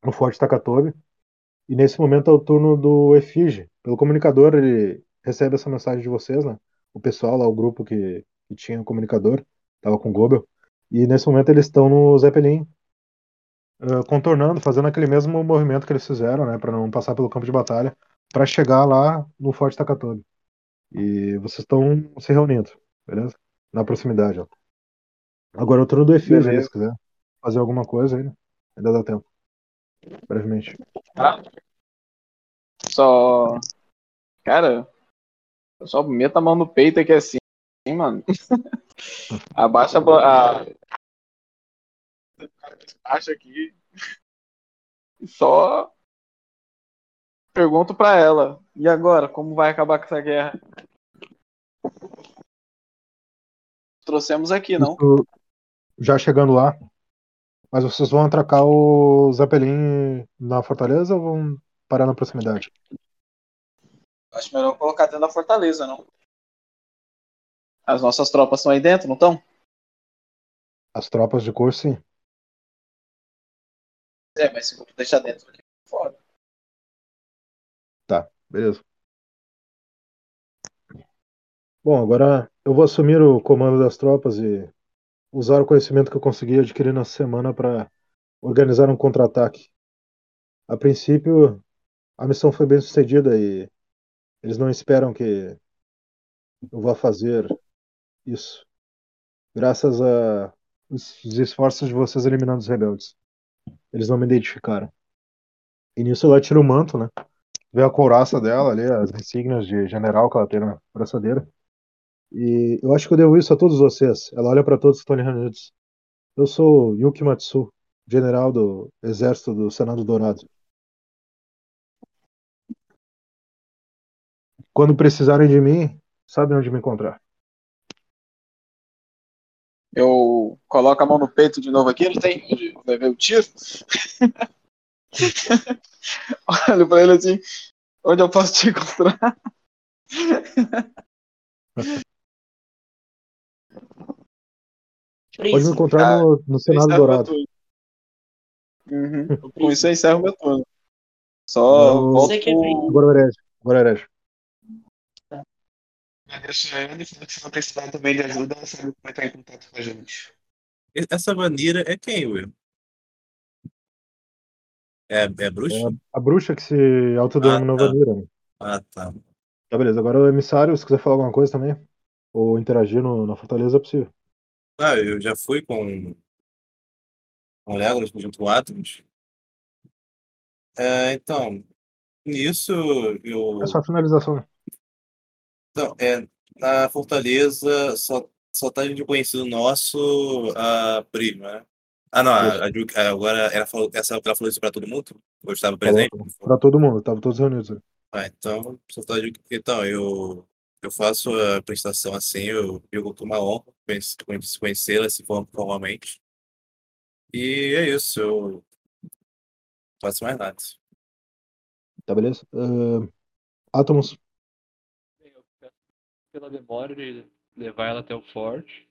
o Forte Takatobi. E nesse momento é o turno do Efige. Pelo comunicador, ele recebe essa mensagem de vocês, né? O pessoal lá, o grupo que, que tinha o comunicador, tava com o Gobel. E nesse momento eles estão no Zeppelin, eh, contornando, fazendo aquele mesmo movimento que eles fizeram, né? Para não passar pelo campo de batalha, para chegar lá no Forte Takatobi. E vocês estão se reunindo, beleza? Na proximidade, ó. Agora é o turno do Efige, se quiser fazer alguma coisa aí, né? Ainda dá tempo. Brevemente. Só. Cara, eu só meto a mão no peito aqui assim, mano. Abaixa a. Abaixa aqui. E só. Pergunto pra ela. E agora? Como vai acabar com essa guerra? Trouxemos aqui, não? Já chegando lá. Mas vocês vão atracar o Zeppelin na fortaleza ou vão parar na proximidade? Acho melhor colocar dentro da fortaleza, não? As nossas tropas estão aí dentro, não estão? As tropas de cor, sim. É, mas se eu deixar dentro aqui, fora. Tá, beleza. Bom, agora eu vou assumir o comando das tropas e usar o conhecimento que eu consegui adquirir na semana para organizar um contra-ataque. A princípio, a missão foi bem sucedida e eles não esperam que eu vá fazer isso. Graças a os esforços de vocês eliminando os rebeldes. Eles não me identificaram. E nisso ela tira o manto, né? Vê a couraça dela ali, as insígnias de general que ela tem na braçadeira. E eu acho que eu devo isso a todos vocês. Ela olha para todos que estão ali reunidos. Eu sou Yuki Matsu, general do Exército do Senado Dourado. Quando precisarem de mim, sabem onde me encontrar. Eu coloco a mão no peito de novo aqui, não tem onde vai ver o tiro. Olho pra ele assim, onde eu posso te encontrar? Pode me encontrar no, no Senado Dourado. Uhum. o Com isso eu encerro meu turno. Só Eu- volto Você que é pro... Agora o herege. Agora o herege. Agradeço a ele, se não precisar também de ajuda, ela sabe como entrar em contato com a gente. Essa Vanira é quem, Will? É, é bruxa? A bruxa que se autodenominou Ah, tá. Vanira. né? Ah, tá. Tá, beleza. Agora o emissário, se quiser falar alguma coisa também, ou interagir no, na fortaleza, é possível. Ah, eu já fui com com o Legolas junto com o Atlas. É, então, nisso eu. É só a finalização. né? Não, é, na Fortaleza só, só tá de conhecido nosso a prima, né? Ah, não, a, a a- agora ela falou, essa, ela falou isso pra todo mundo? Eu estava presente? Pra todo mundo, estavam todos reunidos. ali. Ah, então, só tá de, então eu, eu faço a prestação assim, eu digo que uma honra conhecê-la assim, form- formalmente. E é isso, eu não faço mais nada. Tá, beleza? Uh, Átomos, Bem, eu peço pela memória de levar ela até o forte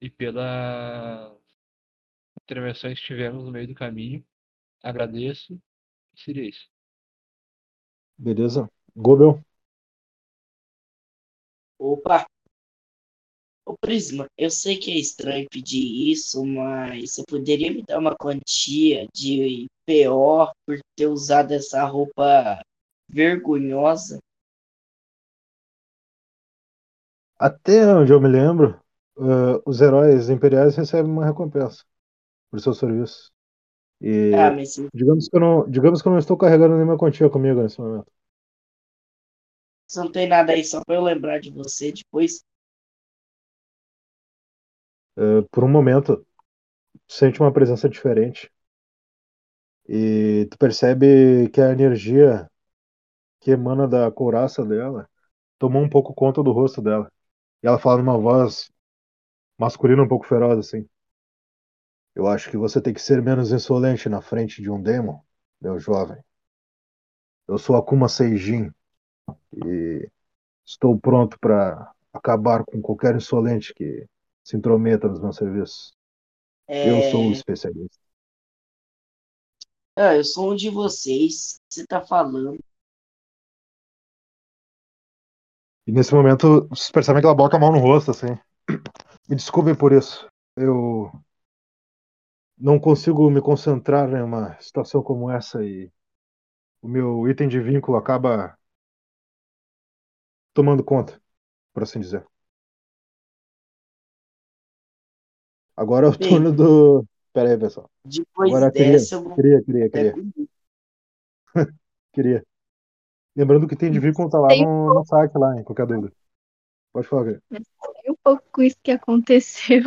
e pelas intervenções que tivemos no meio do caminho. Agradeço. Seria isso. beleza? Gobel, Opa! Ô Prisma, eu sei que é estranho pedir isso, mas você poderia me dar uma quantia de PO por ter usado essa roupa vergonhosa? até onde eu me lembro, uh, os heróis imperiais recebem uma recompensa por seu serviço. E Ah, mas digamos que eu não, digamos que eu não estou carregando nenhuma quantia comigo nesse momento. Você não tem nada aí só pra eu lembrar de você depois. Uh, por um momento, sente uma presença diferente. E tu percebe que a energia que emana da couraça dela tomou um pouco conta do rosto dela. E ela fala numa voz masculina um pouco feroz, assim. Eu acho que você tem que ser menos insolente na frente de um demon, meu jovem. Eu sou Akuma Seijin e estou pronto para acabar com qualquer insolente que se intrometa nos meus serviços. Eu sou É... especialista. Ah, eu sou um de vocês. Você tá falando? E nesse momento, vocês percebem que ela bota a mão no rosto, assim. Me desculpem por isso. Eu não consigo me concentrar em uma situação como essa e o meu item de vínculo acaba tomando conta, por assim dizer. Agora é o Bem. turno do. Pera aí, pessoal. Depois Agora queria, dessa, eu vou queria, queria, até queria, queria. Lembrando que tem de vínculo tá lá Tem no, no site, lá, em qualquer dúvida. Pode falar, querido. um pouco com isso que aconteceu,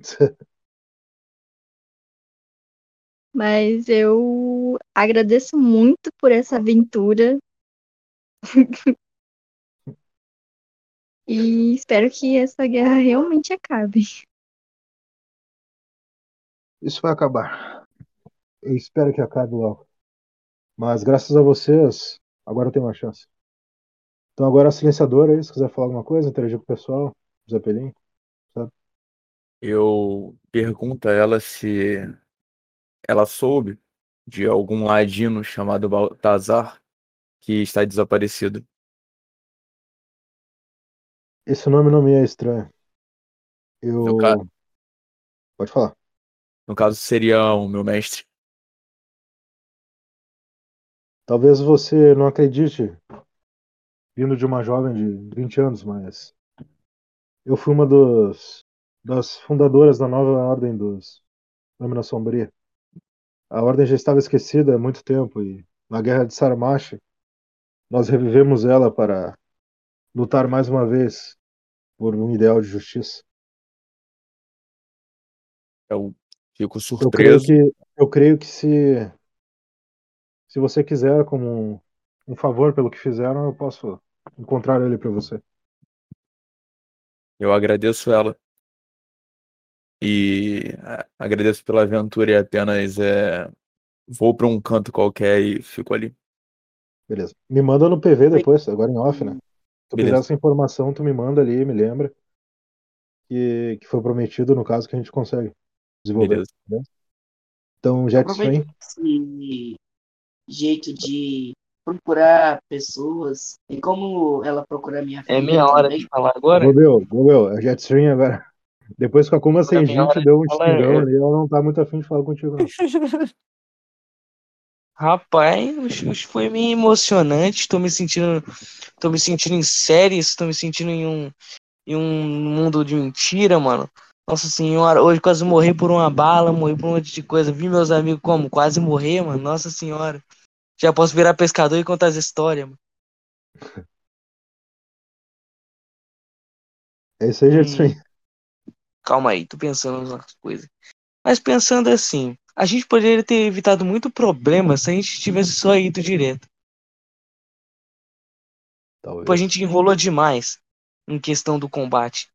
mas eu agradeço muito por essa aventura. E espero que essa guerra realmente acabe. Isso vai acabar. Eu espero que acabe logo. Mas graças a vocês, agora tem uma chance. Então agora a silenciadora aí, se quiser falar alguma coisa, interagir com o pessoal, Zeppelin. Eu pergunto a ela se ela soube de algum ladino chamado Baltazar que está desaparecido. Esse nome não me é estranho. Eu No, Pode falar. No caso, seria o meu mestre. Talvez você não acredite, vindo de uma jovem de 20 anos, mas eu fui uma dos, das fundadoras da nova ordem dos Lâmina Sombria. A ordem já estava esquecida há muito tempo e na guerra de Sarmash nós revivemos ela para lutar mais uma vez por um ideal de justiça. Eu fico Eu creio surpreso. que eu creio que se se você quiser como um, um favor pelo que fizeram, eu posso encontrar ele para você. Eu agradeço ela. E agradeço pela aventura e apenas é, vou para um canto qualquer e fico ali. Beleza. Me manda no PV depois, agora em off, né? Se tu quiser essa informação, tu me manda ali, me lembra. Que, que foi prometido no caso que a gente consegue desenvolver. Beleza. beleza? Então, Jet Stream, Aproveita esse jeito de procurar pessoas e como ela procura minha É filha minha hora também. de falar agora? Gobel, Gobel, a Jet Stream agora. Depois que a Kuma sem é minha gente deu um estirão é. ali, ela não tá muito afim de falar contigo, não. Rapaz, foi meio emocionante. Estou me sentindo, tô me sentindo em séries, estou me sentindo em um, em um mundo de mentira, mano. Nossa senhora, hoje quase morri por uma bala, morri por um monte de coisa. Vi meus amigos como quase morrer, mano. Nossa senhora. Já posso virar pescador e contar as histórias, mano. É isso aí, Jet Hum. Calma aí, tô pensando nas coisas. Mas pensando assim, a gente poderia ter evitado muito problema se a gente tivesse só ido direto. Talvez. Tipo, a gente enrolou demais em questão do combate.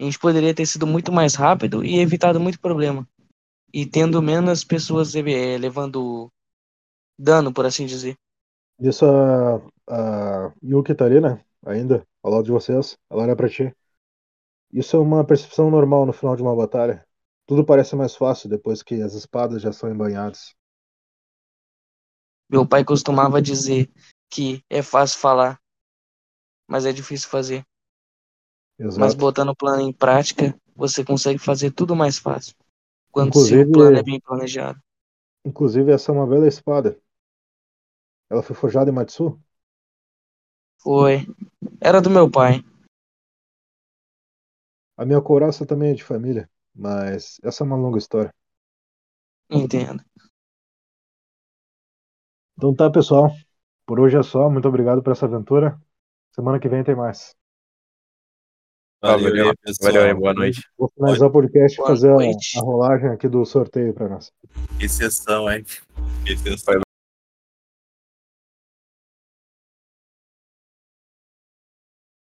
A gente poderia ter sido muito mais rápido e evitado muito problema. E tendo menos pessoas eh, levando dano, por assim dizer. Isso a, a Yuki tá ali, né? Ainda, ao lado de vocês. Ela olha pra ti. Isso é uma percepção normal no final de uma batalha. Tudo parece mais fácil depois que as espadas já são embanhadas. Meu pai costumava dizer que é fácil falar, mas é difícil fazer. Mas Exato. botando o plano em prática, você consegue fazer tudo mais fácil. Quando Inclusive- seu plano é bem planejado. Inclusive, essa é uma bela espada. Ela foi forjada em Matsu? Foi. Era do meu pai. A minha couraça também é de família, mas essa é uma longa história. Entendo. Então tá, pessoal. Por hoje é só. Muito obrigado por essa aventura. Semana que vem tem mais. Valeu, Valeu, pessoal. Valeu aí, boa noite. Vou finalizar o podcast e fazer a, a rolagem aqui do sorteio para nós. Que sessão, hein? Que sessão.